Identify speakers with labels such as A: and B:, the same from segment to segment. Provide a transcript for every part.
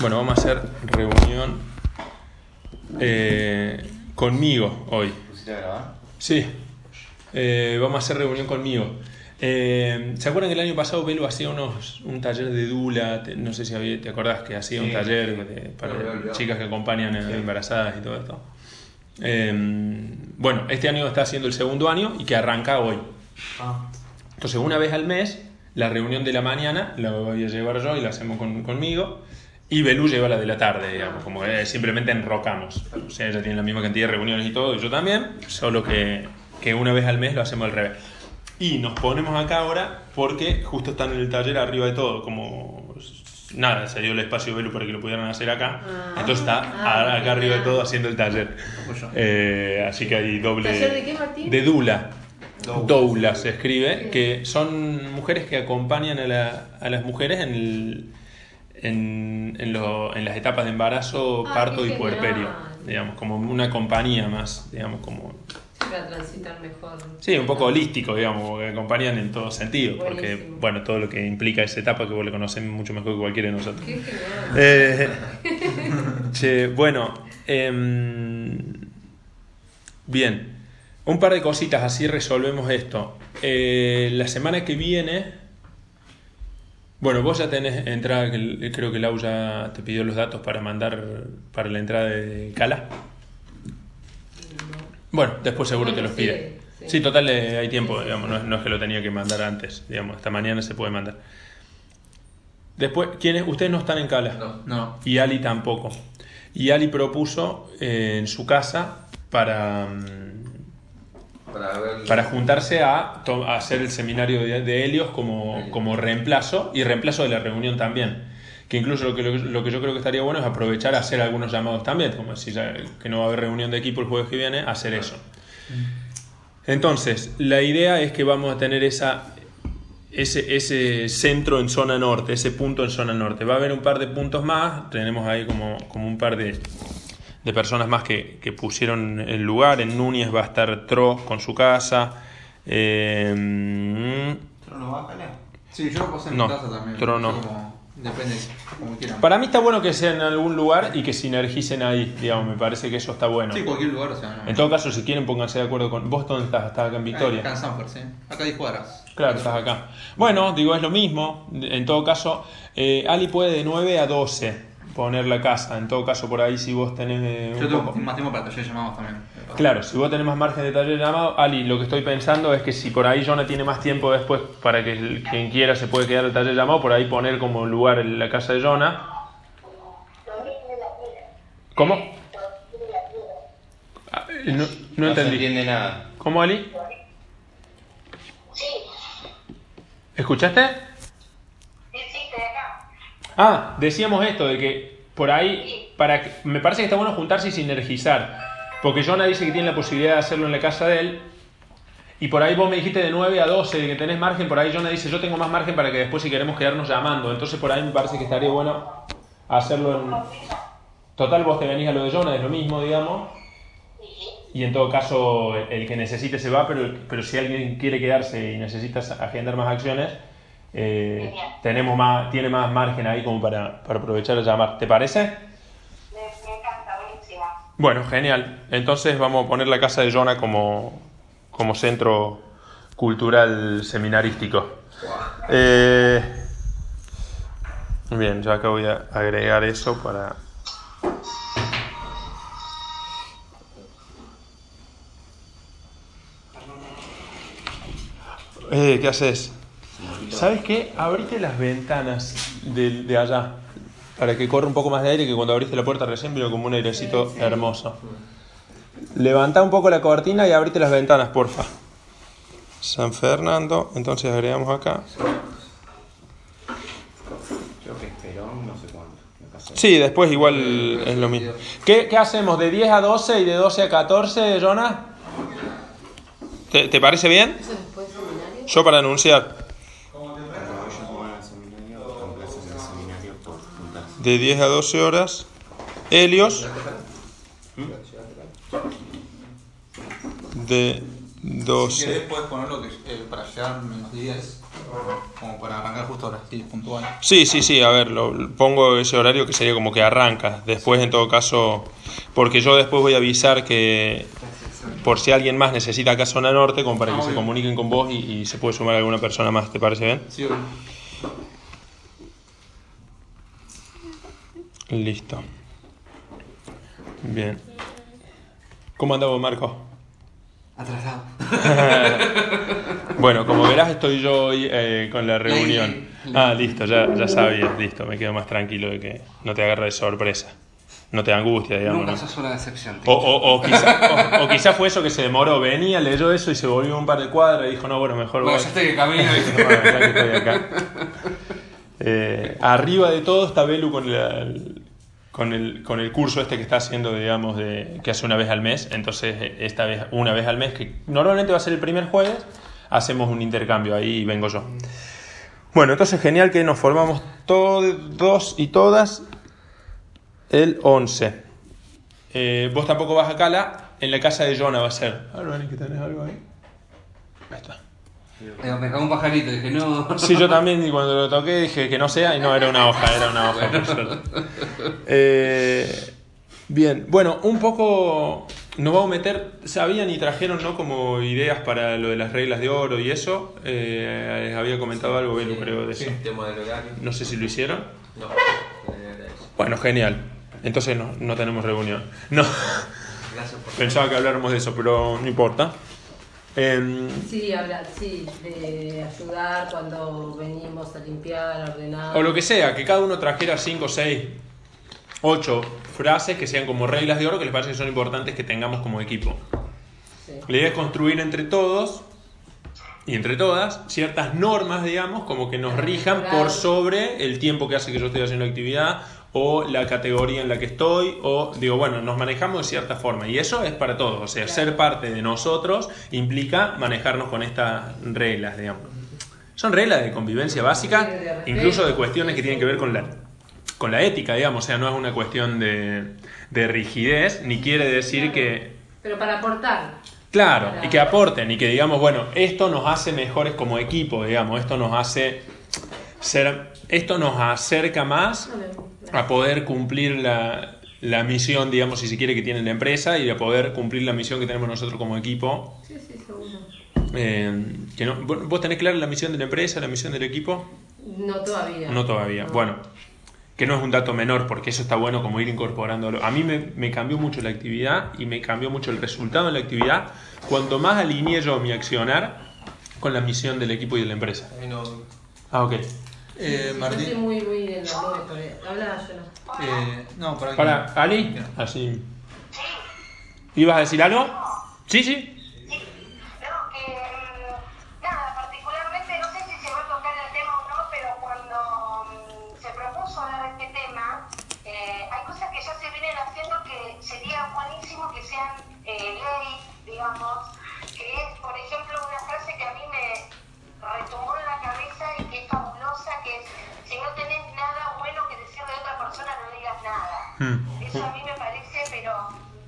A: Bueno, vamos a hacer reunión eh, conmigo hoy.
B: ¿Pusiste a grabar?
A: Sí, eh, vamos a hacer reunión conmigo. Eh, ¿Se acuerdan que el año pasado Belu hacía unos, un taller de Dula? Te- no sé si había- te acordás que hacía un taller
B: sí.
A: de- para chicas que acompañan a
B: Sí.
A: embarazadas y todo esto. Eh, bueno, este año está haciendo el segundo año y que arranca hoy.
B: Ah.
A: Entonces, una vez al mes, la reunión de la mañana la voy a llevar yo y la hacemos con- conmigo. Y Belú lleva la de la tarde, digamos, como que simplemente enrocamos. O sea, ella tiene la misma cantidad de reuniones y todo, y yo también, solo que, que una vez al mes lo hacemos al revés. Y nos ponemos acá ahora porque justo están en el taller arriba de todo, como nada, se dio el espacio Belu para que lo pudieran hacer acá.
C: Ah.
A: Entonces está
C: Ah,
A: a- acá arriba de todo haciendo el taller. Eh, así que hay doble.
C: ¿Taller de qué, Martín?
A: De Dula.
B: Doula.
A: Doula se escribe, que son mujeres que acompañan a, la- a las mujeres en, el- en, en lo- en las etapas de embarazo,
C: Ah,
A: parto y puerperio. Digamos, como una compañía más, digamos, como.
C: Para transitar mejor.
A: Sí, un poco holístico, digamos, que acompañan en todo sentido, porque,
C: Buenísimo.
A: bueno, todo lo que implica esa etapa que vos le conocés mucho mejor que cualquiera de nosotros.
C: Qué.
A: Eh, che, bueno, em, bien, un par de cositas, así resolvemos esto. Eh, la semana que viene, bueno, vos ya tenés entrada, creo que Lau ya te pidió los datos para mandar para la entrada de Cala. Bueno, después seguro te los pide.
C: sí.
A: Sí, total, eh, hay tiempo,
C: Sí, sí,
A: digamos,
C: sí.
A: no es, no es que lo tenía que mandar antes, digamos, esta mañana se puede mandar. Después, ¿quiénes? Ustedes no están en Cala.
B: No, no.
A: Y Ali tampoco. Y Ali propuso eh, en su casa para, mm,
B: Para ver.
A: para juntarse a, hacer el seminario de, de Helios como, como reemplazo y reemplazo de la reunión también. Que incluso lo que, lo, que- lo que yo creo que estaría bueno es aprovechar a hacer algunos llamados también, como si ya que no va a haber reunión de equipo el jueves que viene, hacer eso. Entonces, la idea es que vamos a tener esa, ese, ese centro en zona norte, ese punto en zona norte. Va a haber un par de puntos más, tenemos ahí como, como un par de, de personas más que, que pusieron el lugar. En Núñez va a estar Tro con su casa. Eh, mm,
B: ¿Trono va, Cala? Sí, yo lo puse en
A: No,
B: mi casa también. Eso como- Depende, como quieran.
A: para mí está bueno que sea en algún lugar y que sinergicen ahí, digamos, me parece que eso está bueno.
B: Sí, cualquier lugar, o sea. No.
A: En todo caso, si quieren, pónganse de acuerdo con... ¿Vos dónde estás? ¿Estás acá en Victoria?
B: Acá en Sanford, sí. Acá hay cuadras.
A: Claro, estás acá. Bueno, digo, es lo mismo. En todo caso, eh, Ali puede de 9 a 12 poner la casa. En todo caso, por ahí, si vos tenés eh, un
B: Yo tengo
A: poco-
B: más tiempo para taller llamados también.
A: Claro, si vos tenés más margen de taller llamado, Ali, lo que estoy pensando es que si por ahí Jonah tiene más tiempo después para que el- quien quiera se puede quedar el taller llamado, por ahí poner como lugar en la casa de Jonah. ¿Cómo? Ah, eh, No, no
D: se
A: entendí.
D: entiende nada.
A: ¿Cómo, Ali? ¿Escuchaste? Ah, decíamos esto de que por ahí, para que- me parece que está bueno juntarse y sinergizar. Porque Jonah dice que tiene la posibilidad de hacerlo en la casa de él. Y por ahí vos me dijiste de 9 a 12 de que tenés margen. Por ahí Jonah dice, yo tengo más margen para que después si queremos quedarnos llamando. Entonces por ahí me parece que estaría bueno hacerlo en... Total, vos te venís a lo de Jonah, es lo mismo, digamos. Y en todo caso, el, el que necesite se va, pero, pero si alguien quiere quedarse y necesita agendar más acciones, eh, tenemos más, tiene más margen ahí como para, para aprovechar a llamar. ¿Te parece?
E: Me, me encanta, buenísima.
A: Bueno, genial. Entonces vamos a poner la casa de Jonah como, como centro cultural seminarístico. Eh, bien, yo acá voy a agregar eso para... Eh, ¿Qué haces? ¿Sabes qué? Abrite las ventanas de, de allá para que corra un poco más de aire que cuando abriste la puerta recién vino como un airecito hermoso. Levanta un poco la cortina y abrite las ventanas, porfa. San Fernando, entonces agregamos acá.
D: Creo que es Perón, no sé cuánto. me pasó.
A: Sí, después igual es lo mismo. ¿Qué, qué hacemos? ¿De 10 a 12 y de 12 a 14, Jonah? ¿Te, te parece bien? Yo para anunciar. De 10 a 12 horas. Helios. De
B: Si
A: 12.
B: querés, puedes ponerlo que, eh, para llegar menos 10. Como para arrancar justo ahora, sí, puntual.
A: Sí, sí, sí, a ver, lo, pongo ese horario que sería como que arranca. Después, en todo caso, porque yo después voy a avisar que por si alguien más necesita acá zona norte, como para que
B: Ah,
A: se
B: obvio.
A: comuniquen con vos y, y se puede sumar alguna persona más, ¿te parece bien?
B: Sí, obvio.
A: Listo. Bien. ¿Cómo andamos, Marco?
B: Atrasado.
A: Bueno, como verás, estoy yo hoy eh, con la reunión. Ah, listo, ya, ya sabías, listo, me quedo más tranquilo de que no te agarre de sorpresa. No te angustia, digamos.
F: Nunca
A: ¿no?
F: sos una decepción.
A: O, o, o, quizá, o- o quizá fue eso que se demoró, venía, leyó eso y se volvió un par de cuadras y dijo, no, bueno, mejor
F: Bueno,
A: voy.
F: ya estoy de camino.
A: No, bueno, ya que estoy acá. Eh, arriba de todo está Belu con, la- con, el, con el curso este que está haciendo, digamos, de, que hace una vez al mes. Entonces, eh, esta vez, una vez al mes, que normalmente va a ser el primer jueves, hacemos un intercambio ahí y vengo yo. Bueno, entonces genial que nos formamos todos y todas el 11. Eh, vos tampoco vas a Cala, en la casa de Jonah va a ser. A ver, que tenés algo ahí. Ahí está.
F: Eh, Me cagó un pajarito, dije, no.
A: Sí, yo también, y cuando lo toqué dije que no sea, y no, era una hoja, era una hoja, por suerte. Eh, bien, bueno, un poco nos vamos a meter, sabían y trajeron, ¿no? Como ideas para lo de las reglas de oro y eso. Eh, les había comentado algo, Belu, creo, de eso.
D: tema del horario.
A: No sé si lo hicieron.
D: No.
A: Bueno, genial. Entonces no, no tenemos reunión. No, pensaba que habláramos de eso, pero no importa. Em,
C: Sí, hablar, sí, de ayudar cuando venimos a limpiar, a ordenar.
A: O lo que sea, que cada uno trajera 5, 6, 8 frases que sean como reglas de oro que les parece que son importantes que tengamos como equipo.
C: Sí.
A: La idea es construir entre todos y entre todas ciertas normas, digamos, como que nos rijan por sobre el tiempo que hace que yo estoy haciendo actividad o la categoría en la que estoy o digo, bueno, nos manejamos de cierta forma y eso es para todos, o sea,
C: Claro.
A: ser parte de nosotros implica manejarnos con estas reglas, digamos. Son reglas de convivencia básica, incluso de cuestiones que tienen que ver con la, con la ética, digamos, o sea, no es una cuestión de, de rigidez, ni quiere decir
C: Claro.
A: que
C: Pero para aportar.
A: Claro,
C: Para-
A: y que aporten y que digamos, bueno, esto nos hace mejores como equipo, digamos, esto nos hace ser, esto nos acerca más a poder cumplir la, la misión, digamos, si se quiere, que tiene la empresa y a poder cumplir la misión que tenemos nosotros como equipo.
C: Sí, sí, seguro.
A: Eh, que no- ¿vos- ¿Vos tenés clara la misión de la empresa, la misión del equipo?
C: No todavía.
A: No todavía.
C: No.
A: Bueno, que no es un dato menor, porque eso está bueno como ir incorporándolo. A mí me, me cambió mucho la actividad y me cambió mucho el resultado de la actividad cuanto más alineé yo mi accionar con la misión del equipo y de la empresa.
B: Ahí no.
A: Ah, ok.
B: Eh,
C: Yo estoy
B: Martín.
C: muy, muy en él. Habla, yo
B: Eh, no, para
A: Para, Ali, así. ¿Ibas a decir algo? Sí, sí. Hmm.
E: Eso a mí me parece, pero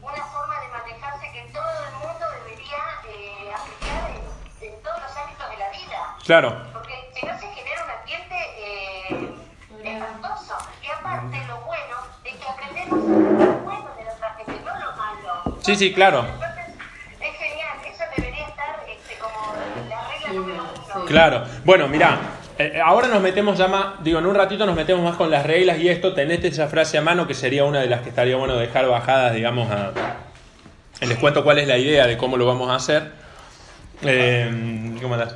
E: una forma de manejarse que todo el mundo debería eh, aplicar en, en todos los ámbitos de la vida.
A: Claro.
E: Porque si no se genera un ambiente eh, espantoso. Y aparte lo bueno es que aprendemos lo bueno de la otra gente, no lo malo.
A: Sí, sí, claro.
E: Entonces, es genial, eso debería estar este, como la regla número uno.
A: Claro. Bueno, mirá, ahora nos metemos ya más, digo, en un ratito nos metemos más con las reglas y esto, tenés esa frase a mano que sería una de las que estaría bueno dejar bajadas, digamos, a... Les cuento cuál es la idea de cómo lo vamos a hacer. Eh, ¿Cómo andás?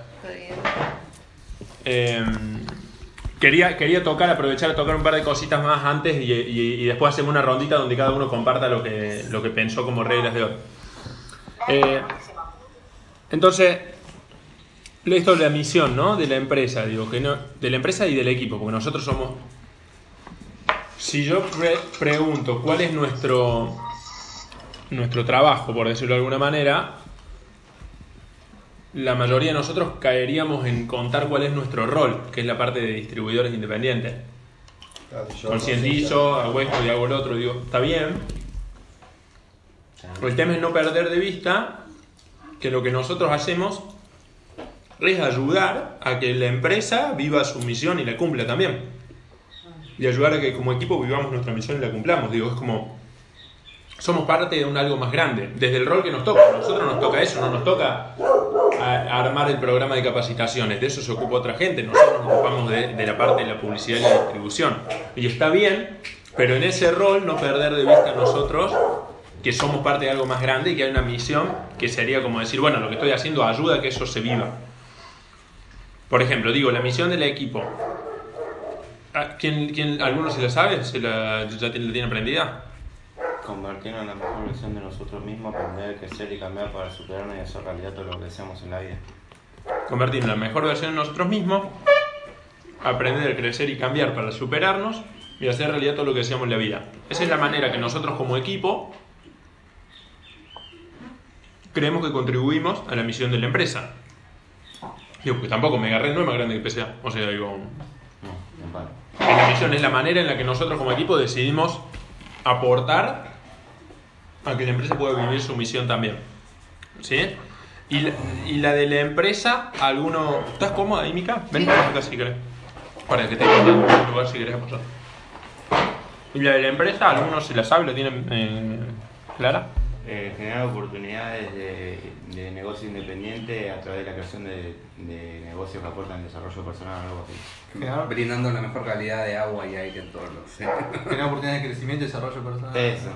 A: Eh, quería, quería tocar, aprovechar a tocar un par de cositas más antes y, y- y después hacemos una rondita donde cada uno comparta lo que, lo que pensó como reglas de hoy. Eh, entonces, esto es la misión, ¿no? De la empresa, digo, que no, de la empresa y del equipo, porque nosotros somos... Si yo pre- pregunto cuál es nuestro, nuestro trabajo, por decirlo de alguna manera, la mayoría de nosotros caeríamos en contar cuál es nuestro rol, que es la parte de distribuidores independientes. Concientizo, hago esto y hago lo otro, digo, está bien. El tema es no perder de vista que lo que nosotros hacemos es ayudar a que la empresa viva su misión y la cumpla también. Y ayudar a que como equipo vivamos nuestra misión y la cumplamos. Digo, es como somos parte de un algo más grande, desde el rol que nos toca. A nosotros nos toca eso, no nos toca a- armar el programa de capacitaciones, de eso se ocupa otra gente, nosotros nos ocupamos de, de la parte de la publicidad y la distribución. Y está bien, pero en ese rol no perder de vista a nosotros que somos parte de algo más grande y que hay una misión que sería como decir, bueno, lo que estoy haciendo ayuda a que eso se viva. Por ejemplo, digo, la misión del equipo. ¿Quién, quién, ¿Alguno se la sabe? ¿Se la, ¿Ya tiene- la tiene aprendida?
D: Convertirnos en la mejor versión de nosotros mismos, aprender, crecer y cambiar para superarnos y hacer realidad todo lo que deseamos en la vida.
A: convertirnos en la mejor versión de nosotros mismos, aprender, crecer y cambiar para superarnos y hacer realidad todo lo que deseamos en la vida. Esa es la manera que nosotros como equipo creemos que contribuimos a la misión de la empresa. Digo, porque tampoco me agarré, no es más grande que PSA. O sea, digo,
D: No,
A: es la misión es la manera en la que nosotros como equipo decidimos aportar a que la empresa pueda vivir su misión también. ¿Sí? Y la, y la de la empresa, alguno... ¿Estás cómoda ahí, Mica? Ven para acá si querés. Para que te en un lugar si querés pasar. Y la de la empresa, alguno se la sabe, lo tienen eh, clara.
D: Eh, generar oportunidades de, de negocio independiente a través de la creación de, de negocios que aportan desarrollo personal o algo así.
B: Generar,
F: Brindando la mejor calidad de agua y aire en todos los.
B: generar oportunidades de crecimiento y desarrollo personal.
D: Eso.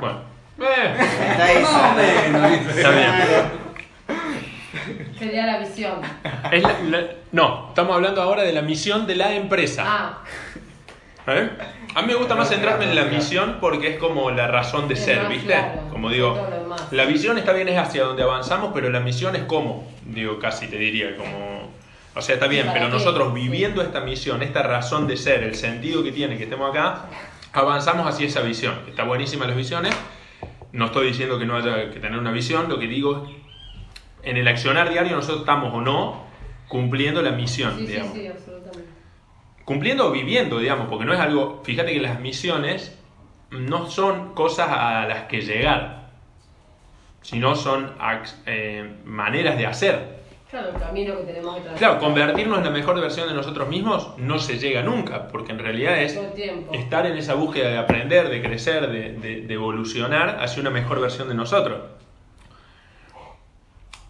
A: Bueno. Eh,
D: Está eso.
A: está bien.
C: Sería la visión.
A: Es la- la- no, estamos hablando ahora de la misión de la empresa.
C: Ah,
A: ¿Eh? A mí me gusta más centrarme en la misión porque es como la razón de ser, ¿viste? Como digo, la visión está bien, es hacia donde avanzamos, pero la misión es cómo, digo, casi te diría, como... O sea, está bien,
C: ¿Para
A: pero nosotros viviendo esta misión, esta razón de ser, el sentido que tiene que estemos acá, avanzamos hacia esa visión. Está buenísima las visiones, no estoy diciendo que no haya que tener una visión, lo que digo es, en el accionar diario nosotros estamos o no cumpliendo la misión,
C: sí, sí,
A: digamos
C: sí, absolutamente.
A: Cumpliendo o viviendo, digamos, porque no es algo, fíjate que las misiones no son cosas a las que llegar, sino son eh, maneras de hacer.
C: Claro, el camino que tenemos que.
A: Claro, convertirnos en la mejor versión de nosotros mismos no se llega nunca, porque en realidad es estar en esa búsqueda de aprender, de crecer, de, de- de evolucionar hacia una mejor versión de nosotros.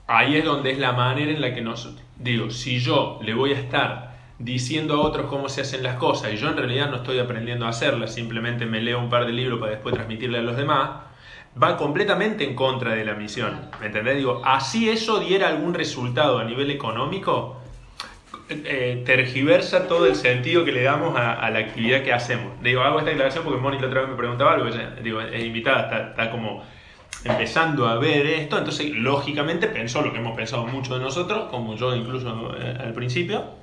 A: Ahí es donde es la manera en la que nos... Digo, si yo le voy a estar diciendo a otros cómo se hacen las cosas y yo en realidad no estoy aprendiendo a hacerlas, simplemente me leo un par de libros para después transmitirle a los demás, va completamente en contra de la misión. ¿Me entendés? Digo, así eso diera algún resultado a nivel económico, eh, tergiversa todo el sentido que le damos a, a la actividad que hacemos. Digo, hago esta declaración porque Mónica otra vez me preguntaba algo, ella, digo, es invitada, está, está como empezando a ver esto, entonces lógicamente pensó lo que hemos pensado mucho de nosotros, como yo incluso eh, al principio.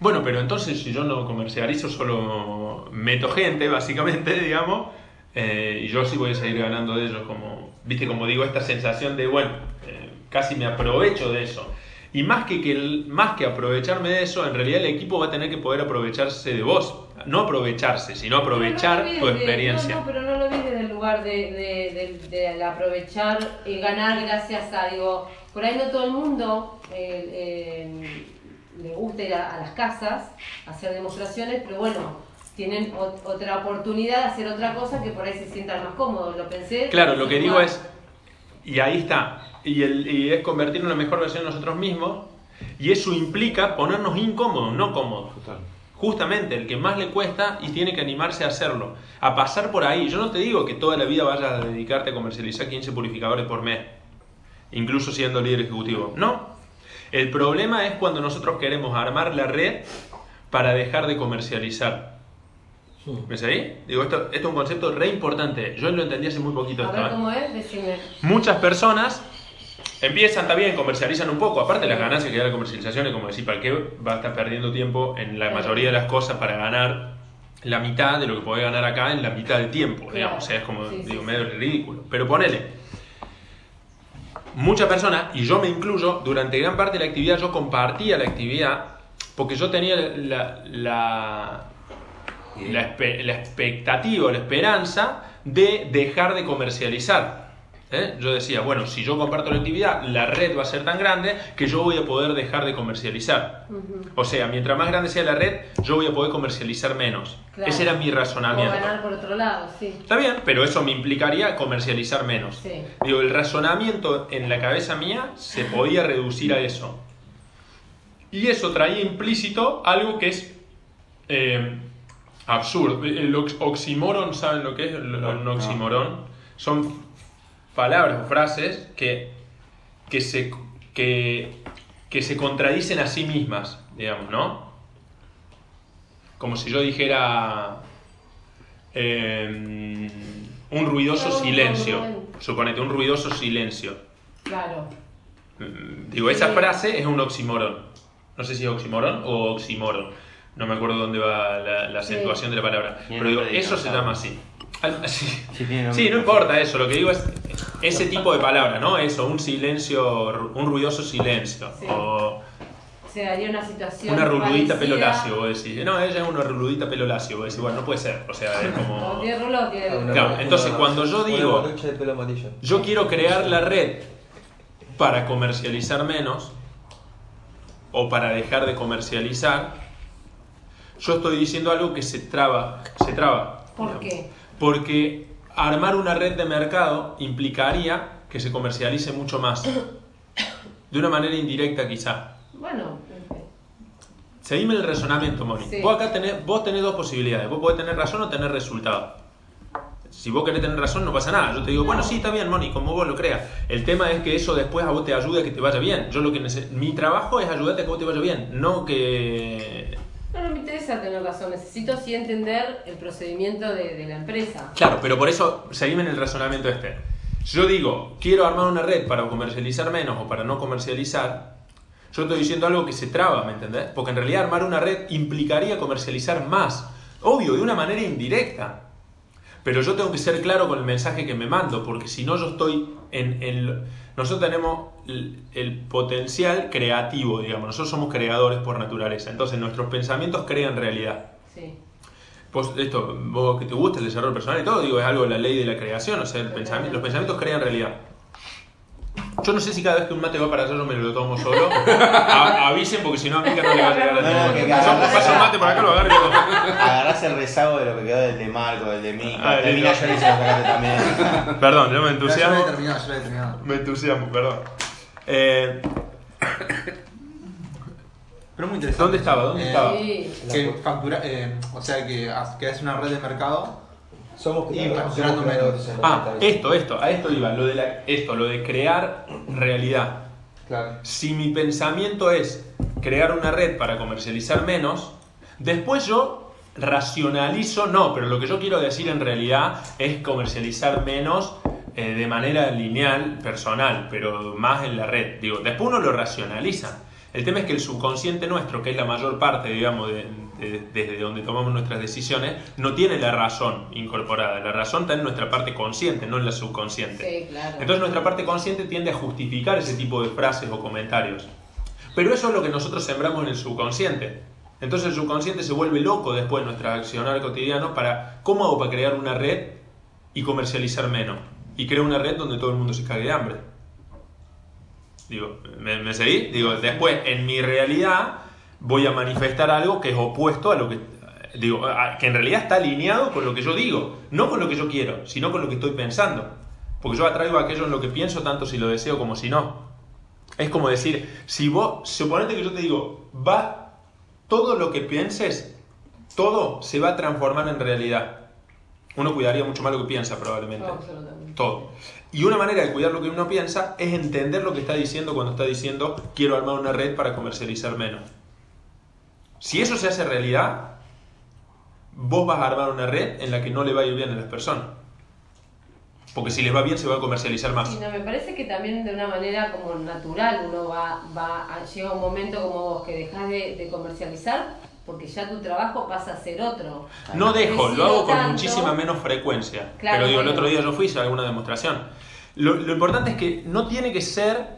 A: Bueno, pero entonces si yo no comercializo, solo meto gente, básicamente, digamos, eh, y yo sí voy a seguir ganando de ellos, como, viste, como digo, esta sensación de, bueno, eh, casi me aprovecho de eso. Y más que, que el- más que aprovecharme de eso, en realidad el equipo va a tener que poder aprovecharse de vos. No aprovecharse, sino aprovechar
C: no
A: tu experiencia.
C: No, no, pero no lo vi desde el lugar de, de, de- aprovechar y ganar gracias a, digo, por ahí no todo el mundo eh, eh, le gusta ir a, a las casas a hacer demostraciones, pero bueno, tienen ot- otra oportunidad de hacer otra cosa que por ahí se sientan más cómodos. Lo pensé.
A: Claro, lo que digo es, y ahí está, y, el, y es convertirnos en la mejor versión de nosotros mismos, y eso implica ponernos incómodos, no cómodos.
D: Total.
A: Justamente el que más le cuesta y tiene que animarse a hacerlo, a pasar por ahí. Yo no te digo que toda la vida vayas a dedicarte a comercializar 15 purificadores por mes, incluso siendo líder ejecutivo. No. El problema es cuando nosotros queremos armar la red para dejar de comercializar. ¿Ves ahí? Digo, esto, esto es un concepto re importante. Yo lo entendí hace muy poquito
C: A ver cómo es, decime.
A: Muchas personas empiezan también, comercializan un poco, aparte las ganancias que da la comercialización, es como decir, ¿para qué va a estar perdiendo tiempo en la mayoría de las cosas para ganar la mitad de lo que puede ganar acá en la mitad del tiempo? Digamos, o sea, es como,
C: Sí, sí,
A: digo,
C: sí.
A: medio ridículo. Pero ponele, muchas personas, y yo me incluyo, durante gran parte de la actividad yo compartía la actividad porque yo tenía la, la, la, espe- la expectativa, la esperanza de dejar de comercializar. ¿Eh? Yo decía, bueno, si yo comparto la actividad, la red va a ser tan grande que yo voy a poder dejar de comercializar. O sea, mientras más grande sea la red, yo voy a poder comercializar menos.
C: Claro.
A: Ese era mi
C: O
A: razonamiento.
C: ganar por otro lado, sí.
A: Está bien, pero eso me implicaría comercializar menos.
C: Sí.
A: Digo, el razonamiento en la cabeza mía se podía reducir a eso. Y eso traía implícito algo que es eh, absurdo. El ox- oxímoron, ¿saben lo que es el, el oxímoron? Son palabras o frases que, que, se, que, que se contradicen a sí mismas, digamos, ¿no? Como si yo dijera eh, un ruidoso silencio. Suponete, un ruidoso silencio.
C: Claro.
A: Mm, Digo, esa frase es un oxímoron. No sé si es oxímoron o oxímoron. No me acuerdo dónde va la, la
C: Sí.
A: acentuación de la palabra. Pero digo, eso se llama así. Sí.
D: Sí,
A: no importa eso. Lo que digo es ese tipo de palabra, ¿no? Eso, un silencio, un ruidoso silencio.
C: Sí.
A: O
C: Se daría una situación.
A: una ruludita
C: parecida.
A: pelo lacio, vos decís. No, ella es una ruludita pelo lacio. Vos decís, bueno, no puede ser. O sea, es
C: O
A: como...
C: tiene rulo o tiene-
B: Una-
A: Claro, entonces, cuando yo
B: una
A: digo-. Yo quiero crear la red para comercializar menos o para dejar de comercializar. Yo estoy diciendo algo que se traba, se traba.
C: ¿Por qué?
A: Porque armar una red de mercado implicaría que se comercialice mucho más. De una manera indirecta quizá.
C: Bueno,
A: Seguime el razonamiento, Moni.
C: Sí.
A: Vos acá tenés, vos tenés dos posibilidades. Vos podés tener razón o tener resultado. Si vos querés tener razón, no pasa nada. Yo te digo, bueno, sí, está bien, Moni, como vos lo creas. El tema es que eso después a vos te ayude a que te vaya bien. Yo lo que Mi trabajo es ayudarte a que vos te vaya bien, no que...
C: no, no me interesa tener razón. Necesito sí entender el procedimiento de, la empresa.
A: Claro, pero por eso seguime en el razonamiento este. Yo digo, quiero armar una red para comercializar menos o para no comercializar, yo estoy diciendo algo que se traba, ¿me entendés? Porque en realidad armar una red implicaría comercializar más. Obvio, de una manera indirecta. Pero yo tengo que ser claro con el mensaje que me mando, porque si no yo estoy en el... Nosotros tenemos el, el potencial creativo, digamos, nosotros somos creadores por naturaleza, entonces nuestros pensamientos crean realidad.
C: Sí.
A: Esto, vos que te gusta el desarrollo personal y todo, digo, es algo de la ley de la creación, o sea, el pensamiento, los pensamientos crean realidad. Yo no sé si cada vez que un mate va para allá yo me lo tomo solo. A- avisen porque si no a Mica no le va a llegar a
D: No, no, que.
A: Yo paso un mate por acá, lo agarro y lo tomo.
D: Agarrás el rezago de lo que quedó del de Marco, del de Mica.
A: Ah,
D: Termina yo y se lo sacaste también.
A: Perdón, yo me
B: Ya, ya lo
A: entusiasmo.
B: he terminado, ya lo he terminado.
A: Me entusiasmo, perdón. Eh,
B: Pero muy interesante.
A: ¿Dónde estaba? ¿Dónde
B: Eh,
A: estaba?
C: Sí.
B: Que factura, eh, o sea que, que es una red de mercado.
G: Somos, somos creadores
B: menos.
G: en
A: Ah, esto, esto, a esto iba, lo de la- esto, lo de crear realidad.
B: Claro.
A: Si mi pensamiento es crear una red para comercializar menos, después yo racionalizo, no, pero lo que yo quiero decir en realidad es comercializar menos eh, de manera lineal, personal, pero más en la red. Digo, después uno lo racionaliza. El tema es que el subconsciente nuestro, que es la mayor parte, digamos, de- de- desde donde tomamos nuestras decisiones, no tiene la razón incorporada. La razón está en nuestra parte consciente, no en la subconsciente.
C: Sí, claro.
A: Entonces nuestra parte consciente tiende a justificar ese tipo de frases o comentarios. Pero eso es lo que nosotros sembramos en el subconsciente. Entonces el subconsciente se vuelve loco después de nuestro accionar cotidiano para cómo hago para crear una red y comercializar menos. Y creo una red donde todo el mundo se cague de hambre. Digo, ¿me, me seguí? Digo, después en mi realidad voy a manifestar algo que es opuesto a lo que... Digo, a- que en realidad está alineado con lo que yo digo, no con lo que yo quiero, sino con lo que estoy pensando. Porque yo atraigo aquello en lo que pienso tanto si lo deseo como si no. Es como decir, si vos, suponete que yo te digo, va, todo lo que pienses, todo se va a transformar en realidad. Uno cuidaría mucho más lo que piensa probablemente.
C: No.
A: Todo. Y una manera de cuidar lo que uno piensa es entender lo que está diciendo cuando está diciendo quiero armar una red para comercializar menos. Si eso se hace realidad, vos vas a armar una red en la que no le va a ir bien a las personas. Porque si les va bien se va a comercializar más.
C: Y no, me parece que también de una manera como natural uno va, va a, llega un momento como vos que dejas de, de comercializar porque ya tu trabajo pasa a ser otro.
A: No dejo, lo hago con
C: tanto.
A: muchísima menos frecuencia.
C: Claro,
A: Pero digo, el otro día yo fui, hice alguna demostración. Lo, lo importante es que no tiene que ser...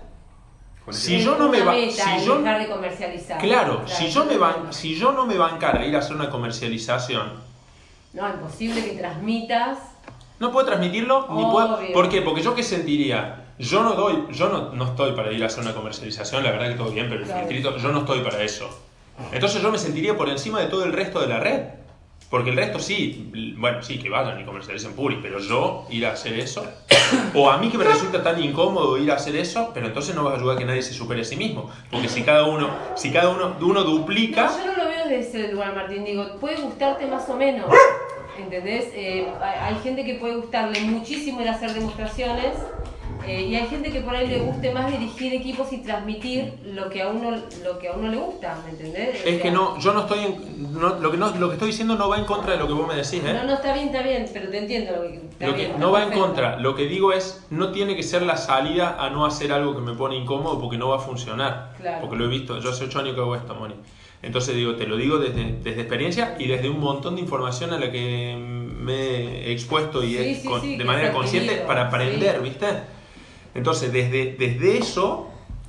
A: Si yo no me va... Si yo,
C: dejar de comercializar.
A: claro, si yo, me
C: van
A: ban, si yo no me bancara ir a hacer una comercialización,
C: No, imposible que transmitas
A: No puedo transmitirlo ni puedo.
C: Obvio.
A: ¿Por qué? Porque yo qué sentiría. Yo no doy, yo no, no estoy para ir a hacer una comercialización, la verdad que todo bien, pero el filtrito, yo no estoy para eso. Entonces yo me sentiría por encima de todo el resto de la red. Porque el resto sí, bueno, sí, que vayan y comercialicen Puri, pero yo ir a hacer eso, o a mí que me resulta tan incómodo ir a hacer eso, pero entonces no vas a ayudar a que nadie se supere a sí mismo. Porque si cada uno, si cada uno, uno duplica,
C: No, yo no lo veo desde ese lugar, Martín. Digo, puede gustarte más o menos. ¿Entendés? Eh, hay hay gente que puede gustarle muchísimo el hacer demostraciones. Eh, y hay gente que por ahí le guste más dirigir equipos y transmitir lo que a uno lo que a uno le gusta, ¿me entendés? O
A: es
C: sea,
A: que no, yo no estoy en, no- lo, que no, lo que estoy diciendo no va en contra de lo que vos me decís, ¿eh?
C: No, no, está bien, está bien, pero te entiendo lo que está
A: Lo que
C: bien, está
A: no va en
C: perfecto.
A: contra, lo que digo es, no tiene que ser la salida a no hacer algo que me pone incómodo porque no va a funcionar.
C: Claro.
A: Porque lo he visto, yo hace 8 años que hago esto, Moni. Entonces digo, te lo digo desde, desde experiencia y desde un montón de información a la que me he expuesto y
C: Sí,
A: he-
C: sí,
A: con-
C: sí,
A: de manera consciente para aprender. ¿viste? Entonces, desde, desde eso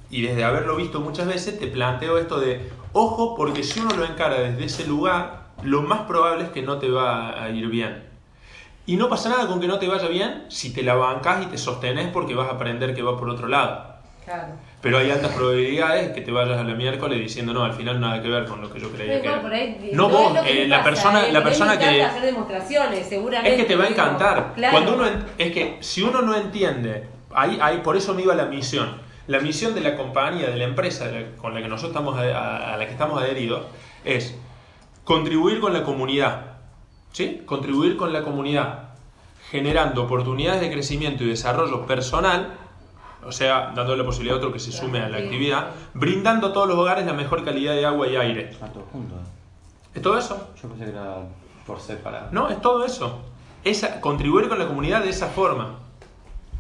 A: y desde haberlo visto muchas veces, te planteo esto de, ojo, porque si uno lo encara desde ese lugar, lo más probable es que no te va a ir bien. Y no pasa nada con que no te vaya bien si te la bancas y te sostenes porque vas a aprender que va por otro lado.
C: Claro.
A: Pero hay altas probabilidades que te vayas a la miércoles diciendo, no, al final nada que ver con lo que yo creía
C: Pero
A: que era.
C: por ahí,
A: No
C: es
A: vos, eh, la
C: pasa,
A: persona,
C: ¿eh?
A: la persona que...
C: hacer demostraciones, seguramente.
A: Es que te va a encantar.
C: Claro.
A: Cuando uno es que si uno no entiende, ahí, ahí por eso me iba la misión. La misión de la compañía, de la empresa de la- con la que nosotros estamos a, la que estamos adheridos es contribuir con la comunidad. ¿Sí? Contribuir con la comunidad, generando oportunidades de crecimiento y desarrollo personal, o sea, dando la posibilidad a otro que se sume a la actividad, brindando a todos los hogares la mejor calidad de agua y aire.
D: Todo junto. eh.
A: ¿Es todo eso?
D: Yo pensé que era por separado.
A: No, es todo eso. Esa, contribuir con la comunidad de esa forma.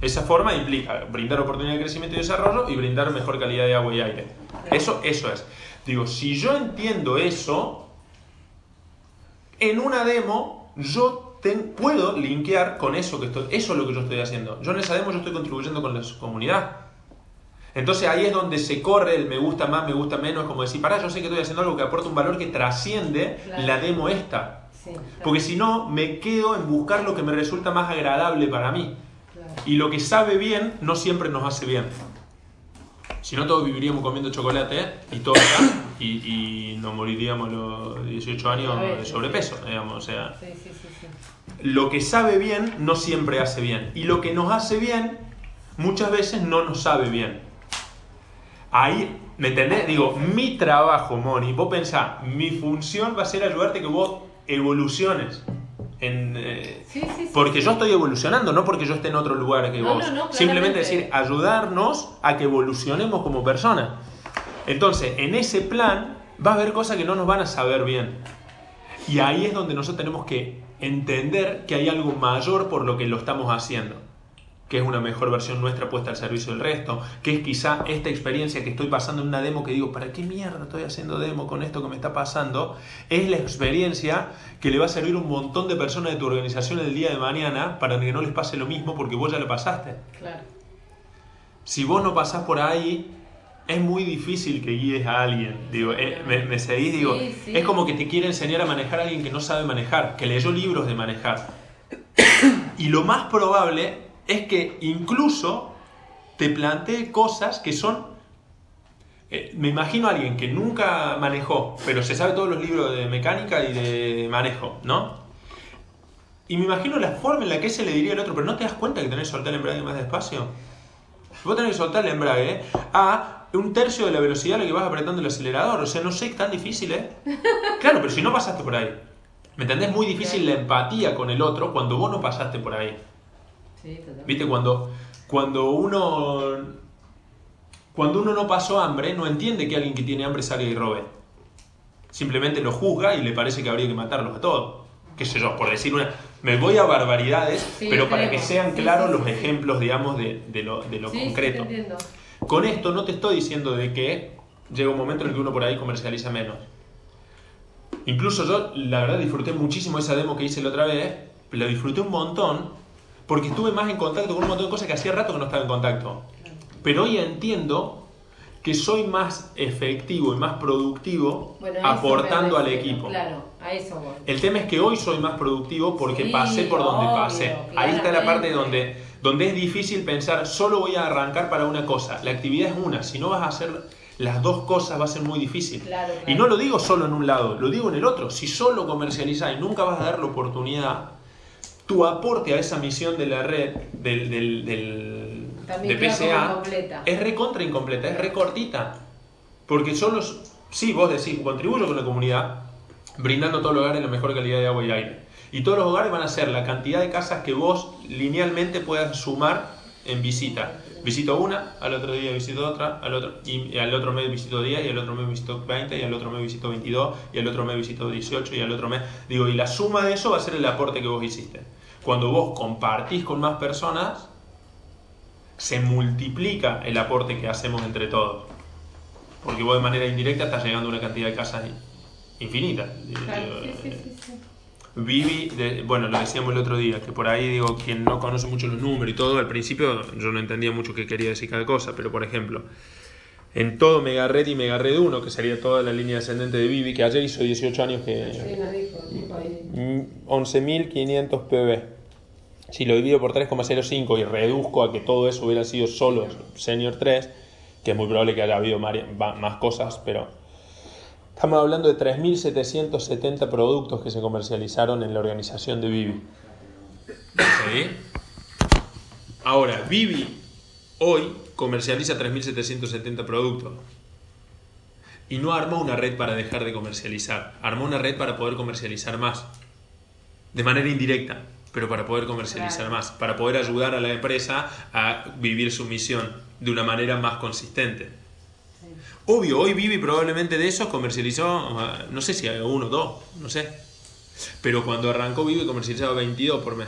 A: Esa forma implica brindar oportunidad de crecimiento y desarrollo y brindar mejor calidad de agua y aire. Eso, eso es. Digo, si yo entiendo eso, en una demo yo ten- puedo linkear con eso que estoy, eso es lo que yo estoy haciendo. Yo en esa demo yo estoy contribuyendo con la comunidad. Entonces ahí es donde se corre el me gusta más, me gusta menos, como decir, pará, yo sé que estoy haciendo algo que aporta un valor que trasciende
C: Claro.
A: la demo esta.
C: Sí, claro,
A: Porque si no, me quedo en buscar lo que me resulta más agradable para mí. Y lo que sabe bien no siempre nos hace bien. Si no, todos viviríamos comiendo chocolate y todo y, y nos moriríamos los 18 años de sobrepeso, digamos. O sea,
C: Sí, sí, sí,
A: lo que sabe bien no siempre hace bien. Y lo que nos hace bien, muchas veces no nos sabe bien. Ahí, ¿me entendés? Digo, mi trabajo, Moni, vos pensás, mi función va a ser ayudarte que vos evoluciones. En, eh,
C: Sí, sí, sí.
A: porque yo estoy evolucionando, no porque yo esté en otro lugar que
C: No,
A: vos.
C: no, no,
A: Simplemente decir, ayudarnos a que evolucionemos como personas. Entonces, en ese plan va a haber cosas que no nos van a saber bien. Y ahí es donde nosotros tenemos que entender que hay algo mayor por lo que lo estamos haciendo. Que es una mejor versión nuestra puesta al servicio del resto. Que es quizá esta experiencia que estoy pasando en una demo que digo, ¿para qué mierda estoy haciendo demo con esto que me está pasando? Es la experiencia que le va a servir a un montón de personas de tu organización el día de mañana para que no les pase lo mismo porque vos ya lo pasaste.
C: Claro.
A: Si vos no pasás por ahí, es muy difícil que guíes a alguien. Digo, eh, me, me seguís, digo,
C: Sí, sí.
A: es como que te quiere enseñar a manejar a alguien que no sabe manejar, que leyó libros de manejar. Y lo más probable es que incluso te plantee cosas que son... eh, me imagino a alguien que nunca manejó, pero se sabe todos los libros de mecánica y de manejo, ¿no? Y me imagino la forma en la que se le diría al otro, pero no te das cuenta que tenés que soltar el embrague más despacio. Vos tenés que soltar el embrague a un tercio de la velocidad a la que vas apretando el acelerador. O sea, no sé, tan difícil, ¿eh? Claro, pero si no pasaste por ahí. ¿Me entendés? Muy difícil la empatía con el otro cuando vos no pasaste por ahí.
C: Sí, totalmente.
A: ¿Viste? Cuando, cuando uno. Cuando uno no pasó hambre, no entiende que alguien que tiene hambre salga y robe. Simplemente lo juzga y le parece que habría que matarlos a todos. Qué sé yo, por decir una. Me voy a barbaridades,
C: Sí,
A: pero para que sean claros
C: sí,
A: los ejemplos, digamos, de, de lo, de lo concreto.
C: te.
A: Con esto no te estoy diciendo de que llega un momento en el que uno por ahí comercializa menos. Incluso yo, la verdad, disfruté muchísimo esa demo que hice la otra vez. La disfruté un montón porque estuve más en contacto con un montón de cosas que hacía rato que no estaba en contacto. Pero hoy entiendo que soy más efectivo y más productivo
C: Bueno,
A: aportando al equipo.
C: Claro, a eso voy.
A: El tema es que hoy soy más productivo porque
C: Sí,
A: pasé por donde
C: obvio,
A: pasé. Ahí está la parte donde, donde es difícil pensar, solo voy a arrancar para una cosa. La actividad es una, si no vas a hacer las dos cosas va a ser muy difícil.
C: Claro,
A: Y
C: claro.
A: no lo digo solo en un lado, lo digo en el otro. Si solo comercializás y nunca vas a dar la oportunidad, tu aporte a esa misión de la red, del, del, del- de PCA, es recontra incompleta, es recortita. Porque solo, sí, vos decís, contribuyo con la comunidad, brindando a todos los hogares la mejor calidad de agua y aire. Y todos los hogares van a ser la cantidad de casas que vos linealmente puedas sumar en visita. Visito una, al otro día visito otra, al otro, y al otro mes visito 10, y al otro mes visito 20, y al otro mes visito 22, y al otro mes visito 18, y al otro mes... Digo, y la suma de eso va a ser el aporte que vos hiciste. Cuando vos compartís con más personas, se multiplica el aporte que hacemos entre todos. Porque vos de manera indirecta estás llegando a una cantidad de casas infinita.
C: Sí, sí, sí.
A: Vivi, de- bueno, lo decíamos el otro día, que por ahí digo, quien no conoce mucho los números y todo, al principio yo no entendía mucho qué quería decir cada cosa, pero por ejemplo, en todo Megared y Megared 1, que sería toda la línea descendente de Vivi, que ayer hizo 18 años que...
C: Sí, nos dijo, dijo ahí.
A: Mm, 11.500 PB. Si lo divido por 3,05 y reduzco a que todo eso hubiera sido solo Senior 3, que es muy probable que haya habido más cosas, pero estamos hablando de 3.770 productos que se comercializaron en la organización de Vivi. ¿Sí? Ahora, Vivi hoy comercializa 3.770 productos y no armó una red para dejar de comercializar, armó una red para poder comercializar más, de manera indirecta, pero para poder comercializar
C: Claro.
A: más, para poder ayudar a la empresa a vivir su misión de una manera más consistente. Obvio, hoy Vivi probablemente de esos comercializó, ah, no sé si hay uno, dos, no sé. Pero cuando arrancó Vivi comercializaba 22 por mes.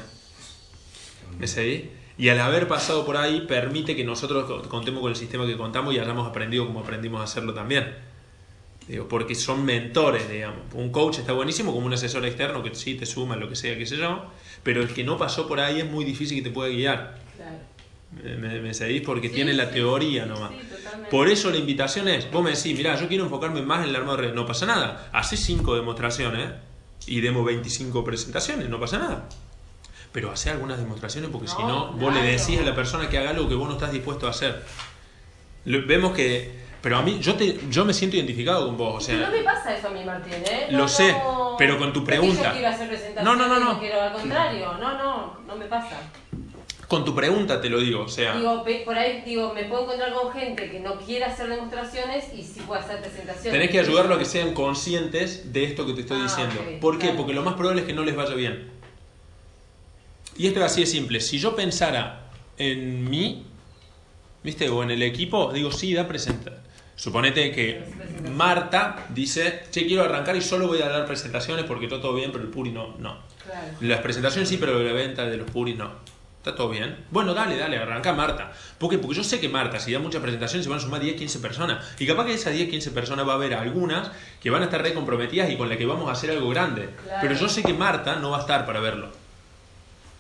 A: ¿Me seguís? Y al haber pasado por ahí permite que nosotros co- contemos con el sistema que contamos y hayamos aprendido como aprendimos a hacerlo también. Digo, porque son mentores, digamos. Un coach está buenísimo como un asesor externo que sí te suma lo que sea, qué sé yo, pero el que no pasó por ahí es muy difícil que te pueda guiar.
C: Claro.
A: ¿Me, me- seguís? Porque
C: Sí,
A: tiene la
C: sí,
A: teoría nomás.
C: sí.
A: Por eso la invitación es, vos me decís, mirá, yo quiero enfocarme más en el armado de red. No pasa nada. Hacé 5 demostraciones y demos 25 presentaciones, no pasa nada. Pero hace algunas demostraciones porque si no,
C: No,
A: vos le
C: claro.
A: decís a la persona que haga algo que vos no estás dispuesto a hacer. Lo- vemos que... Pero a mí, yo, te, yo me siento identificado con vos. O sea,
C: no me pasa eso a mí, Martín, ¿eh?
A: Lo
C: No,
A: sé,
C: no-
A: pero con tu
C: no
A: pregunta.
C: presentaciones,
A: No, no, no, no.
C: quiero, al contrario, no, no, no me pasa.
A: Con tu pregunta te lo digo. O sea,
C: Digo, por ahí digo, me puedo encontrar con gente que no quiere hacer demostraciones y sí puede hacer presentaciones.
A: tenés que ayudarlo a que sean conscientes de esto que te estoy
C: Ah,
A: diciendo. ¿Por qué?
C: claro.
A: Porque lo más probable es que no les vaya bien. Y esto es así de simple. Si yo pensara en mí, ¿viste? O en el equipo, digo, sí, da presentar. Suponete que Marta dice, che, quiero arrancar y solo voy a dar presentaciones porque todo, todo bien, pero el puri no. No.
C: Claro.
A: Las presentaciones sí, pero la venta de los puris no. ¿Está todo bien? Bueno, dale, dale, arranca Marta. ¿Por qué? Porque yo sé que Marta, si da muchas presentaciones, se van a sumar 10, 15 personas. Y capaz que de esas 10, 15 personas va a haber algunas que van a estar re comprometidas y con las que vamos a hacer algo grande.
C: Claro.
A: Pero yo sé que Marta no va a estar para verlo.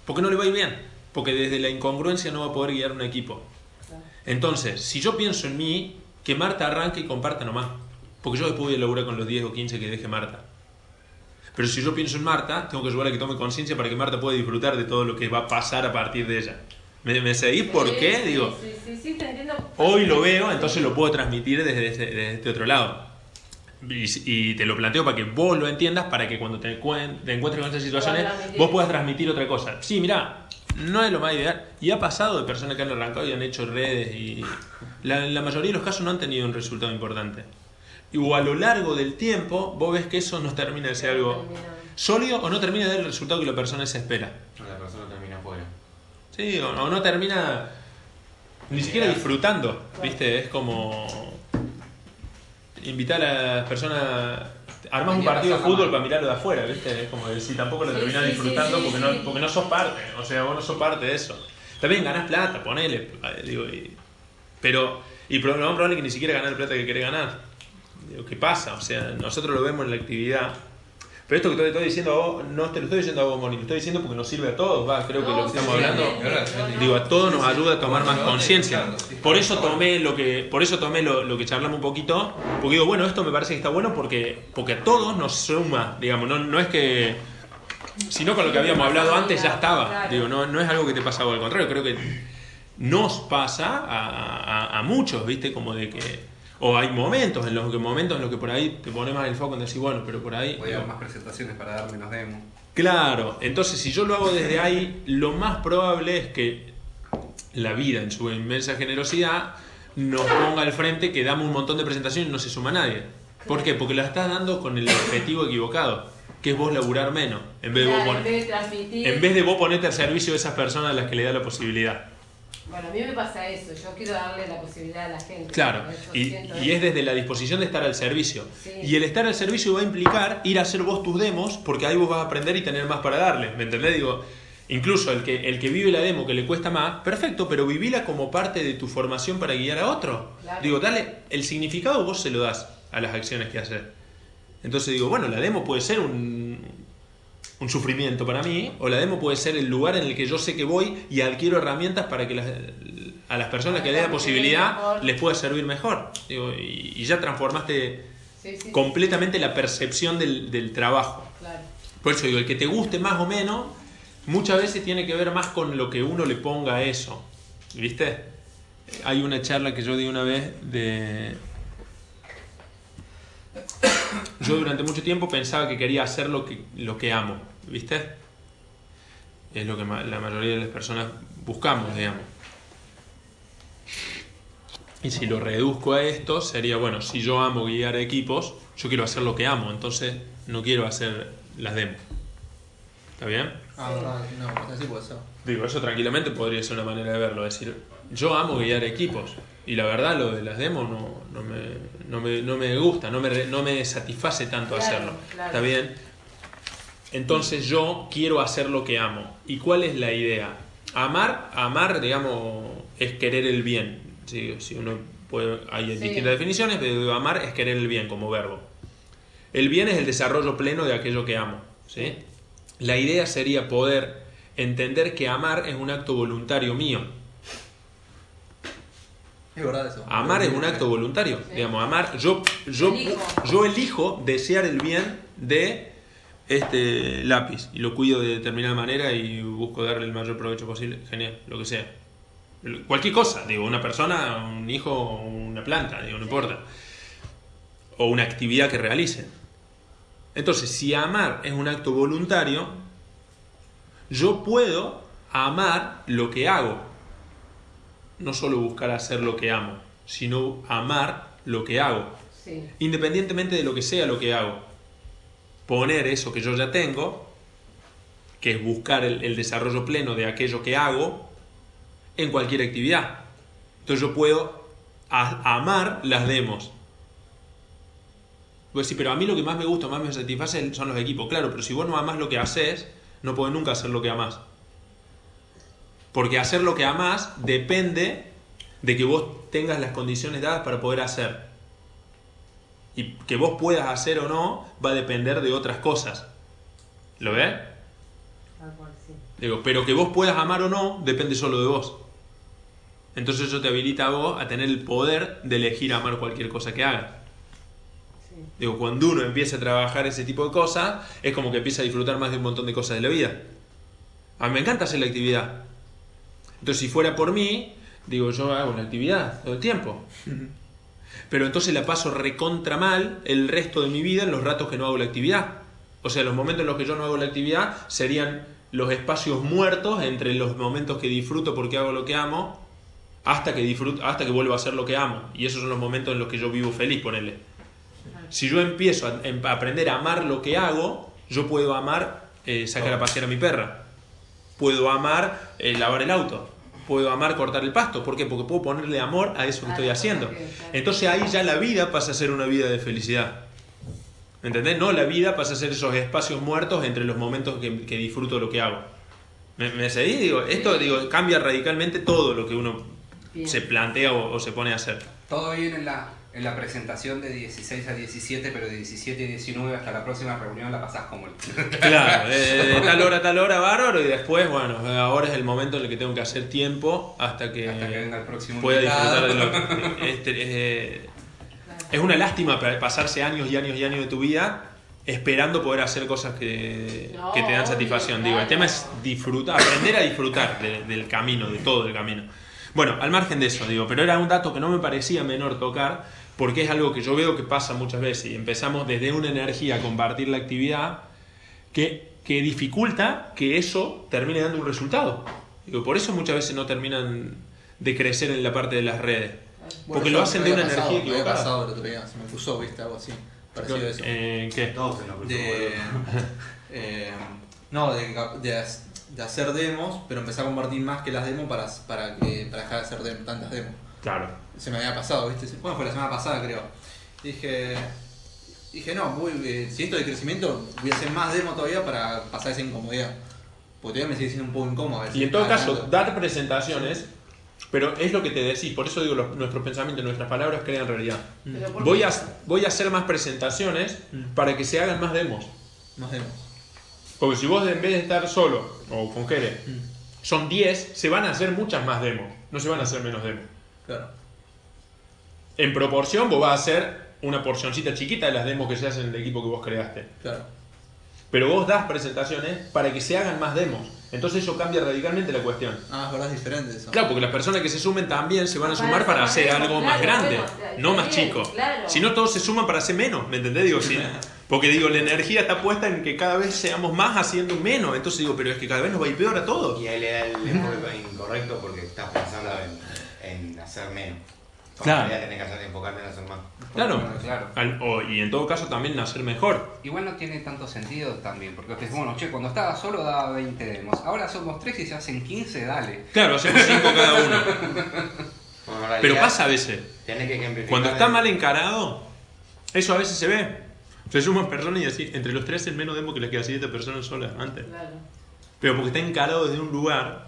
A: Porque no le va a ir bien. Porque desde la incongruencia no va a poder guiar un equipo. Entonces, si yo pienso en mí, que Marta arranque y comparta nomás. Porque yo después voy a laburar con los 10 o 15 que deje Marta. Pero si yo pienso en Marta, tengo que ayudar a que tome conciencia para que Marta pueda disfrutar de todo lo que va a pasar a partir de ella. ¿Me, me seguís por
C: Sí,
A: qué?
C: sí,
A: Digo,
C: Sí, sí, sí, te entiendo.
A: hoy lo veo, entonces lo puedo transmitir desde, este- desde este otro lado. Y, y te lo planteo para que vos lo entiendas, para que cuando te, cuen- te encuentres con estas situaciones, vos puedas transmitir otra cosa. Sí, mira, no es lo más ideal. Y ha pasado de personas que han arrancado y han hecho redes y la, la mayoría de los casos no han tenido un resultado importante. Y o a lo largo del tiempo, vos ves que eso no termina de ser algo sólido o no termina de dar el resultado que la persona se espera.
D: La persona termina afuera.
A: Sí, o, o no termina ni siquiera disfrutando, ¿viste? Es como invitar a las personas armás un partido de fútbol para mirarlo de afuera, ¿viste? Es como que si tampoco lo
C: Sí,
A: terminás
C: sí,
A: disfrutando
C: sí, sí,
A: porque, no, porque no sos parte, o sea, vos no sos parte de eso. También ganás plata, ponele, eh, digo, y- pero y lo más probable es que ni siquiera ganás la plata que querés ganar. Digo, ¿qué pasa? O sea, nosotros lo vemos en la actividad. Pero esto que te estoy diciendo a vos, no te lo estoy diciendo a vos, Moni, lo estoy diciendo porque nos sirve a todos, va, creo que lo que
C: No,
A: estamos
C: sí,
A: hablando...
C: sí, sí,
A: Digo, a todos nos ayuda a tomar más conciencia.
F: sí.
A: Por eso tomé lo que, por eso tomé lo, lo que charlamos un poquito, porque digo, bueno, esto me parece que está bueno porque, porque a todos nos suma, digamos, no, no es que, sino con lo que habíamos hablado antes ya estaba, digo, no, no es algo que te pasa a vos, al contrario, creo que nos pasa a, a- a muchos, viste, como de que, o hay momentos en los que momentos en los que por ahí te pones más el foco en decir, bueno, pero por ahí...
F: Voy a dar más presentaciones para dar menos demos.
A: Claro, entonces si yo lo hago desde ahí, lo más probable es que la vida en su inmensa generosidad nos ponga al frente que damos un montón de presentaciones y no se suma nadie. ¿Por qué? Porque la estás dando con el objetivo equivocado, que es vos laburar menos, en vez de, vos
C: Claro, en
A: poner-
C: vez de
A: en vez de vos ponerte al servicio de esas personas a las que le da la posibilidad.
C: Bueno, a mí me pasa eso, yo quiero darle la posibilidad a la gente.
A: Claro, y, es desde la disposición de estar al servicio.
C: Sí.
A: Y el estar al servicio va a implicar ir a hacer vos tus demos, porque ahí vos vas a aprender y tener más para darle. ¿Me entendés? Digo, incluso el que, el que vive la demo que le cuesta más, perfecto, pero vivila como parte de tu formación para guiar a otro.
C: Claro.
A: Digo, dale, el significado vos se lo das a las acciones que haces. Entonces digo, bueno, la demo puede ser un, un sufrimiento para mí, o la demo puede ser el lugar en el que yo sé que voy y adquiero herramientas para que las- a las personas que le dé la posibilidad les pueda servir mejor. Digo, y, y ya transformaste
C: Sí, sí,
A: completamente la percepción del, del trabajo.
C: Claro.
A: Por eso digo, el que te guste más o menos, muchas veces tiene que ver más con lo que uno le ponga a eso. ¿Viste? Hay una charla que yo di una vez de... Yo durante mucho tiempo pensaba que quería hacer lo que, lo que amo, ¿viste? Es lo que ma- la mayoría de las personas buscamos, digamos. Y si lo reduzco a esto, sería, bueno, si yo amo guiar equipos, yo quiero hacer lo que amo, entonces no quiero hacer las demos. ¿Está bien?
B: Ah, verdad, no, así puede ser.
A: Digo, eso tranquilamente podría ser una manera de verlo. Es decir, yo amo guiar equipos. Y la verdad, lo de las demos no, no, me, no, me, no me gusta, no me, no me satisface tanto
C: Claro,
A: hacerlo.
C: claro.
A: ¿Está bien? Entonces yo quiero hacer lo que amo. ¿Y cuál es la idea? Amar, amar, digamos, es querer el bien. Si, si uno puede, hay
C: Sí.
A: distintas definiciones, pero amar es querer el bien como verbo. El bien es el desarrollo pleno de aquello que amo. ¿sí? La idea sería poder entender que amar es un acto voluntario mío.
B: Es verdad eso.
A: Amar es un acto voluntario.
C: Sí.
A: Digamos, amar, yo, yo,
C: Elijo.
A: yo elijo desear el bien de este lápiz y lo cuido de determinada manera y busco darle el mayor provecho posible. Genial, lo que sea. Cualquier cosa, digo, una persona, un hijo, una planta, digo, no importa. O una actividad que realicen. Entonces, si amar es un acto voluntario, yo puedo amar lo que hago. No solo buscar hacer lo que amo, sino amar lo que hago.
C: Sí.
A: Independientemente de lo que sea lo que hago. Poner eso que yo ya tengo, que es buscar el, desarrollo pleno de aquello que hago, en cualquier actividad. Entonces yo puedo amar las demos. Pues sí, pero a mí lo que más me gusta, más me satisface son los equipos. Claro, pero si vos no amás lo que haces, no podés nunca hacer lo que amás. Porque hacer lo que amás depende de que vos tengas las condiciones dadas para poder hacer. Y que vos puedas hacer o no va a depender de otras cosas. ¿Lo ves?
C: Sí.
A: Digo, pero que vos puedas amar o no depende solo de vos. Entonces eso te habilita a vos a tener el poder de elegir amar cualquier cosa que hagas.
C: Sí.
A: Digo, cuando uno empieza a trabajar ese tipo de cosas, es como que empieza a disfrutar más de un montón de cosas de la vida. A mí me encanta hacer la actividad. Entonces, si fuera por mí, digo, yo hago la actividad todo el tiempo. Pero entonces la paso recontra mal el resto de mi vida en los ratos que no hago la actividad. O sea, los momentos en los que yo no hago la actividad serían los espacios muertos entre los momentos que disfruto porque hago lo que amo hasta que disfruto, hasta que vuelvo a hacer lo que amo. Y esos son los momentos en los que yo vivo feliz, ponele. Si yo empiezo a, em- a aprender a amar lo que hago, yo puedo amar eh, sacar a pasear a mi perra. Puedo amar eh, lavar el auto. Puedo amar cortar el pasto. ¿Por qué? Porque puedo ponerle amor a eso que estoy haciendo. Entonces ahí ya la vida pasa a ser una vida de felicidad. ¿Entendés? No, la vida pasa a ser esos espacios muertos entre los momentos que, que disfruto lo que hago. ¿Me, me seguís? Digo, esto digo, cambia radicalmente todo lo que uno
C: Bien.
A: se plantea o, o se pone a hacer.
F: Todo viene en la En la presentación de 16 a 17, pero de 17 a 19 hasta la próxima reunión la pasás como el...
A: Claro, de, de tal hora a tal hora, bárbaro, y después, bueno, ahora es el momento en el que tengo que hacer tiempo hasta que,
F: Hasta que venga el próximo
A: pueda disfrutar de lo este, eh, Es una lástima pa- pasarse años y años y años de tu vida esperando poder hacer cosas que,
C: No,
A: que te dan satisfacción. Digo, el tema es disfrutar, aprender a disfrutar de- del camino, de todo el camino. Bueno, al margen de eso, digo, pero era un dato que no me parecía menor tocar, porque es algo que yo veo que pasa muchas veces y empezamos desde una energía a compartir la actividad que, que dificulta que eso termine dando un resultado. Digo, por eso muchas veces no terminan de crecer en la parte de las redes. Porque lo hacen
B: me
A: de una
B: pasado,
A: energía
B: me había
A: equivocada.
B: pasado el otro día, se me puso, viste, algo así. Parecido a eso.
A: Eh, ¿Qué?
D: Se cruzó,
B: de, eh, no, de, de, de hacer demos, pero empecé a compartir más que las demos para, para, que, para dejar de hacer dem- tantas demos.
A: Claro.
B: Se me había pasado, ¿viste? Bueno, fue la semana pasada, creo. Dije, dije no, voy, eh, si esto de crecimiento, voy a hacer más demo todavía para pasar esa incomodidad. Porque todavía me sigue siendo un poco incómodo.
A: Y en todo caso,
B: tanto.
A: dar presentaciones, pero es lo que te decís, por eso digo, los- nuestros pensamientos, nuestras palabras crean realidad.
C: ¿por
A: Voy a, voy a hacer más presentaciones para que se hagan más demos.
B: Más demos.
A: Porque si vos en vez de estar solo, o con Jere, son 10, se van a hacer muchas más demos, no se van a hacer menos demos.
B: Claro.
A: En proporción, vos vas a hacer una porcioncita chiquita de las demos que se hacen en el equipo que vos creaste.
B: Claro.
A: Pero vos das presentaciones para que se hagan más demos. Entonces eso cambia radicalmente la cuestión.
B: Ah, es verdad, es diferente eso.
A: Claro, porque las personas que se sumen también se van a
C: Para
A: sumar para
C: hacer
A: algo más
C: claro,
A: grande, no más chico.
C: claro.
A: Si no, todos se suman para hacer menos, ¿me entendés? Digo, sí. Porque digo, la energía está puesta en que cada vez seamos más haciendo menos. Entonces digo, pero es que cada vez nos va a ir peor a todos.
D: Y ahí le da el enfoque incorrecto porque estás pensando en, en hacer menos.
A: Claro.
D: En realidad tenés que hacer, enfocarte en hacer más.
A: Claro.
F: Claro.
A: Al- o- y en todo caso también nacer mejor.
F: Igual no tiene tanto sentido también, porque ustedes, bueno, che, cuando estaba solo daba 20 demos, ahora somos 3 y se hacen 15, dale.
A: Claro, hacemos cinco cada uno.
D: Bueno, en realidad,
A: Pero pasa a veces.
D: Tenés que
A: Cuando está
D: el-
A: mal encarado, eso a veces se ve. Se suman personas y decís, entre los tres es menos demo que las que hacía esta persona sola antes.
C: Claro.
A: Pero porque está encarado desde un lugar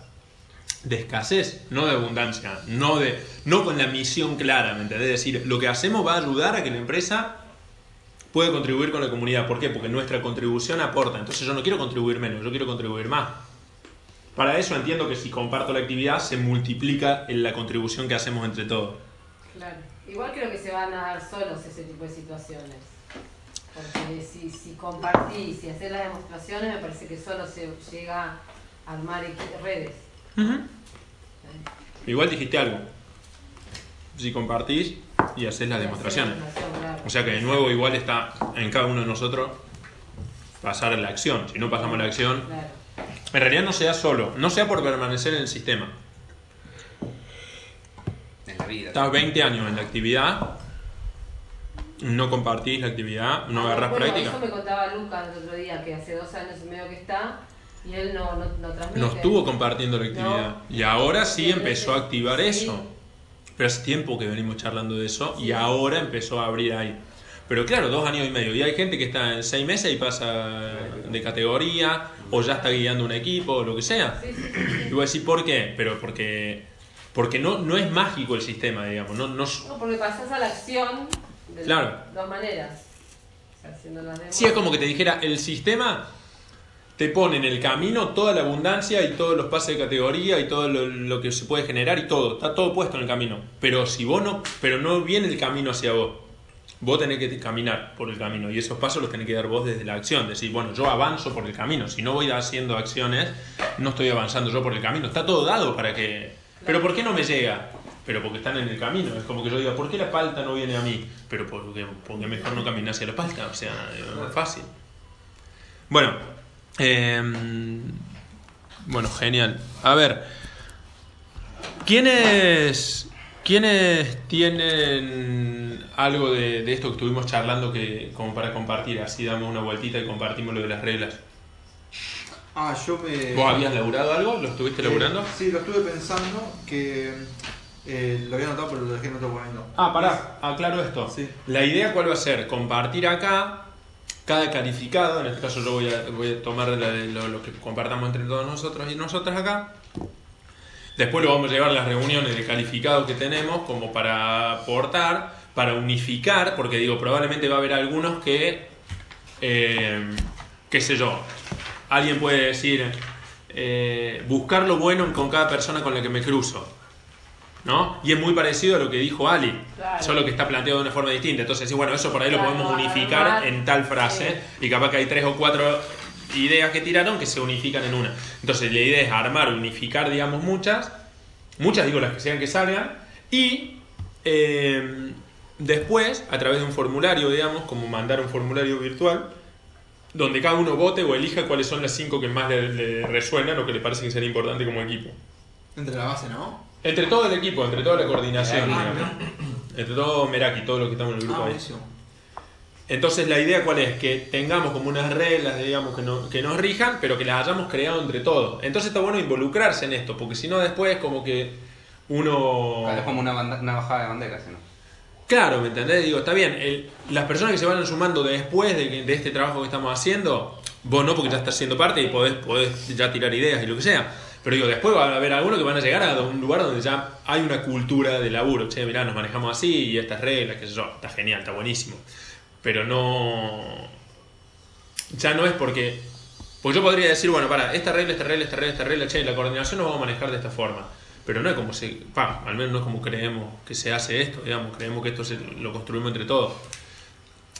A: de escasez, no de abundancia, no, de, no con la misión clara, ¿me? Es decir, lo que hacemos va a ayudar a que la empresa pueda contribuir con la comunidad. ¿Por qué? Porque nuestra contribución aporta. Entonces yo no quiero contribuir menos, yo quiero contribuir más. Para eso entiendo que si comparto la actividad se multiplica en la contribución que hacemos entre todos.
C: Claro. Igual creo que se van a dar solos ese tipo de situaciones. Porque si, si compartís y hacer las demostraciones, me parece que solo se llega a armar
A: Igual dijiste algo. Si compartís y haces las demostraciones.
C: Claro.
A: O sea que de nuevo igual está en cada uno de nosotros pasar la acción. Si no pasamos la acción, en realidad no sea solo, no sea por permanecer en el sistema.
F: En la vida.
A: Estás 20 años en la actividad, no compartís la actividad, no agarrás
C: bueno,
A: práctica.
C: Eso me contaba Lucas el otro día, que hace dos años y medio que está y él no, no, no transmite.
A: No estuvo compartiendo la actividad. Y ahora sí empezó a activar
C: sí.
A: eso. Pero hace tiempo que venimos charlando de eso y ahora empezó a abrir ahí. Pero claro, dos años y medio. Y hay gente que está en seis meses y pasa de categoría o ya está guiando un equipo o lo que sea.
C: Sí.
A: Y voy a decir, ¿por qué? Pero porque, porque no, no es mágico el sistema, digamos. No, no,
C: No, porque pasás a la acción de
A: Claro.
C: dos maneras. O sea, haciendo las demos.
A: Sí, es como que te dijera, el sistema te pone en el camino toda la abundancia y todos los pases de categoría y todo lo, que se puede generar y todo, está todo puesto en el camino. Pero si vos no, pero no viene el camino hacia vos. Vos tenés que caminar por el camino y esos pasos los tenés que dar vos desde la acción. Decir, bueno, yo avanzo por el camino. Si no voy haciendo acciones, no estoy avanzando yo por el camino. Está todo dado para que... Pero ¿por qué no me llega? Pero porque están en el camino. Es como que yo diga, ¿por qué la palta no viene a mí? Pero porque, porque mejor no caminar hacia la palta. O sea, es fácil. Bueno, eh, bueno, genial. A ver, ¿quiénes, quiénes tienen algo de, de esto que estuvimos charlando que como para compartir? Así damos una vueltita y compartimos lo de las reglas.
B: Ah, yo me.
A: ¿Vos habías laburado algo? ¿Lo estuviste laburando?
B: Eh, sí, lo estuve pensando que. eh, lo había notado, pero lo dejé en otro momento.
A: Ah, pará, aclaro esto.
B: Sí.
A: La idea cuál va a ser, compartir acá cada calificado, en este caso yo voy a, voy a tomar lo que compartamos entre todos nosotros y nosotras acá. Después lo vamos a llevar a las reuniones de calificados que tenemos como para aportar, para unificar, porque digo, probablemente va a haber algunos que, eh, qué sé yo, alguien puede decir, eh, buscar lo bueno con cada persona con la que me cruzo. ¿No? Y es muy parecido a lo que dijo Ali,
C: Claro.
A: solo que está planteado de una forma distinta. Entonces, sí, bueno, eso por ahí lo
C: Claro,
A: podemos unificar
C: armar,
A: en tal frase y capaz que hay tres o cuatro ideas que tiraron que se unifican en una. Entonces, la idea es armar, unificar, digamos, muchas, muchas digo las que sean que salgan, y eh, después, a través de un formulario, digamos, como mandar un formulario virtual, donde cada uno vote o elija cuáles son las cinco que más le, le resuenan o que le parecen ser importantes como equipo.
B: Entre la base, ¿no?
A: Entre todo el equipo, entre toda la coordinación,
D: Ah,
A: entre todo Meraki, todo lo que estamos en el grupo
B: Ah,
A: ahí. Entonces la idea cuál es, que tengamos como unas reglas, digamos, que, no- que nos rijan, pero que las hayamos creado entre todos. Entonces está bueno involucrarse en esto, porque si no después como que uno...
F: Es como una, banda- una bajada de banderas, ¿no?
A: Claro, ¿me entendés? Digo, está bien, el- las personas que se van sumando después de este trabajo que estamos haciendo, vos no, porque ya estás siendo parte y podés, podés ya tirar ideas y lo que sea. Pero digo, después va a haber algunos que van a llegar a un lugar donde ya hay una cultura de laburo. Che, mirá, nos manejamos así y estas reglas, qué sé yo, está genial, está buenísimo. Pero no. Ya no es porque. Pues yo podría decir, bueno, para, esta regla, esta regla, esta regla, esta regla, che, la coordinación nos vamos a manejar de esta forma. Pero no es como se. Pa, al menos no es como creemos que se hace esto, digamos, creemos que esto se, lo construimos entre todos.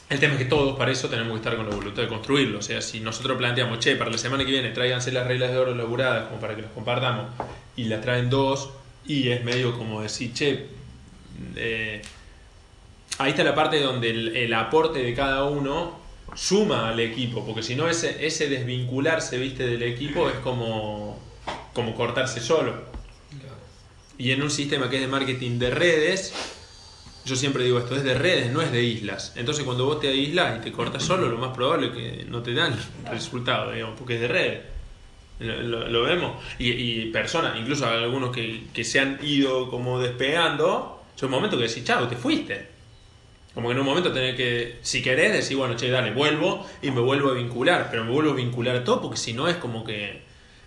A: El tema es que todos para eso tenemos que estar con la voluntad de construirlo. O sea, si nosotros planteamos, che, para la semana que viene tráiganse las reglas de oro laburadas como para que las compartamos, y las traen dos, y es medio como decir, che, eh, ahí está la parte donde el, el aporte de cada uno suma al equipo, porque si no ese, ese desvincularse, viste, del equipo es como, como cortarse solo. Y en un sistema que es de marketing de redes, yo siempre digo esto, es de redes, no es de islas. Entonces cuando vos te aíslas y te cortas solo, lo más probable es que no te dan resultado, digamos, porque es de redes. Lo, vemos. Y, y personas, incluso algunos que, que se han ido como despegando, es un momento que decís, chao, te fuiste. Como que en un momento tenés que, si querés, decir, bueno, che, dale, vuelvo y me vuelvo a vincular, pero me vuelvo a vincular a todo porque si no es como que...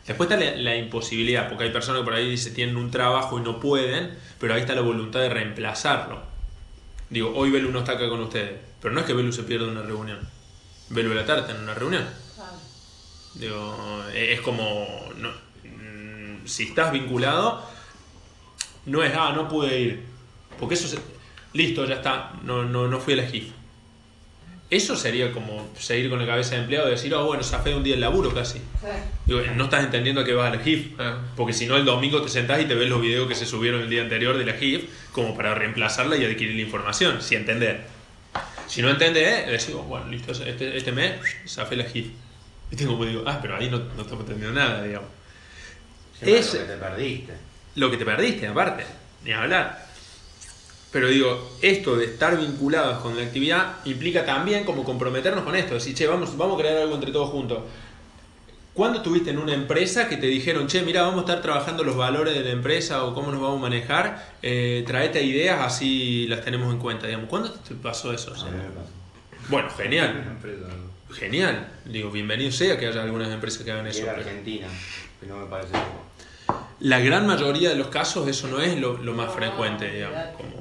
A: Después está la, imposibilidad, porque hay personas que por ahí dicen tienen un trabajo y no pueden, pero ahí está la voluntad de reemplazarlo. Digo, hoy Belu no está acá con ustedes, pero no es que Belu se pierda una reunión. Belu de la tarde está en una reunión. Digo, eh, es como, no, mm, si estás vinculado, no es, ah, no pude ir. Porque eso, se- listo, ya está, no, no, no fui a la GIF. Eso sería como seguir con la cabeza de empleado y decir, oh, bueno, zafé un día el laburo casi. Digo, no estás entendiendo a qué vas a la GIF. Porque si no, el domingo te sentás y te ves los videos que se subieron el día anterior de la GIF como para reemplazarla y adquirir la información, si entender. Si no entendés, decís, oh, bueno, listo, este, este mes zafé la GIF. Y tengo como digo, ah, pero ahí no, no estamos entendiendo nada, digamos.
D: Siempre
A: Es-
D: lo que te perdiste.
A: Lo que te perdiste, aparte, ni hablar. Pero digo, esto de estar vinculados con la actividad implica también como comprometernos con esto. Decir, che, vamos, vamos a crear algo entre todos juntos. ¿Cuándo estuviste en una empresa que te dijeron, che, mira, vamos a estar trabajando los valores de la empresa o cómo nos vamos a manejar? Eh, traete ideas, así las tenemos en cuenta, digamos. ¿Cuándo te pasó eso? O sea, bueno, genial, genial. Digo, bienvenido sea que haya algunas empresas que hagan eso.
D: era
A: pero-
D: Argentina, que no me parece.
A: La gran mayoría de los casos eso no es lo, lo más frecuente, digamos. Como,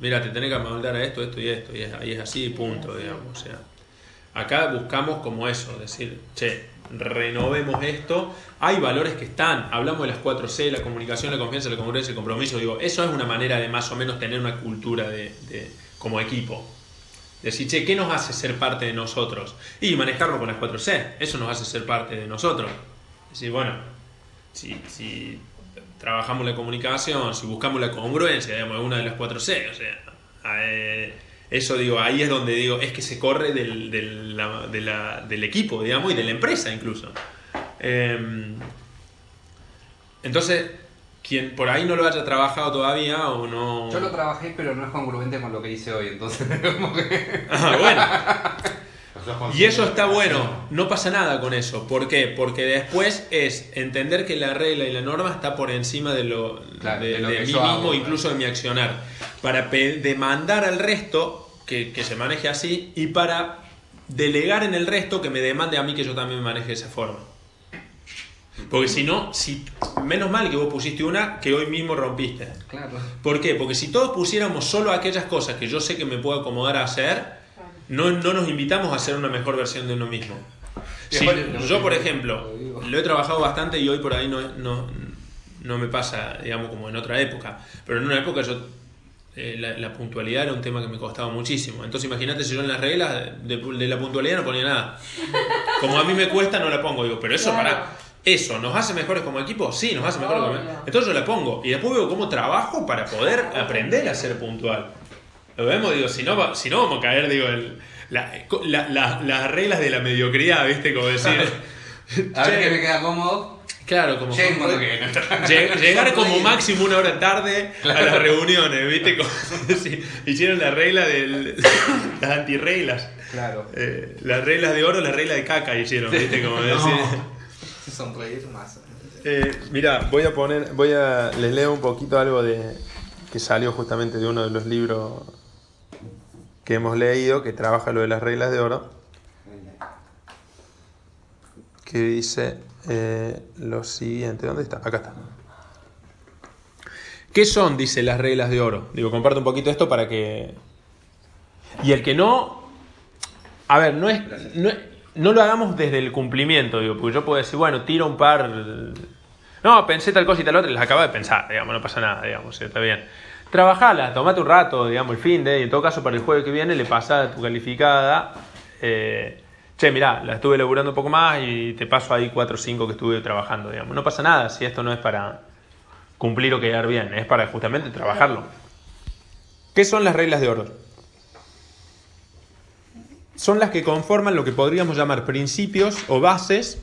A: mira, te tenés que amoldar a esto, esto y esto, y es, es así, punto, digamos. O sea, acá buscamos como eso, decir, che, renovemos esto. Hay valores que están, hablamos de las 4C, la comunicación, la confianza, la congruencia, el compromiso. Digo, eso es una manera de más o menos tener una cultura de- como equipo. Decir, che, ¿qué nos hace ser parte de nosotros? Y manejarlo con las 4C, eso nos hace ser parte de nosotros. Decir, bueno, si, si trabajamos la comunicación, si buscamos la congruencia, digamos, es una de las 4C, o sea, eh, eso digo, ahí es donde digo, es que se corre del, del, la- de la- del equipo, digamos, y de la empresa incluso. Eh, entonces, quien por ahí no lo haya trabajado todavía o no...
F: Yo lo trabajé, pero no es congruente con lo que hice hoy, entonces como que...
A: Ah, bueno. Y eso está bueno, no pasa nada con eso. ¿Por qué? Porque después es entender que la regla y la norma está por encima de lo
F: Claro,
A: de,
F: de lo
A: de
F: que
A: mí
F: yo
A: mismo,
F: hago,
A: incluso de mi accionar. Para demandar al resto que, que se maneje así y para delegar en el resto que me demande a mí que yo también me maneje de esa forma. Porque si no, si menos mal que vos pusiste una que hoy mismo rompiste.
F: Claro.
A: ¿Por qué? Porque si todos pusiéramos solo aquellas cosas que yo sé que me puedo acomodar a hacer, no, no nos invitamos a ser una mejor versión de uno mismo. Yo, por ejemplo, lo he trabajado bastante y hoy por ahí no, no, no me pasa, digamos, como en otra época. Pero en una época yo eh, la, la puntualidad era un tema que me costaba muchísimo. Entonces imagínate si yo en las reglas de, de la puntualidad no ponía nada. Como a mí me cuesta, no la pongo. Digo, pero eso,
C: Claro.
A: para ¿Eso nos hace mejores como equipo? Sí, nos hace mejores como
C: Obvio.
A: Entonces yo la pongo y después veo cómo trabajo para poder aprender a ser puntual. Lo vemos, digo, si no, va- si no vamos a caer, digo, el- la- la- la- las reglas de la mediocridad, ¿viste? Como decir...
F: A ver
A: "Che,
F: qué me queda cómodo.
A: Claro, como... Llegar como máximo una hora tarde a las reuniones, ¿viste? Como si hicieron la regla de las antirreglas.
F: Claro.
A: Eh, las reglas de oro, la regla de caca hicieron, ¿viste? Como decir.
B: Sonreír más.
A: Eh, mira, voy a poner, voy a, les leo un poquito algo de que salió justamente de uno de los libros que hemos leído, que trabaja lo de las reglas de oro, que dice eh, lo siguiente. ¿Dónde está? Acá está. ¿Qué son, dice, las reglas de oro? Digo, comparto un poquito esto para que... Y el que no... A ver, no es... No, no lo hagamos desde el cumplimiento, digo, porque yo puedo decir, bueno, tiro un par... No, pensé tal cosa y tal otra, y las acabo de pensar, digamos, no pasa nada, digamos, está bien. Trabajala, tomate un rato, digamos, el fin de, y en todo caso para el jueves que viene le pasás a tu calificada, eh, che, mirá, la estuve elaborando un poco más y te paso ahí 4 o 5 que estuve trabajando, digamos. No pasa nada si esto no es para cumplir o quedar bien, es para justamente trabajarlo. ¿Qué son las reglas de oro? Son las que conforman lo que podríamos llamar principios o bases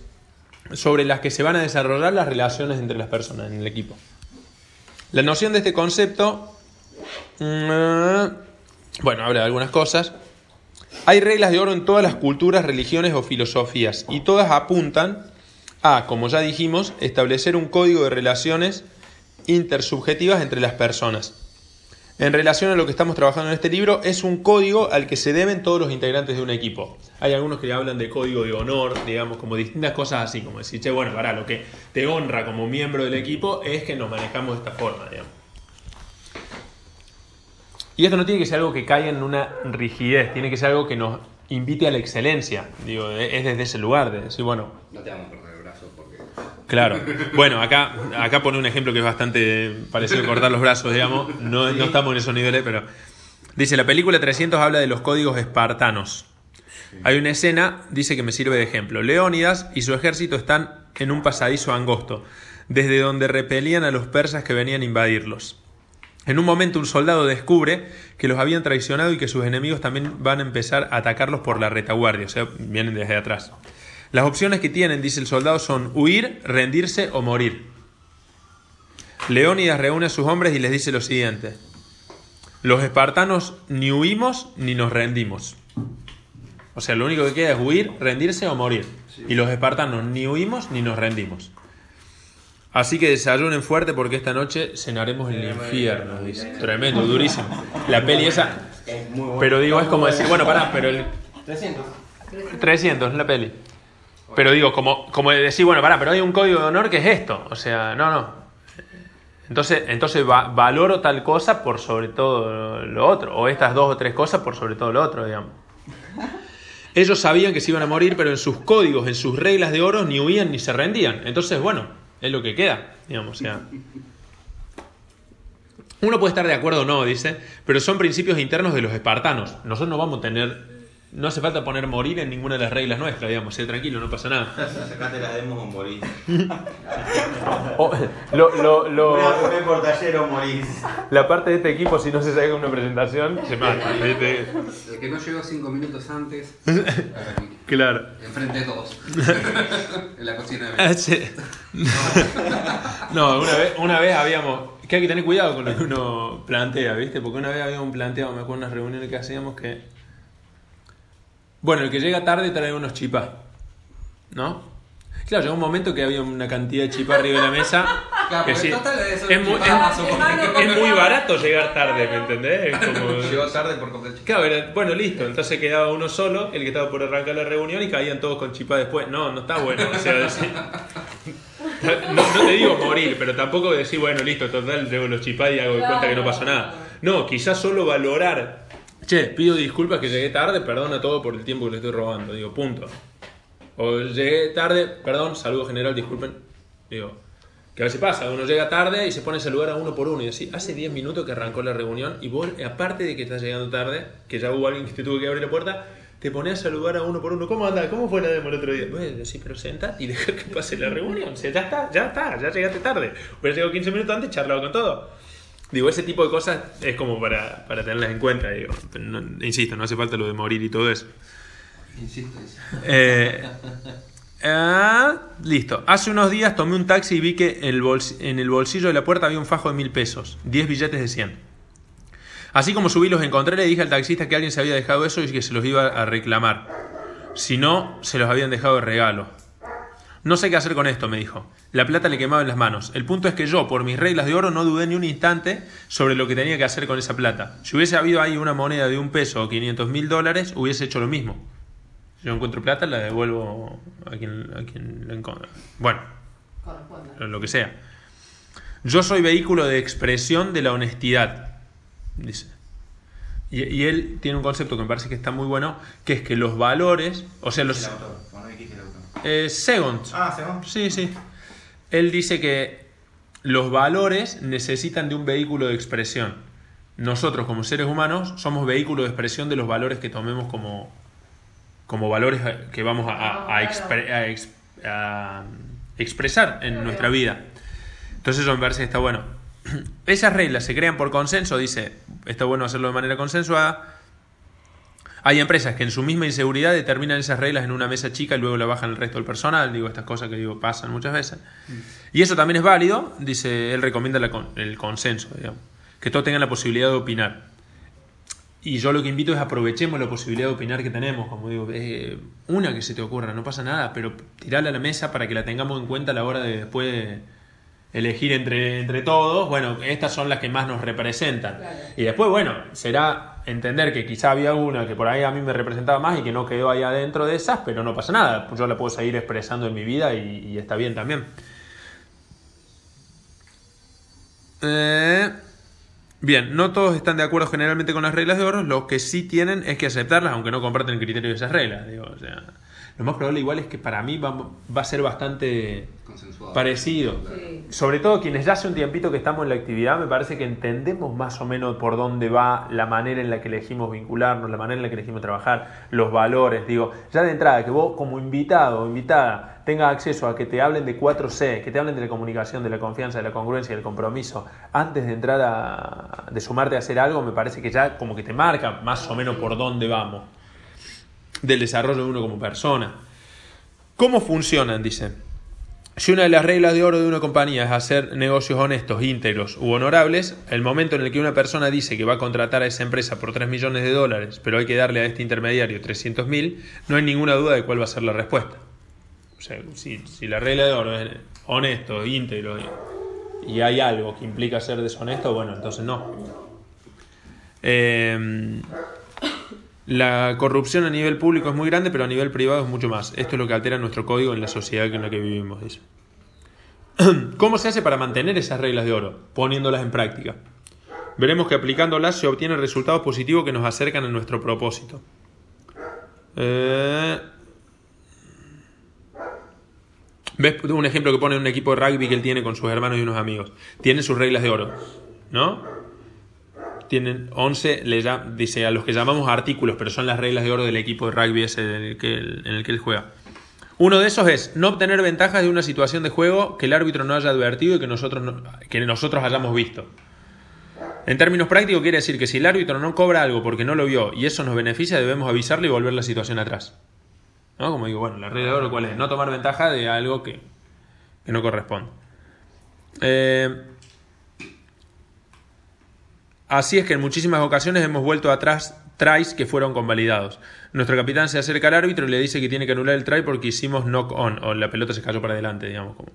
A: sobre las que se van a desarrollar las relaciones entre las personas en el equipo. La noción de este concepto, bueno, habla de algunas cosas. Hay reglas de oro en todas las culturas, religiones o filosofías y todas apuntan a, como ya dijimos, establecer un código de relaciones intersubjetivas entre las personas. En relación a lo que estamos trabajando en este libro, es un código al que se deben todos los integrantes de un equipo. Hay algunos que hablan de código de honor, digamos, como distintas cosas así, como decir, che, bueno, para lo que te honra como miembro del equipo es que nos manejamos de esta forma, digamos. Y esto no tiene que ser algo que caiga en una rigidez, tiene que ser algo que nos invite a la excelencia. Digo, es desde ese lugar, de decir, bueno,
F: No te vamos a perder el brazo porque.
A: Claro. Bueno, acá, acá pone un ejemplo que es bastante parecido a cortar los brazos, digamos. No, no estamos en esos niveles, pero... Dice, la película 300 habla de los códigos espartanos. Hay una escena, dice que me sirve de ejemplo. Leónidas y su ejército están en un pasadizo angosto, desde donde repelían a los persas que venían a invadirlos. En un momento un soldado descubre que los habían traicionado y que sus enemigos también van a empezar a atacarlos por la retaguardia, o sea, vienen desde atrás. Las opciones que tienen, dice el soldado, son huir, rendirse o morir. Leónidas reúne a sus hombres y les dice lo siguiente. Los espartanos ni huimos ni nos rendimos. O sea, lo único que queda es huir, rendirse o morir. Y los espartanos ni huimos ni nos rendimos. Así que desayunen fuerte porque esta noche cenaremos en el infierno. Dice. Tremendo, durísimo. La peli esa. Pero digo, es como decir, bueno, pará, pero el
D: 300.
A: 300 es la peli. Pero digo, como, como decir, bueno, pará, pero hay un código de honor que es esto. O sea, no, no. Entonces, entonces va- valoro tal cosa por sobre todo lo otro. O estas dos o tres cosas por sobre todo lo otro, digamos. Ellos sabían que se iban a morir, pero en sus códigos, en sus reglas de oro, ni huían ni se rendían. Entonces, bueno, es lo que queda, digamos. O sea, uno puede estar de acuerdo o no, dice, pero son principios internos de los espartanos. Nosotros no vamos a tener, no hace falta poner morir en ninguna de las reglas nuestras, digamos, sé tranquilo, no pasa nada.
D: Sacate la demo o morís.
A: O- lo- lo- lo-
D: por taller o morís.
A: la parte de este equipo, si no se saca una presentación, se mata.
F: El que no llegó cinco minutos antes,
A: Claro.
F: enfrente de todos. en la cocina de
A: Ah, sí. No, una vez, una vez habíamos. Que hay que tener cuidado con lo que uno plantea, ¿viste? Porque una vez habíamos planteado, me acuerdo, en unas reuniones que hacíamos que. Bueno, el que llega tarde trae unos chipás. ¿No? Claro, llegó un momento que había una cantidad de chipás arriba de la mesa.
F: Claro,
A: que sí,
F: total es
A: es, muy, es- muy barato llegar tarde, ¿me entendés? Como-
B: Llegó tarde por completo.
A: Claro, era- bueno, listo. Entonces quedaba uno solo, el que estaba por arrancar la reunión, y caían todos con chipá después. No, no está bueno. O sea, decir- No, no te digo morir, pero tampoco decir, bueno, listo, total, llevo los chipás y hago de cuenta que no pasó nada. No, quizás solo valorar. Che, pido disculpas que llegué tarde, perdona todo por el tiempo que le estoy robando. Digo, punto. O llegué tarde, perdón, saludo general, disculpen. Digo, que a veces pasa, uno llega tarde y se pone a saludar a uno por uno y decir, hace 10 minutos que arrancó la reunión y vos, aparte de que estás llegando tarde, que ya hubo alguien que te tuvo que abrir la puerta, te pones a saludar a uno por uno. ¿Cómo anda? ¿Cómo fue la demo el otro día? Bueno, decís, pero senta y deja que pase la reunión. O sea, ya está, ya está, ya llegaste tarde. Hubieras llegado 15 minutos antes, charlado con todo. Digo, ese tipo de cosas es como para, para tenerlas en cuenta. Digo. No- insisto, no hace falta lo de morir y todo eso.
B: Insisto, eso.
A: Eh, ah, listo. Hace unos días tomé un taxi y vi que el bols- en el bolsillo de la puerta había un fajo de mil pesos, 10 billetes de 100. Así como subí los encontré, le dije al taxista que alguien se había dejado eso y que se los iba a reclamar. Si no, se los habían dejado de regalo. No sé qué hacer con esto, me dijo. La plata le quemaba en las manos. El punto es que yo, por mis reglas de oro, no dudé ni un instante sobre lo que tenía que hacer con esa plata. Si hubiese habido ahí una moneda de un peso o 500 mil dólares, hubiese hecho lo mismo. Si yo encuentro plata, la devuelvo a quien, a quien la encuentre. Bueno, lo que sea. Yo soy vehículo de expresión de la honestidad, dice. Y, y él tiene un concepto que me parece que está muy bueno, que es que los valores, o sea, los...
D: El autor, o no dijiste el autor.
A: Eh.
D: Ah, Según.
A: Sí, sí. Él dice que los valores necesitan de un vehículo de expresión. Nosotros, como seres humanos, somos vehículo de expresión de los valores que tomemos como, como valores que vamos a, a- a expre- a ex- a expresar en nuestra vida. Entonces eso me parece que está bueno. Esas reglas se crean por consenso, dice, está bueno hacerlo de manera consensuada. Hay empresas que en su misma inseguridad determinan esas reglas en una mesa chica y luego la bajan el resto del personal. Digo, estas cosas que digo pasan muchas veces. Y eso también es válido, dice, él recomienda la con- el consenso, digamos. Que todos tengan la posibilidad de opinar. Y yo lo que invito es aprovechemos la posibilidad de opinar que tenemos, como digo, eh, una que se te ocurra, no pasa nada, pero tirarla a la mesa para que la tengamos en cuenta a la hora de después elegir entre, entre todos. Bueno, estas son las que más nos representan.
C: Claro.
A: Y después, bueno, será entender que quizá había una que por ahí a mí me representaba más y que no quedó ahí adentro de esas, pero no pasa nada. Yo la puedo seguir expresando en mi vida y, está bien también. Eh, bien, no todos están de acuerdo generalmente con las reglas de oro, lo que sí tienen es que aceptarlas, aunque no comparten el criterio de esas reglas. Digo, o sea, lo más probable igual es que para mí va, va a ser bastante
F: Consensuado.
A: parecido.
C: Sí.
A: Sobre todo quienes ya hace un tiempito que estamos en la actividad, me parece que entendemos más o menos por dónde va la manera en la que elegimos vincularnos, la manera en la que elegimos trabajar, los valores. Digo, ya de entrada, que vos como invitado o invitada tengas acceso a que te hablen de 4C, que te hablen de la comunicación, de la confianza, de la congruencia, del compromiso, antes de entrar a. de sumarte a hacer algo, me parece que ya como que te marca más o menos por dónde vamos. Del desarrollo de uno como persona. ¿Cómo funcionan? Dice. Si una de las reglas de oro de una compañía es hacer negocios honestos, íntegros u honorables, el momento en el que una persona dice que va a contratar a esa empresa por 3 millones de dólares, pero hay que darle a este intermediario 300 mil, no hay ninguna duda de cuál va a ser la respuesta. O sea, si, si la regla de oro es honesto, íntegro y, hay algo que implica ser deshonesto, bueno, entonces no. Eh, la corrupción a nivel público es muy grande, pero a nivel privado es mucho más. Esto es lo que altera nuestro código en la sociedad en la que vivimos. ¿Cómo se hace para mantener esas reglas de oro? Poniéndolas en práctica. Veremos que aplicándolas se obtienen resultados positivos que nos acercan a nuestro propósito. Eh, ¿Ves un ejemplo que pone un equipo de rugby que él tiene con sus hermanos y unos amigos? Tiene sus reglas de oro, ¿no? Tienen 11, le llam- dice a los que llamamos artículos, pero son las reglas de oro del equipo de rugby ese en el que en el que él juega. Uno de esos es no obtener ventajas de una situación de juego que el árbitro no haya advertido y que nosotros, no- que nosotros hayamos visto. En términos prácticos quiere decir que si el árbitro no cobra algo porque no lo vio y eso nos beneficia, debemos avisarle y volver la situación atrás. ¿No? Como digo, bueno, la regla de oro cuál es? No tomar ventaja de algo que, que no corresponde. Eh, Así es que en muchísimas ocasiones hemos vuelto atrás tries que fueron convalidados. Nuestro capitán se acerca al árbitro y le dice que tiene que anular el try porque hicimos knock on, o la pelota se cayó para adelante, digamos. Como.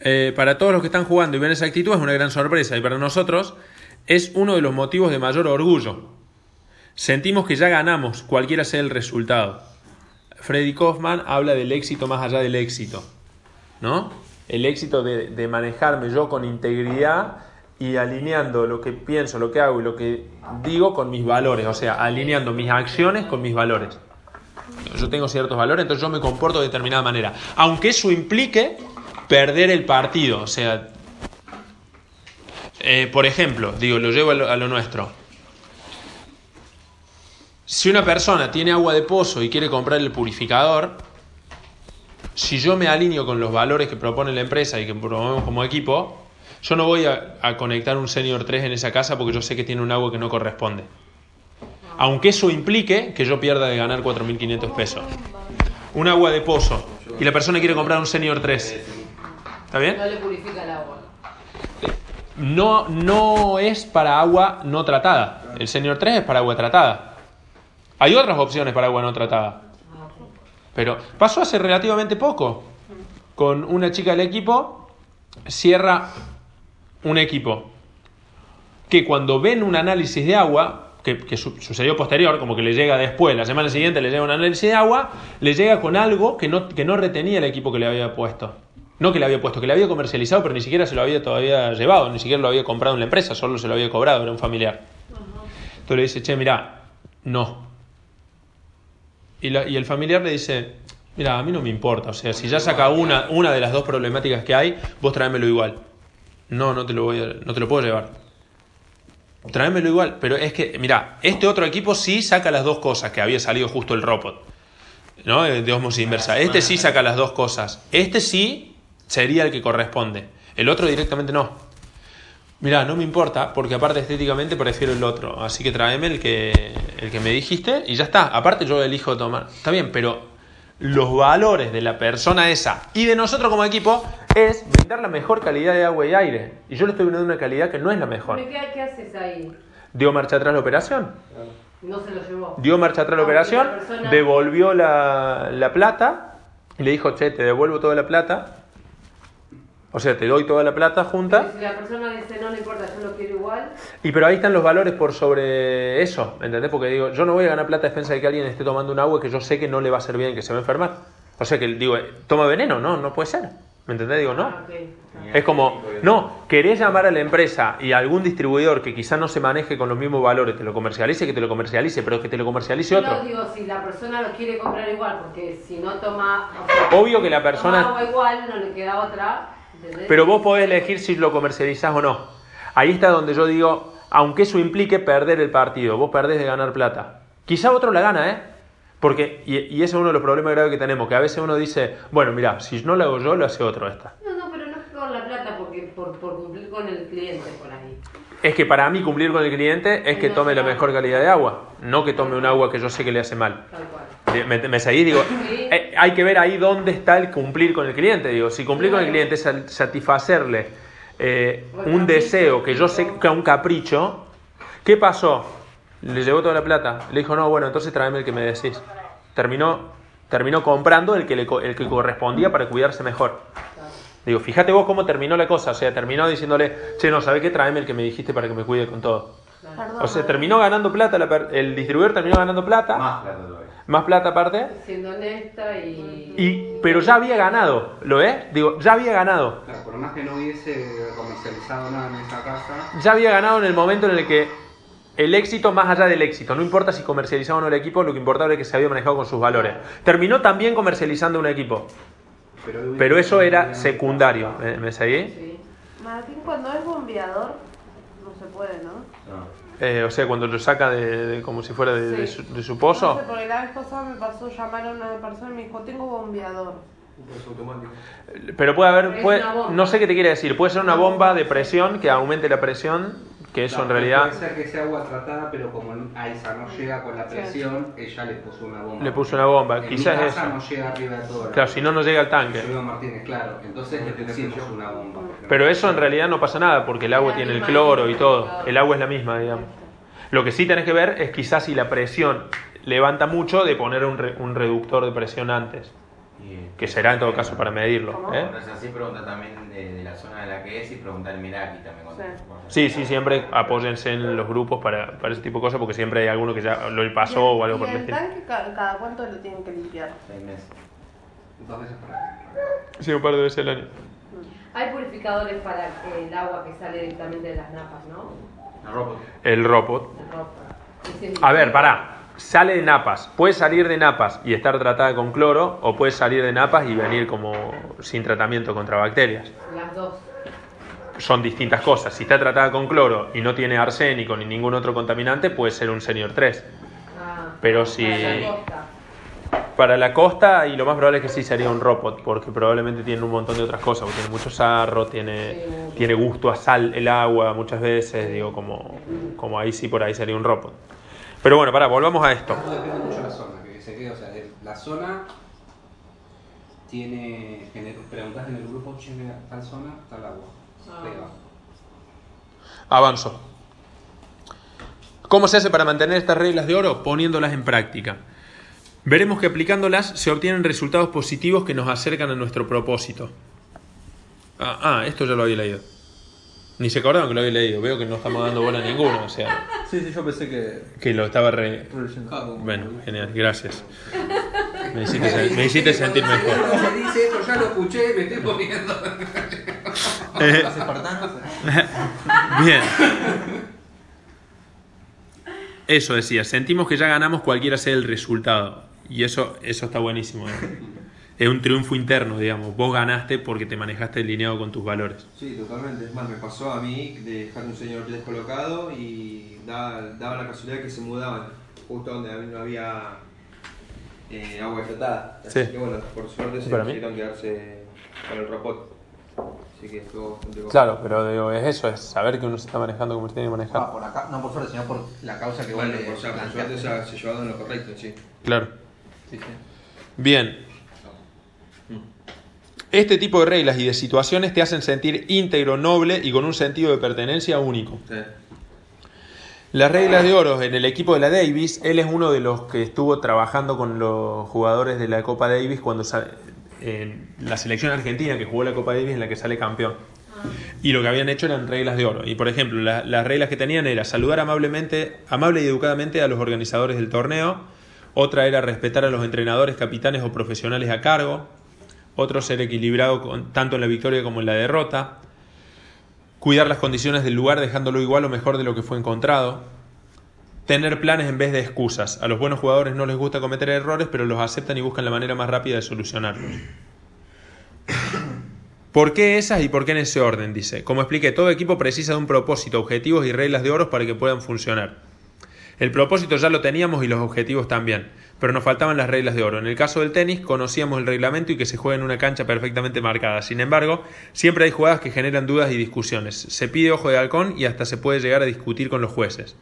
A: Eh, para todos los que están jugando y ven esa actitud es una gran sorpresa y para nosotros es uno de los motivos de mayor orgullo. Sentimos que ya ganamos, cualquiera sea el resultado. Freddy Kaufman habla del éxito más allá del éxito. ¿no? El éxito de, de manejarme yo con integridad y alineando lo que pienso, lo que hago y lo que digo con mis valores, o sea, alineando mis acciones con mis valores. Yo tengo ciertos valores, entonces yo me comporto de determinada manera. Aunque eso implique perder el partido, o sea, eh, por ejemplo, digo, lo llevo a lo, a lo nuestro. Si una persona tiene agua de pozo y quiere comprar el purificador, si yo me alineo con los valores que propone la empresa y que promovemos como equipo, yo no voy a, a conectar un Senior 3 en esa casa porque yo sé que tiene un agua que no corresponde. Aunque eso implique que yo pierda de ganar 4.500 pesos. Un agua de pozo y la persona quiere comprar un Senior 3. ¿Está bien?
C: No le purifica el agua.
A: no, no es para agua no tratada. El Senior 3 es para agua tratada. Hay otras opciones para agua no tratada. Pero pasó hace relativamente poco. Con una chica del equipo, cierra un equipo. Que cuando ven un análisis de agua, que, su- sucedió posterior, como que le llega después, la semana siguiente le llega un análisis de agua, le llega con algo que no, que no retenía el equipo que le había puesto. No que le había puesto, que le había comercializado, pero ni siquiera se lo había todavía llevado, ni siquiera lo había comprado en la empresa, solo se lo había cobrado, era un familiar. Entonces le dice, che, mira, no. Y, la- y el familiar le dice, mira, a mí no me importa, o sea, si ya saca una, una de las dos problemáticas que hay, vos tráemelo igual. No, no te lo voy a- no te lo puedo llevar. Tráemelo igual, pero es que, mira, este otro equipo sí saca las dos cosas, que había salido justo el robot, ¿no? Eh, De osmosis inversa. Este sí saca las dos cosas. Este sí sería el que corresponde. El otro directamente no. Mira, no me importa, porque aparte estéticamente prefiero el otro. Así que tráeme el que, el que me dijiste y ya está. Aparte yo elijo tomar. Está bien, pero los valores de la persona esa y de nosotros como equipo es brindar la mejor calidad de agua y aire. Y yo le estoy brindando una calidad que no es la mejor.
C: ¿Qué, qué haces ahí?
A: Dio marcha atrás la operación.
C: No se lo llevó.
A: Dio marcha atrás la
C: Aunque
A: operación,
C: la persona-
A: devolvió la, la plata y le dijo, che, te devuelvo toda la plata. O sea, te doy toda la plata junta.
C: Si la persona dice, no, no importa, yo lo quiero igual,
A: Y pero ahí están los valores por sobre eso, ¿me entendés? Porque digo, yo no voy a ganar plata a defensa de que alguien esté tomando un agua que yo sé que no le va a hacer bien, que se va a enfermar. O sea que digo, eh, toma veneno, no, no puede ser. ¿Me entendés? Digo, no.
C: Ah.
A: Es como, no, querés llamar a la empresa y a algún distribuidor que quizá no se maneje con los mismos valores, te lo comercialice, que te lo comercialice, pero que te lo comercialice
C: Yo
A: otro.
C: digo, si la persona lo quiere comprar igual, porque si no toma...
A: Obvio que la persona...
C: igual, no le queda otra. ¿entendés?
A: Pero vos podés elegir si lo comercializás o no. Ahí está donde yo digo, aunque eso implique perder el partido, vos perdés de ganar plata. Quizá otro la gana, ¿eh? Porque, y, y ese es uno de los problemas graves que tenemos, que a veces uno dice, bueno, mira, si no lo hago yo, lo hace otro esta.
C: No, no, pero no es con la plata, porque por, por cumplir con el cliente por ahí.
A: Es que para mí cumplir con el cliente es que tome la mejor calidad de agua, no que tome un agua que yo sé que le hace mal.
C: Tal cual.
A: ¿Me, me seguís? Digo,
C: Sí.
A: eh, hay que ver ahí dónde está el cumplir con el cliente. Digo, si cumplir con el cliente es satisfacerle eh, un deseo que yo sé que es un capricho, ¿qué pasó? Le llevó toda la plata. Le dijo, no, bueno, entonces tráeme el que me decís. Terminó, terminó comprando el que, le, el que correspondía para cuidarse mejor. Digo, fíjate vos cómo terminó la cosa. O sea, terminó diciéndole, che, no, ¿sabés qué? Tráeme el que me dijiste para que me cuide con todo.
G: Perdón,
A: O sea, terminó ganando plata, la per- el distribuidor terminó ganando plata,
D: Más plata todavía.
A: más plata aparte.
C: Siendo honesta y...
A: Y, pero ya había ganado, ¿lo ves? Digo, ya había ganado.
F: Claro, por más que no hubiese comercializado nada en esa casa,
A: Ya había ganado en el momento en el que el éxito, más allá del éxito, no importa si comercializaba o no el equipo, lo que importaba era que se había manejado con sus valores. Terminó también comercializando un equipo,
F: pero,
A: pero eso era secundario. ¿Me, me seguí?
C: Sí.
G: Martín, cuando es bombeador, no se puede, ¿no?
D: No.
A: Eh, o sea, cuando lo saca de, de- como si fuera de, de
C: Sí.
A: su, de su
G: No
A: pozo.
G: sé, porque la vez pasada me pasó llamar a una persona y me dijo, tengo bombeador.
B: Es automático.
A: Pero puede haber,
C: Es
A: puede- no sé qué te quiere decir, puede ser una bomba de presión que aumente la presión, que eso en realidad
F: Puede ser que sea agua tratada, pero como Aiza no llega con la presión, ella le puso una bomba.
A: Le puso una bomba,
F: En
A: quizás
F: mi casa
A: eso.
F: no llega arriba de todo.
A: Claro, si no, no llega al tanque.
F: Martínez, claro. Entonces le pusimos una bomba.
A: Pero eso en realidad no pasa nada porque el agua tiene el cloro y todo. El agua es la misma, digamos. Lo que sí tenés que ver es quizás si la presión levanta mucho de poner un, re- un reductor de presión antes, que será en todo caso para medirlo. ¿eh?
D: Cuando es así, pregunta también de, de la zona de la que es y preguntar el Meraki también. Cuando,
G: Sí.
D: cuando-
A: Sí, sí, siempre apóyense en los grupos para, para ese tipo de cosas porque siempre hay alguno que ya lo pasó o algo
G: ¿Y
A: por el
G: el
A: estilo.
G: tanque cada cuánto lo tienen que limpiar?
D: Seis meses.
F: Dos veces por año.
A: Sí, un par de veces al año.
C: Hay purificadores para el agua que sale directamente de las napas, ¿no?
B: El robot.
A: El robot.
C: El es-
A: A ver, pará. Sale de napas. Puede salir de napas y estar tratada con cloro, o puede salir de napas y venir como sin tratamiento contra bacterias.
C: Las dos.
A: Son distintas cosas. Si está tratada con cloro y no tiene arsénico ni ningún otro contaminante, puede ser un Senior 3.
C: Ah,
A: Pero si-
C: para la costa.
A: Para la costa, y lo más probable es que sí sería un robot, porque probablemente tiene un montón de otras cosas. porque Tiene mucho sarro, tiene,
C: Sí,
A: tiene gusto a sal el agua muchas veces. Digo, como, como ahí sí, por ahí sería un robot. Pero bueno, pará, volvamos a esto.
F: Todo depende mucho de la zona, que se quede, o sea, de- la zona tiene, preguntás en el grupo, tal zona, tal agua.
C: Ah.
A: Avanzo. ¿Cómo se hace para mantener estas reglas de oro? Poniéndolas en práctica. Veremos que aplicándolas se obtienen resultados positivos que nos acercan a nuestro propósito. Ah, ah, esto ya lo había leído. Ni se acordaban que lo había leído. Veo que no estamos dando bola a ninguno. O sea,
B: Sí, sí, yo pensé que.
A: que lo estaba re... Bueno, genial, gracias. Me hiciste, sen- me hiciste sentir mejor.
F: Se dice esto, ya lo escuché, me estoy poniendo.
A: Eh,
B: Los espartanos.
A: Bien. Eso decía, sentimos que ya ganamos cualquiera sea el resultado. Y eso, eso está buenísimo. ¿eh? Es un triunfo interno, digamos. Vos ganaste porque te manejaste alineado con tus valores.
H: Sí, totalmente. Es más, me pasó a mí de dejar un señor descolocado y daba, daba la casualidad que se mudaban justo donde no había eh, agua tratada. Así
A: Sí.
H: que bueno, por suerte se decidieron quedarse con el robot. Así que estuvo.
A: Claro, pero digo, es eso, es saber que uno se está manejando como se tiene que
B: Ah,
A: manejar.
B: por acá, no por suerte, sino por la causa que
H: Bueno,
B: vos le
H: por, o sea, por suerte o sea, se llevaron lo correcto, sí.
A: Claro.
B: Sí, sí.
A: Bien. Este tipo de reglas y de situaciones te hacen sentir íntegro, noble y con un sentido de pertenencia único.
H: Sí.
A: Las reglas de oro en el equipo de la Davis, él es uno de los que estuvo trabajando con los jugadores de la Copa Davis cuando sa- en la selección argentina que jugó la Copa Davis en la que sale campeón. Y lo que habían hecho eran reglas de oro. Y por ejemplo, la- las reglas que tenían era saludar amablemente, amable y educadamente a los organizadores del torneo. Otra era respetar a los entrenadores, capitanes o profesionales a cargo. Otro ser equilibrado tanto en la victoria como en la derrota cuidar las condiciones del lugar dejándolo igual o mejor de lo que fue encontrado, tener planes en vez de excusas. A los buenos jugadores no les gusta cometer errores, pero los aceptan y buscan la manera más rápida de solucionarlos. ¿Por qué esas y por qué en ese orden? Dice. Como expliqué, todo equipo precisa de un propósito, objetivos y reglas de oro para que puedan funcionar. El propósito ya lo teníamos y los objetivos también, pero nos faltaban las reglas de oro. En el caso del tenis conocíamos el reglamento y que se juega en una cancha perfectamente marcada. Sin embargo, siempre hay jugadas que generan dudas y discusiones. Se pide ojo de halcón y hasta se puede llegar a discutir con los jueces.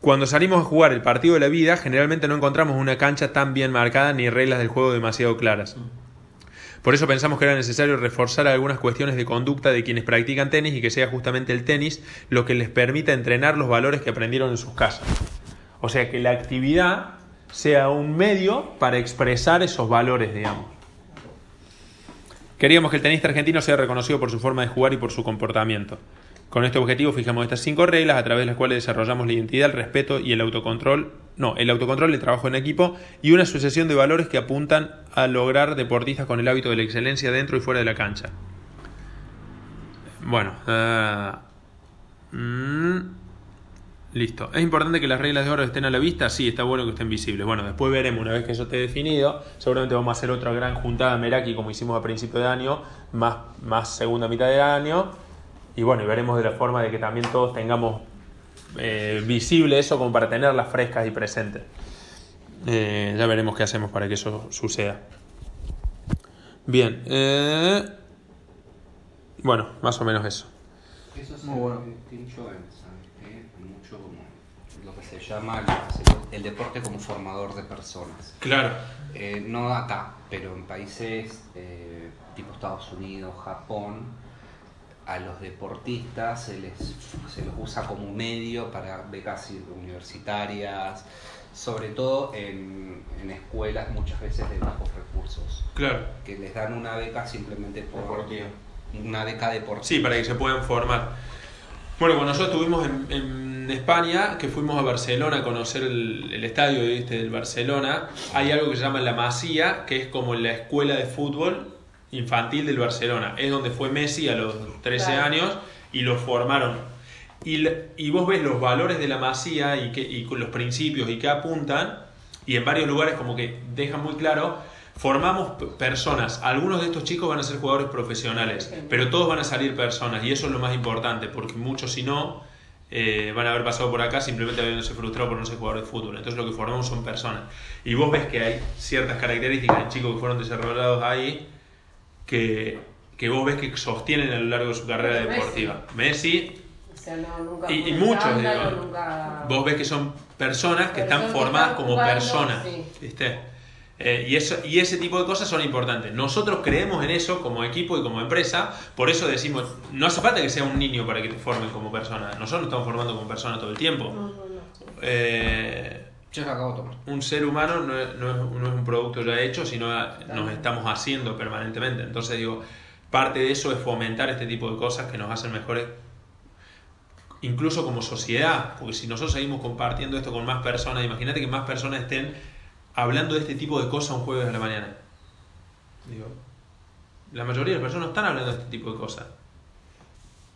A: Cuando salimos a jugar el partido de la vida, generalmente no encontramos una cancha tan bien marcada ni reglas del juego demasiado claras. Por eso pensamos que era necesario reforzar algunas cuestiones de conducta de quienes practican tenis y que sea justamente el tenis lo que les permita entrenar los valores que aprendieron en sus casas. O sea, que la actividad sea un medio para expresar esos valores, digamos. Queríamos que el tenista argentino sea reconocido por su forma de jugar y por su comportamiento. Con este objetivo fijamos estas cinco reglas a través de las cuales desarrollamos la identidad, el respeto y el autocontrol, no, el autocontrol, el trabajo en equipo y una sucesión de valores que apuntan a lograr deportistas con el hábito de la excelencia dentro y fuera de la cancha. Bueno, ah, mm, listo. ¿Es importante que las reglas de oro estén a la vista? Sí, está bueno que estén visibles. Bueno, después veremos, una vez que eso esté definido, seguramente vamos a hacer otra gran juntada Meraki como hicimos a principio de año, más, más segunda mitad de año. Y bueno, y veremos de la forma de que también todos tengamos eh, visible eso como para tenerlas frescas y presentes. Eh, ya veremos qué hacemos para que eso suceda. Bien. eh, bueno, más o menos eso.
F: Eso se
B: Muy bueno.
F: Mucho como lo que se llama el, el deporte como formador de personas.
A: Claro.
F: Eh, no acá, pero en países eh, tipo Estados Unidos, Japón, a los deportistas se les, se los usa como medio para becas universitarias, sobre todo en, en escuelas muchas veces de bajos recursos,
A: Claro.
F: que les dan una beca simplemente por
H: Deportivo.
F: una beca deportiva.
A: Sí, para que se puedan formar. Bueno, cuando nosotros estuvimos en, en España, que fuimos a Barcelona a conocer el, el estadio este del Barcelona, hay algo que se llama la Masía, que es como la escuela de fútbol infantil del Barcelona. Es donde fue Messi a los 13
C: Claro.
A: años y lo formaron. Y, y vos ves los valores de la Masía y, que, y los principios y qué apuntan, y en varios lugares como que dejan muy claro, formamos personas. Algunos de estos chicos van a ser jugadores profesionales, pero todos van a salir personas, y eso es lo más importante, porque muchos si no, eh, van a haber pasado por acá simplemente habiéndose frustrado por no ser jugador de fútbol. Entonces lo que formamos son personas. Y vos ves que hay ciertas características de chicos que fueron desarrollados ahí que, que vos ves que sostienen a lo largo de su carrera
C: Messi.
A: deportiva. Messi,
C: O sea, no, nunca
A: y, y muchos, digo,
C: nunca-
A: vos ves que son personas que están
C: Personas que
A: formadas
C: están
A: como
C: jugando,
A: personas.
C: sí.
A: ¿viste? Eh, y, eso, y ese tipo de cosas son importantes. Nosotros creemos en eso como equipo y como empresa, por eso decimos, no hace falta que sea un niño para que te formen como persona. Nosotros nos estamos formando como persona todo el tiempo.
C: No, no, no.
A: Eh,
F: Yo lo acabo de tomar.
A: un ser humano no es, no es- no es un producto ya hecho, sino nos estamos haciendo permanentemente. Entonces digo, parte de eso es fomentar este tipo de cosas que nos hacen mejores, incluso como sociedad, porque si nosotros seguimos compartiendo esto con más personas, imagínate que más personas estén hablando de este tipo de cosas un jueves de la mañana. Digo, la mayoría de las personas no están hablando de este tipo de cosas.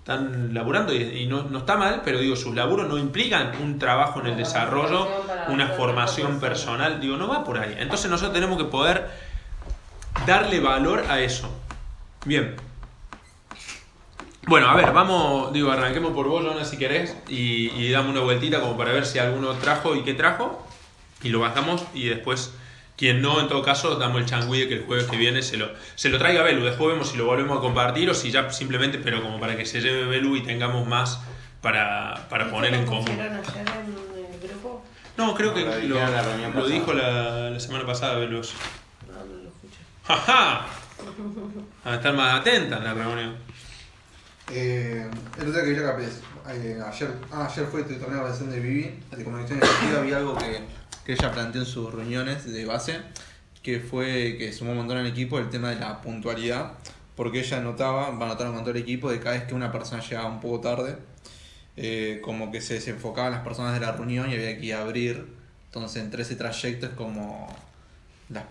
A: Están laburando y, y no, no está mal, pero digo, sus laburos no implican un trabajo en el desarrollo, una formación personal. Digo, no va por ahí. Entonces nosotros tenemos que poder darle valor a eso. Bien. Bueno, a ver, vamos, digo, arranquemos por vos, Jonas, si querés, y, y damos una vueltita como para ver si alguno trajo y qué trajo, y lo bajamos, y después, quien no, en todo caso, damos el changüí de que el jueves que viene se lo, se lo traiga Belu, después vemos si lo volvemos a compartir o si ya simplemente, pero como para que se lleve Belu y tengamos más para, para
C: ¿Eso
A: poner en común.
C: ayer en el grupo?
A: No, creo que
D: No, lo la
A: dijo la, la semana pasada, Belu.
C: No, no lo escuché.
A: ¡Jaja! A estar más atenta en la reunión.
B: Eh, el otro día que vi la capez, eh, ayer, ah, ayer fue el torneo de Vivi, de comunicación efectiva, había algo que, que ella planteó en sus reuniones de base, que fue que sumó un montón al equipo el tema de la puntualidad, porque ella notaba, va a notar un montón el equipo, de cada vez que una persona llegaba un poco tarde, eh, como que se desenfocaban las personas de la reunión y había que abrir, entonces entre ese trayecto es como... la-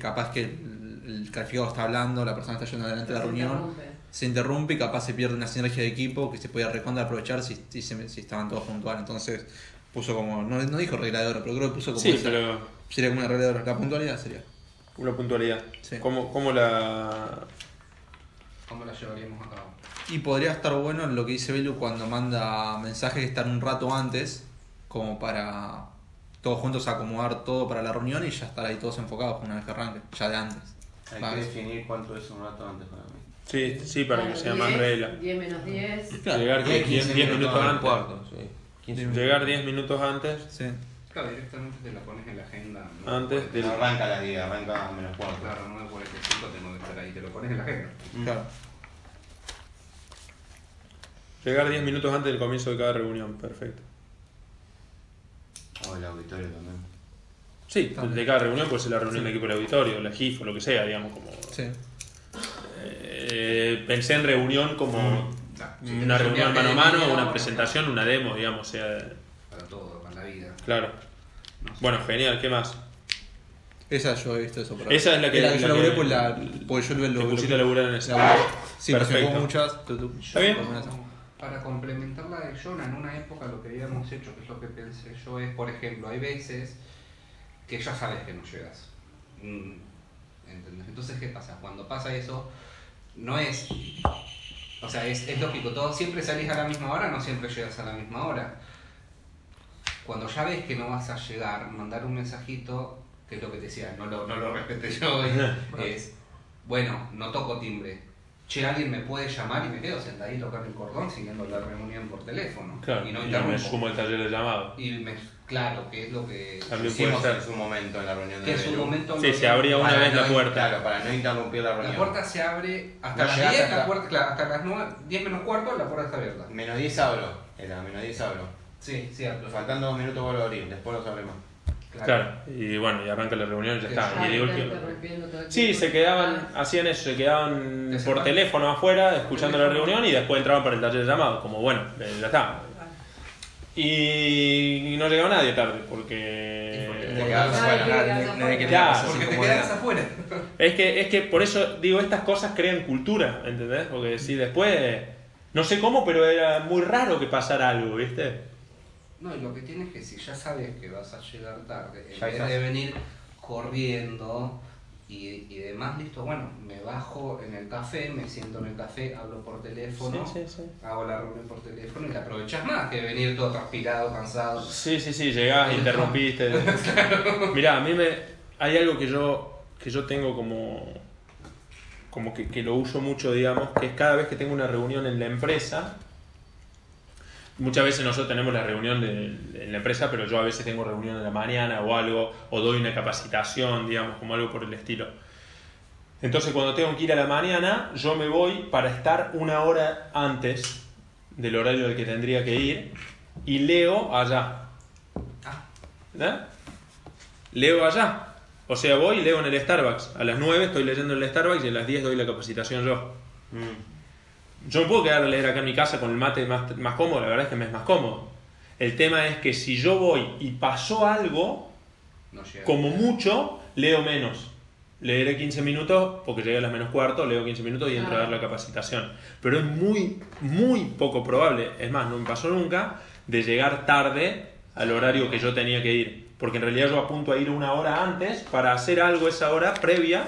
B: capaz que el, el calificado está hablando, la persona está yendo adelante de la
C: Se
B: reunión,
C: interrumpe.
B: se interrumpe y capaz se pierde una sinergia de equipo que se podía recontra aprovechar si, si estaban todos puntuales. Entonces puso como, no, no dijo regla de oro, pero creo que puso como
A: Sí,
B: esa-
A: pero
B: sería como una regla de oro. La puntualidad sería.
A: una puntualidad.
B: Sí.
A: ¿Cómo, cómo la...?
F: ¿Cómo la llevaríamos a cabo?
B: Y podría estar bueno en lo que dice Belu cuando manda mensajes están un rato antes, como para todos juntos acomodar todo para la reunión y ya estar ahí todos enfocados una vez que arranque, ya de antes.
D: Hay que definir cuánto es un rato antes para mí.
A: Sí, sí, para que sea más
C: 10,
A: regla.
C: 10 menos 10.
B: Claro.
A: Llegar 10, 10 minutos
H: al
A: antes.
H: cuarto, sí. 15 minutos.
A: Llegar 10 minutos antes.
B: Sí.
F: Claro, directamente te la pones en la agenda. ¿no?
A: Antes del-
D: No arranca a las 10, arranca a menos cuarto.
F: Claro, 9.45 tengo que estar ahí, te lo pones en la agenda.
D: Mm.
B: Claro.
A: Llegar 10 minutos antes del comienzo de cada reunión. Perfecto.
D: O el auditorio también.
A: Sí, de cada reunión puede ser la reunión del equipo del auditorio, la GIF o lo que sea, digamos. como
B: Sí.
A: eh, Pensé en reunión como
F: Ya, si
A: una reunión mano a mano, una presentación, una demo, digamos. O sea,
F: Para todo, para la vida.
A: claro.
F: No sé.
A: Bueno, genial, ¿qué más?
B: Esa yo he visto eso por ahí.
A: Esa es la que-
B: la que
A: la
B: yo laburé
A: que-
B: pues la, porque yo lo,
A: Te
B: lo,
A: pusiste a laburar en esa.
B: laburé. Sí,
A: Perfecto.
B: me muchas. tu, tu,
A: ¿Está bien?
F: Para complementar la de Jonah, en una época lo que habíamos hecho, que es lo que pensé yo, es, por ejemplo, hay veces que ya sabes que no llegas. Mm, ¿Entendés? Entonces, ¿qué pasa? Cuando pasa eso, no es. O sea, es, es lógico, todo siempre salís a la misma hora, no siempre llegas a la misma hora. Cuando ya ves que no vas a llegar, mandar un mensajito, que es lo que te decía, no lo, no lo respeté yo, es, es, bueno, no toco timbre. Che, alguien me puede llamar y me quedo sentadito acá en el cordón siguiendo la reunión por teléfono.
A: Claro,
F: y no
A: y me sumo al taller de llamado.
F: Y me, claro, que es lo que
A: También
D: Hicimos en su momento en la reunión de
F: que un
D: Belu.
F: momento
A: Sí, se abría una vez la puerta.
D: Claro, para no interrumpir la
F: La
D: reunión.
F: puerta se abre hasta
D: No
F: las
D: llegaste
F: 10, la puerta, claro, hasta las 9, 10 menos cuarto, la puerta está abierta.
D: Menos 10 abro. Era, menos 10 abro.
F: Sí, cierto.
D: Faltando dos minutos vuelvo a abrir, después los abrimos.
A: Claro, y bueno, y arranca la reunión y ya está.
C: Ah,
A: Y
C: todo el
A: Sí, se quedaban, hacían eso, se quedaban
F: ¿De
A: por teléfono afuera, escuchando la reunión y después entraban para el taller de llamado, como bueno, ya está. Y, no llegaba nadie tarde, porque...
F: Te quedas afuera, nadie-
I: Porque te quedas afuera.
A: Es que, es que por eso digo, estas cosas crean cultura, ¿entendés? Porque si después, no sé cómo, pero era muy raro que pasara algo, ¿viste?
F: No, y lo que tienes es que si ya sabes que vas a llegar tarde, en
D: Ya
F: vez
D: estás.
F: de venir corriendo y, y demás, listo, bueno, me bajo en el café, me siento en el café, hablo por teléfono,
A: Sí, sí, sí.
F: hago la reunión por teléfono y te aprovechas más que venir todo transpirado, cansado.
A: Sí, sí, sí, llegás, interrumpiste. Mirá, a mí me. Hay algo que yo, que yo tengo como. como que, que lo uso mucho, digamos, que es cada vez que tengo una reunión en la empresa. Muchas veces nosotros tenemos la reunión de- en la empresa, pero yo a veces tengo reunión en la mañana o algo, o doy una capacitación, digamos, como algo por el estilo. Entonces, cuando tengo que ir a la mañana, yo me voy para estar una hora antes del horario del que tendría que ir y leo allá. ¿Eh? Leo allá. O sea, voy y leo en el Starbucks. A las 9 estoy leyendo en el Starbucks y a las 10 doy la capacitación yo. Yo me puedo quedar a leer acá en mi casa con el mate más, más cómodo, la verdad es que me es más cómodo. El tema es que si yo voy y pasó algo,
F: No
A: como mucho, leo menos. Leeré 15 minutos porque llegué a las menos cuarto, leo 15 minutos y entro a dar la capacitación. Pero es muy, muy poco probable, es más, no me pasó nunca, de llegar tarde al horario que yo tenía que ir. Porque en realidad yo apunto a ir una hora antes para hacer algo esa hora previa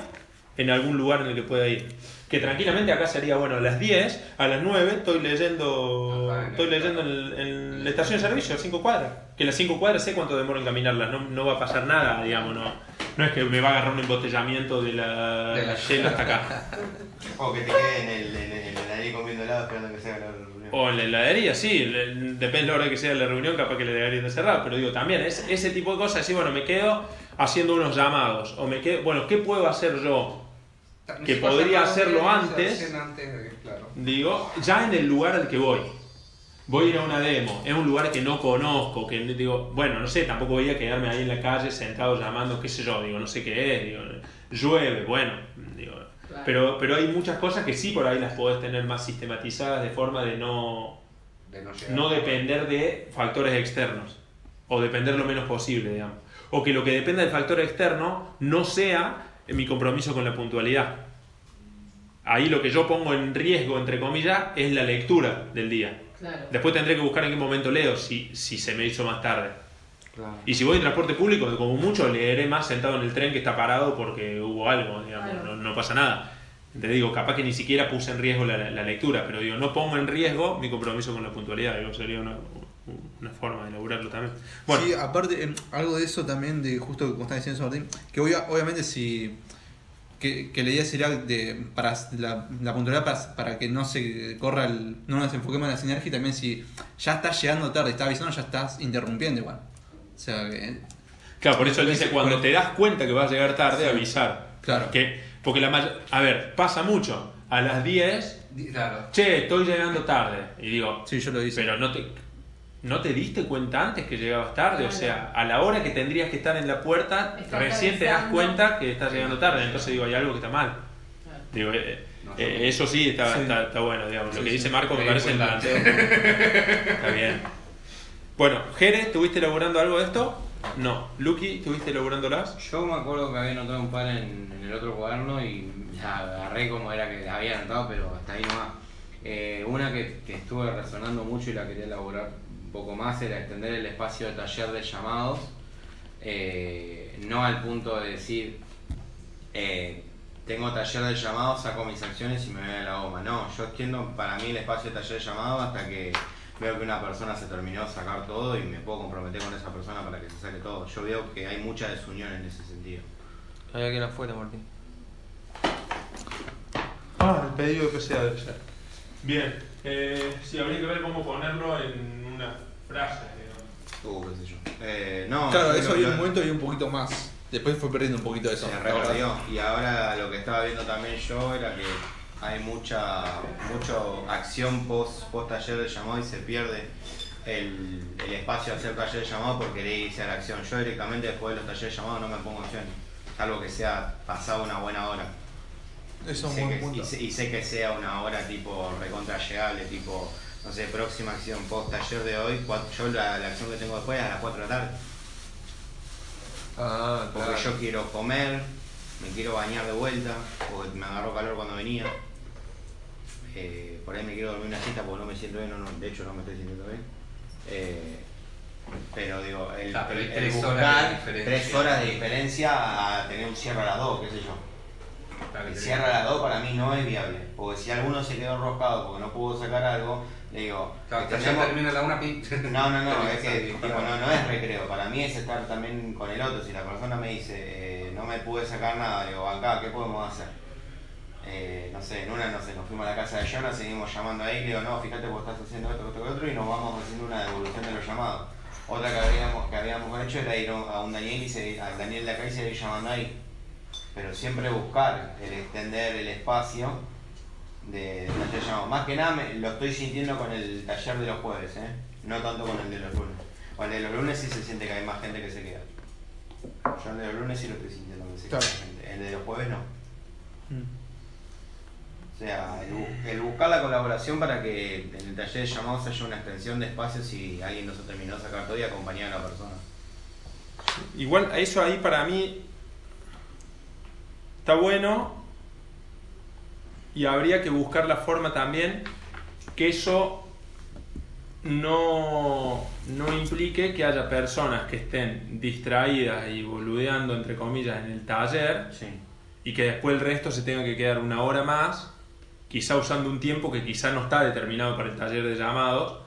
A: en algún lugar en el que pueda ir. Que tranquilamente acá sería, bueno, a las 10, a las 9 estoy leyendo
F: el-
A: estoy leyendo en, en la estación de servicio, a 5 cuadras. Que las 5 cuadras sé cuánto demoro en caminarlas, no, no va a pasar nada, digamos, no, no es que me va a agarrar un embotellamiento de la,
F: De la-
A: Shell hasta acá.
D: O que te quede en el, en el, en el nariz comiendo helado esperando que sea la reunión.
A: O en la heladería, sí, le- depende de la hora que sea la reunión, capaz que la heladería está cerrada, pero digo, también es ese tipo de cosas, así, bueno, me quedo haciendo unos llamados, o me quedo, bueno, ¿qué puedo hacer yo? Que podría hacerlo antes. Digo, ya en el lugar al que voy. Voy a ir a una demo, es un lugar que no conozco, que digo, bueno, no sé, tampoco voy a quedarme ahí en la calle sentado llamando, qué sé yo, digo, no sé qué es, digo, llueve, bueno, digo,
C: Claro.
A: pero, pero hay muchas cosas que sí por ahí las podés tener más sistematizadas de forma de no,
F: De no
A: no depender de factores externos, o depender lo menos posible, digamos. O que lo que dependa del factor externo no sea mi compromiso con la puntualidad. Ahí lo que yo pongo en riesgo, entre comillas, es la lectura del día.
C: Claro.
A: Después tendré que buscar en qué momento leo, si, si se me hizo más tarde.
D: Claro.
A: Y si voy en transporte público, como mucho, leeré más sentado en el tren que está parado porque hubo algo, digamos,
C: Claro.
A: no, no pasa nada. Te digo, capaz que ni siquiera puse en riesgo la, la lectura, pero digo, no pongo en riesgo mi compromiso con la puntualidad, digo, sería una, una forma de elaborarlo también. Bueno,
B: Sí, aparte, algo de eso también, de justo como está diciendo Martín, que obvia- obviamente si. Que, que la idea sería de, para la, la puntualidad para, para que no se corra el. No nos enfoquemos en la sinergia y también si ya estás llegando tarde, estás avisando, ya estás interrumpiendo igual. O sea que.
A: claro, por eso él dice, cuando te das cuenta que vas a llegar tarde, avisar.
B: Claro.
A: Que, porque la may- A ver, pasa mucho. A las 10,
F: Di- Claro.
A: che, estoy llegando tarde. Y digo,
B: Sí, yo lo hice.
A: Pero no te, ¿no te diste cuenta antes que llegabas tarde? O sea, a la hora que tendrías que estar en la puerta,
C: Estás
A: recién te das cuenta que estás llegando tarde. Entonces digo, hay algo que está mal.
C: Claro.
A: Digo, eh, eh, eso sí está,
B: Sí.
A: está, está bueno, digamos. Lo que
B: sí.
A: dice Marco me parece el
F: cuenta.
A: planteo. está bien. Bueno, Jere, ¿estuviste elaborando algo de esto? No. Lucky, ¿estuviste elaborándolas?
J: Yo me acuerdo que había anotado un par en, en el otro cuaderno y la agarré como era que la había anotado, pero hasta ahí nomás. Eh, una que, que estuve resonando mucho y la quería elaborar poco más era extender el espacio de taller de llamados, eh, no al punto de decir, eh, tengo taller de llamados, saco mis acciones y me voy a la goma. No, yo extiendo para mí el espacio de taller de llamados hasta que veo que una persona se terminó de sacar todo y me puedo comprometer con esa persona para que se saque todo. Yo veo que hay mucha desunión en ese sentido.
I: Hay alguien afuera, Martín.
A: Ah, el pedido de PCA debe ser. Bien. Eh, sí, habría que ver cómo ponerlo en una frase. digamos.
D: Uh, qué sé yo. Eh, no,
B: Claro, eso había un momento y un poquito más. Después fue perdiendo un poquito de eso.
D: Se reperdió. Y ahora lo que estaba viendo también yo era que hay mucha mucho acción post, post taller de llamado y se pierde el, el espacio a hacer taller de llamado por querer irse a la acción. Yo directamente después de los talleres de llamado no me pongo acción, salvo que sea pasado una buena hora.
B: Eso es
D: Y sé
B: un buen
D: que-
B: punto.
D: y, sé, y sé que sea una hora tipo recontra llegable, tipo, no sé, próxima acción post taller de hoy, yo la, la acción que tengo después es a las 4 de la tarde.
H: Ah,
D: Porque yo quiero comer, me quiero bañar de vuelta, porque me agarró calor cuando venía. Eh, por ahí me quiero dormir una siesta porque no me siento bien, no, no, de hecho no me estoy sintiendo bien. Eh, pero digo, el,
F: Ah, pero hay
D: el
F: tres horas
D: buscar
F: de diferencia.
D: tres horas de diferencia a tener un cierre a las 2, qué sé yo. El cierre a las 2 para mí no es viable, porque si alguno se quedó enroscado porque no pudo sacar algo, le digo,
F: Claro, que ya
D: tenemos-
F: termina la una
D: no, no, no, es que tipo, no, no es recreo. Para mí es estar también con el otro. Si la persona me dice, eh, no me pude sacar nada, digo, acá, ¿qué podemos hacer? Eh, no sé, en una, no sé, nos fuimos a la casa de Jonas, seguimos llamando ahí, le digo, no, fíjate vos estás haciendo esto, esto, esto, y nos vamos haciendo una devolución de los llamados. Otra que habíamos, que habíamos hecho era ir a un Daniel y seguir, al Daniel de acá y seguir llamando ahí. Pero siempre buscar el extender el espacio de, de taller llamado. Más que nada me- lo estoy sintiendo con el taller de los jueves, ¿eh? no tanto con el de los lunes. Con el de los lunes sí se siente que hay más gente que se queda. Yo el de los lunes sí lo estoy sintiendo que se queda
B: Claro.
D: gente. El de los jueves no.
B: Mm.
D: O sea, el, el buscar la colaboración para que en el taller de llamados haya una extensión de espacio si alguien no se terminó de sacar todo y acompañar a la persona.
A: Igual eso ahí para mí está bueno y habría que buscar la forma también que eso no, no implique que haya personas que estén distraídas y boludeando entre comillas en el taller
D: Sí.
A: y que después el resto se tenga que quedar una hora más, quizá usando un tiempo que quizá no está determinado para el taller de llamados,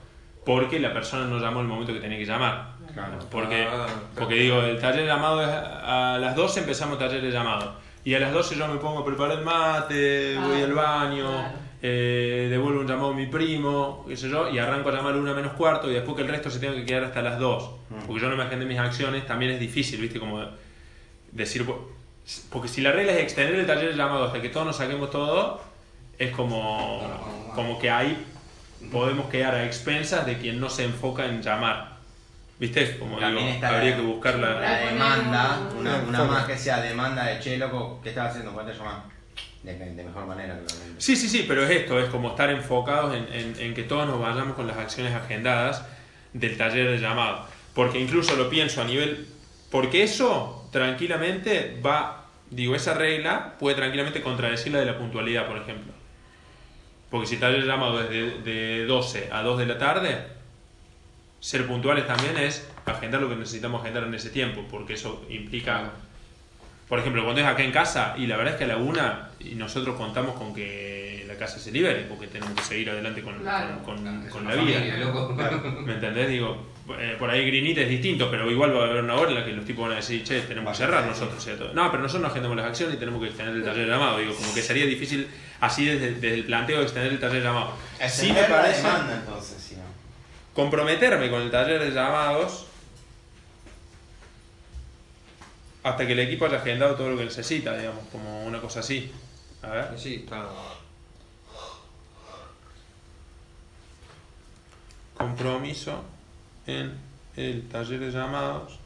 A: porque la persona no llamó en el momento que tenía que llamar.
D: Claro.
A: Porque,
H: Ah,
A: porque digo, el taller de llamado es a las 12 empezamos el taller de llamado. Y a las 12 yo me pongo a preparar el mate,
C: Ah,
A: voy al baño,
C: claro.
A: eh, devuelvo un llamado a mi primo, qué sé yo, y arranco a llamar una menos cuarto y después que el resto se tenga que quedar hasta las 2.
D: Mm.
A: Porque yo no me agendé mis acciones, también es difícil, ¿viste? Como decir, bo- porque si la regla es extender el taller de llamado hasta que todos nos saquemos todo, es como, como que ahí podemos quedar a expensas de quien no se enfoca en llamar. ¿Viste? Como
D: También
A: digo, habría
D: la-
A: que buscar la...
D: La demanda, una, una más que sea demanda de che, loco, ¿qué estás haciendo? ¿Cuánto llamás? De, de mejor manera, claramente.
A: Sí, sí, sí, pero es esto, es como estar enfocados en, en- en que todos nos vayamos con las acciones agendadas del taller de llamado. Porque incluso lo pienso a nivel... Porque eso tranquilamente va, digo, esa regla puede tranquilamente contradecir la de la puntualidad, por ejemplo. Porque si el taller de llamado es de, de 12 a 2 de la tarde, ser puntuales también es agendar lo que necesitamos agendar en ese tiempo, porque eso implica por ejemplo, cuando es acá en casa, y la verdad es que a la una, y nosotros contamos con que la casa se libere, porque tenemos que seguir adelante con,
C: Claro.
A: con, la vida.
F: familia.
A: ¿Me entendés? Digo, eh, por ahí Grinita es distinto, pero igual va a haber una hora en la que los tipos van a decir, che, tenemos que cerrar nosotros. ¿cierto? No, pero nosotros no agendamos las acciones y tenemos que extender el taller llamado. Digo, como que sería difícil así desde, desde el planteo de extender el taller llamado. Sí me
D: la
A: parece
D: demanda, entonces.
A: Comprometerme con el taller de llamados hasta que el equipo haya agendado todo lo que necesita, digamos, como una cosa así. A ver.
H: Sí, está.
A: Compromiso en el taller de llamados.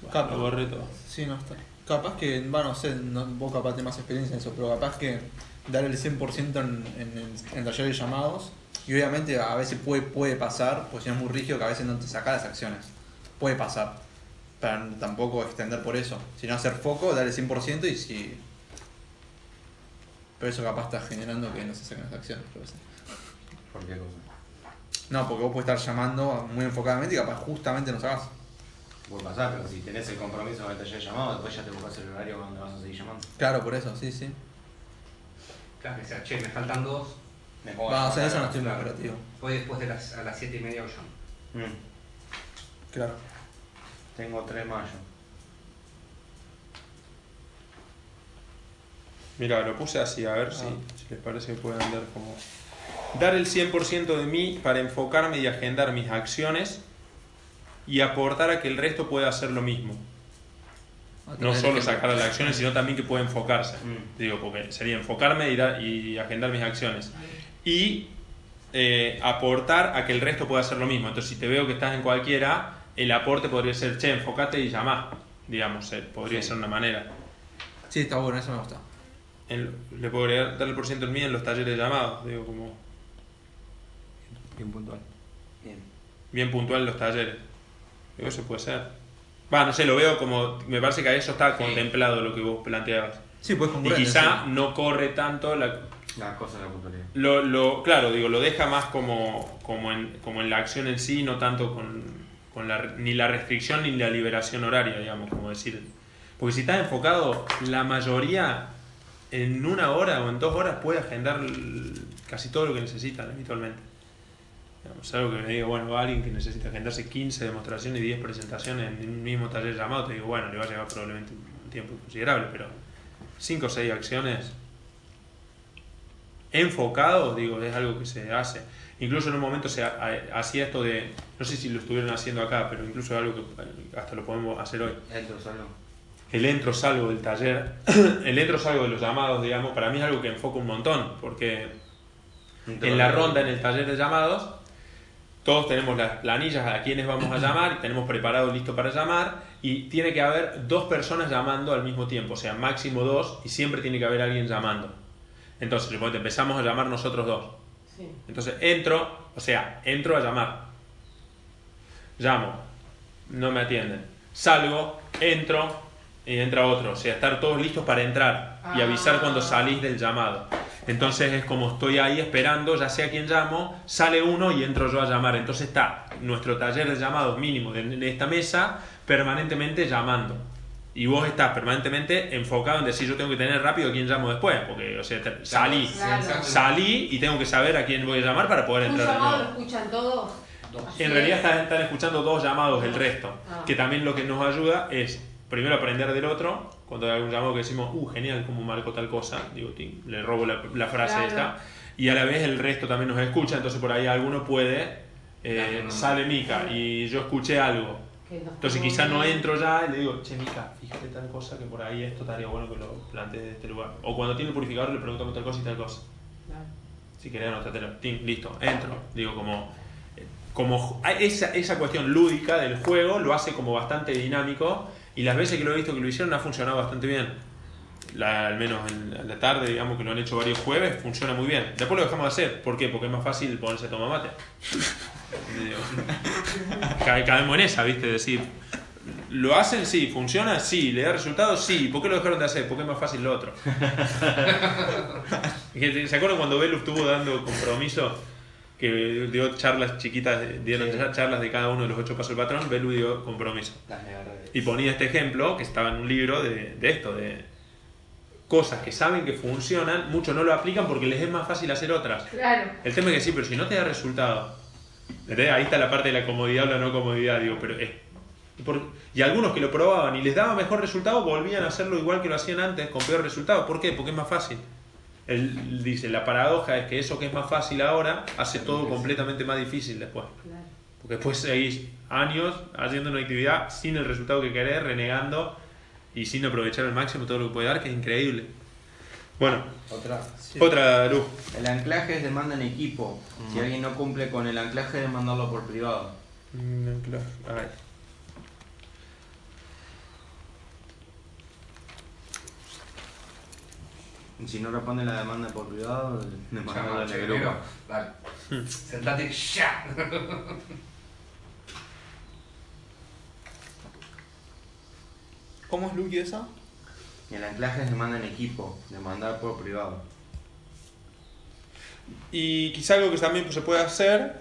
A: Bueno,
B: Capaz.
A: lo borré todo.
B: Sí, no está. Capaz que, bueno, no sé, no, vos capaz tenés más experiencia en eso, pero capaz que dar el 100% en, en, en taller de llamados, y obviamente a veces puede, puede pasar, pues si no es muy rígido, que a veces no te saca las acciones. Puede pasar. Pero tampoco extender por eso. Sino hacer foco, dar el 100% y si... Pero eso capaz está generando que no se saquen las acciones.
D: ¿Por qué cosa?
B: No, porque vos puedes estar llamando muy enfocadamente y capaz justamente no sacás.
D: Puede pasar, pero si tenés el compromiso con el taller de llamado, después ya te buscas el horario donde vas a seguir llamando.
B: Claro, por eso, sí, sí.
F: Claro, que sea, che, me faltan dos.
D: Me pongo a
B: Vamos, o sea, eso no
D: a-
B: estoy muy
F: Claro.
B: operativo.
F: Fue después de las, a las 7 y media o yo.
D: Mm,
B: Claro.
D: Tengo 3 mayo.
A: Mira, lo puse así, a ver si, si les parece que pueden dar como... Dar el 100% de mí para enfocarme y agendar mis acciones y aportar a que el resto pueda hacer lo mismo. No solo sacar las acciones, sino también que pueda enfocarse.
D: Mm.
A: Digo, porque sería enfocarme y, dar- y agendar mis acciones. Y eh, aportar a que el resto pueda hacer lo mismo. Entonces, si te veo que estás en cualquiera, el aporte podría ser, che, enfocate y llamá, digamos, eh, podría
B: Sí.
A: ser una manera.
B: Sí, está bueno, eso me gusta.
A: En- le podría dar el por ciento en mí en los talleres de llamados, digo, como
I: Bien puntual.
F: Bien.
A: bien puntual en los talleres. Digo, eso puede ser. Va, no sé, lo veo como, me parece que a eso está contemplado lo que vos planteabas.
B: Sí, pues
A: Y quizá
B: sí.
A: no corre tanto la,
J: Las cosas de la puntualidad.
A: Lo, lo, claro, digo, lo deja más como, como, en, como en la acción en sí, no tanto con, con la, ni la restricción ni la liberación horaria, digamos, como decir. Porque si estás enfocado, la mayoría en una hora o en dos horas puede agendar casi todo lo que necesitan habitualmente. Digamos, algo que me diga, bueno, alguien que necesita agendarse 15 demostraciones y 10 presentaciones en un mismo taller llamado, te digo, bueno, le va a llevar probablemente un tiempo considerable, pero 5 o 6 acciones enfocado, digo, es algo que se hace. Incluso en un momento se ha- ha- hacía esto de, no sé si lo estuvieron haciendo acá, pero incluso es algo que hasta lo podemos hacer hoy.
J: Entro solo.
A: El entro salgo del taller, el entro salgo de los llamados, digamos, para mí es algo que enfoca un montón, porque en la ronda, en el taller de llamados, todos tenemos las planillas a quienes vamos a llamar y tenemos preparado listo para llamar y tiene que haber dos personas llamando al mismo tiempo, o sea, máximo dos y siempre tiene que haber alguien llamando. Entonces, empezamos a llamar nosotros dos.
C: Sí.
A: Entonces entro, o sea, entro a llamar. Llamo, no me atienden. Salgo, entro y entra otro. O sea, estar todos listos para entrar y avisar
C: Ah.
A: cuando salís del llamado. Entonces es como estoy ahí esperando, ya sé a quién llamo, sale uno y entro yo a llamar. Entonces está nuestro taller de llamados mínimo de, esta mesa permanentemente llamando. Y vos estás permanentemente enfocado en decir yo tengo que tener rápido a quién llamo después, porque o sea, te- salí,
C: Claro.
A: salí y tengo que saber a quién voy a llamar para poder
C: ¿Un
A: entrar de
C: llamado lo escuchan todos?
A: En realidad están, están escuchando dos llamados el resto,
C: Ah.
A: que también lo que nos ayuda es primero aprender del otro, cuando hay algún llamado que decimos, uh, genial, cómo marco tal cosa, digo, tin, le robo la, la frase
C: Claro.
A: esta, y a la vez el resto también nos escucha, entonces por ahí alguno puede, eh,
J: Claro,
A: sale Mica y yo escuché algo, entonces quizás no entro ya y le digo, che Mica, fíjate tal cosa que por ahí esto estaría bueno que lo plantees de este lugar. O cuando tiene el purificador le preguntamos tal cosa y tal cosa.
C: Claro.
A: Si querés anotártelo. Tin, listo, entro. Digo, como, como hay esa, esa cuestión lúdica del juego lo hace como bastante dinámico y las veces que lo he visto que lo hicieron ha funcionado bastante bien. La- al menos en la tarde, digamos que lo han hecho varios jueves, funciona muy bien. Después lo dejamos de hacer. ¿Por qué? Porque es más fácil ponerse a tomar mate. Ca- caemos en esa, ¿viste? Decir, ¿lo hacen? Sí. ¿Funciona? Sí. ¿Le da resultados? Sí. ¿Por qué lo dejaron de hacer? Porque es más fácil lo otro. ¿Se acuerdan cuando Belu estuvo dando compromiso? Que dio charlas chiquitas, dieron charlas de cada uno de los ocho pasos del patrón, Belu dio compromiso. Y ponía este ejemplo que estaba en un libro de, de esto, de cosas que saben que funcionan, muchos no lo aplican porque les es más fácil hacer otras.
C: Claro.
A: El tema es que sí, pero si no te da resultado, ahí está la parte de la comodidad o la no comodidad, digo, pero es... por- y algunos que lo probaban y les daba mejor resultado volvían a hacerlo igual que lo hacían antes, con peor resultado. ¿Por qué? Porque es más fácil. Él dice, la paradoja es que eso que es más fácil ahora hace todo completamente más difícil después.
C: Claro.
A: Porque después seguís años haciendo una actividad sin el resultado que querés, renegando y sin aprovechar al máximo todo lo que puede dar, que es increíble. Bueno,
F: Otra.
A: otra luz.
J: El anclaje es demanda en equipo. Si alguien no cumple con el anclaje, demandarlo por privado.
A: Mm, claro. Ay.
J: Y Si no responde la demanda por privado, en el grupo.
F: Dale. Sentate ya.
B: ¿Cómo es Lucky esa?
J: El anclaje es demanda en equipo, demandar por privado.
A: Y quizá algo que también se puede hacer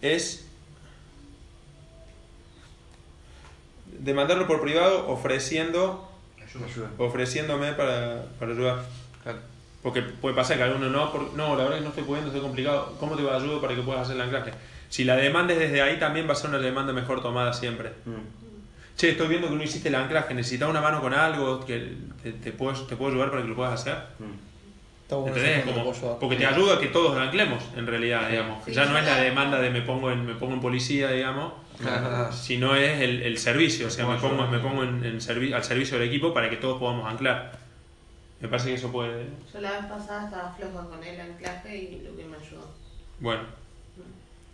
A: es demandarlo por privado ofreciendo
F: Ayuda.
A: ofreciéndome para, para ayudar. Porque puede pasar que alguno no, por- no, la verdad es que no estoy pudiendo, estoy complicado. ¿Cómo te ayudo para que puedas hacer el anclaje? Si la demanda es desde ahí, también va a ser una demanda mejor tomada siempre.
J: Mm.
A: Che, estoy viendo que no hiciste el anclaje, necesitas una mano con algo, que te, te puedo, te puedo ayudar para que lo puedas hacer.
J: Mm.
B: Bueno
A: Como- porque te ayuda a que todos anclemos, en realidad, digamos.
C: Sí,
A: ya no es la demanda de me pongo en, me pongo en policía, digamos, sino es el, el servicio. O sea, me pongo, me pongo en, en servi- al servicio del equipo para que todos podamos anclar. Me parece que eso puede...
G: Yo la vez pasada estaba floja con el anclaje y lo que me ayudó.
A: Bueno,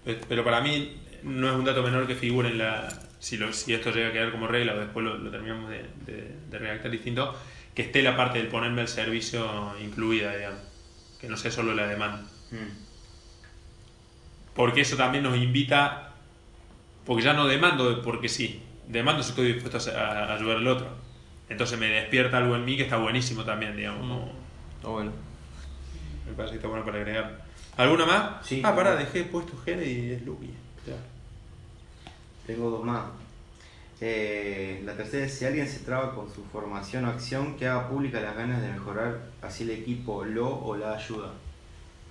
A: Eh, pero para mí no es un dato menor que figure en la. Si, lo- si esto llega a quedar como regla o después lo, lo terminamos de, de- de redactar distinto, que esté la parte del ponerme el servicio incluida, digamos. Que no sea solo la demanda.
J: Mm.
A: Porque eso también nos invita. Porque ya no demando de- porque sí. Demando si estoy dispuesto a, ayudar al otro. Entonces me despierta algo en mí que está buenísimo también, digamos. como-
H: Está bueno.
A: me parece que está bueno para agregar. ¿Alguna más?
J: Sí.
A: Ah, pará, dejé puesto Gene y es Lucky.
D: Tengo dos más. Eh, la tercera es si alguien se traba con su formación o acción, que haga pública las ganas de mejorar, así el equipo lo o la ayuda.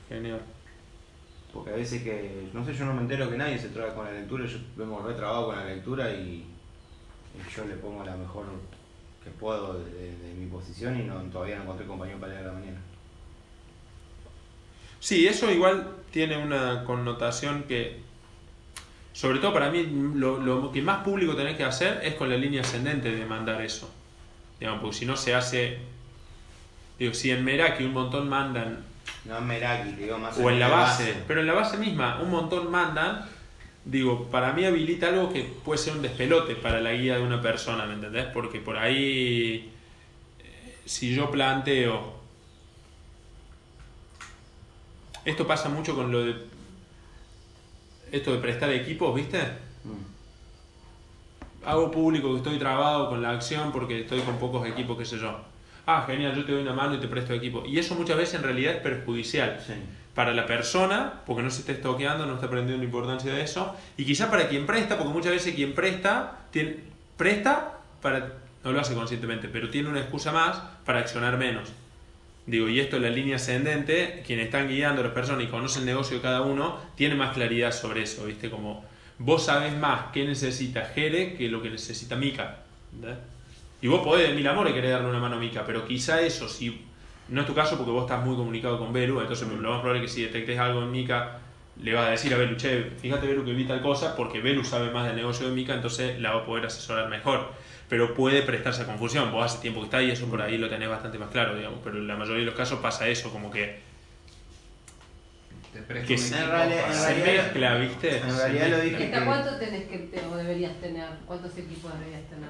A: Genial.
D: Porque a veces que, no sé, yo no me entero que nadie se traba con la lectura, yo vengo re trabado con la lectura y, y yo le pongo la mejor que puedo de, de- de mi posición y no, todavía no encontré compañero para leer a la mañana.
A: Sí, eso igual tiene una connotación que, sobre todo para mí, lo, lo que más público tenés que hacer es con la línea ascendente de mandar eso. Digamos, porque si no se hace. Digo, si en Meraki un montón mandan,
D: No en Meraki, digo más
A: o en la
D: la
A: base, pero en la base misma un montón mandan, digo, para mí habilita algo que puede ser un despelote para la guía de una persona, ¿me entendés? Porque por ahí, eh, si yo planteo, esto pasa mucho con lo de, esto de prestar equipos, ¿viste?
D: Mm.
A: Hago público que estoy trabado con la acción porque estoy con pocos equipos, qué sé yo. Ah, genial, yo te doy una mano y te presto equipo. Y eso muchas veces en realidad es perjudicial
D: Sí.
A: para la persona, porque no se está estoqueando, no está aprendiendo la importancia de eso, y quizá para quien presta, porque muchas veces quien presta, tiene, presta para, no lo hace conscientemente, pero tiene una excusa más para accionar menos. Digo, y esto en la línea ascendente, quienes están guiando a las personas y conocen el negocio de cada uno, tiene más claridad sobre eso, ¿viste? Como vos sabés más qué necesita Jere que lo que necesita. ¿entendés? Y vos podés, de mil amores, querer darle una mano a Mika, pero quizá eso, si no es tu caso porque vos estás muy comunicado con Belu, entonces lo más probable es que si detectes algo en Mika, le vas a decir a Belu, che, fíjate Belu que vi tal cosa, porque Belu sabe más del negocio de Mika, entonces la va a poder asesorar mejor. Pero puede prestarse a confusión, vos hace tiempo que está y eso por ahí lo tenés bastante más claro, digamos, pero en la mayoría de los casos pasa eso, como que
F: Te
A: Que
D: realidad-
A: se mezcla, ¿viste?
D: en realidad lo dije
C: ¿Hasta
D: que-
C: cuánto tenés que te- o deberías tener? ¿Cuántos equipos deberías tener?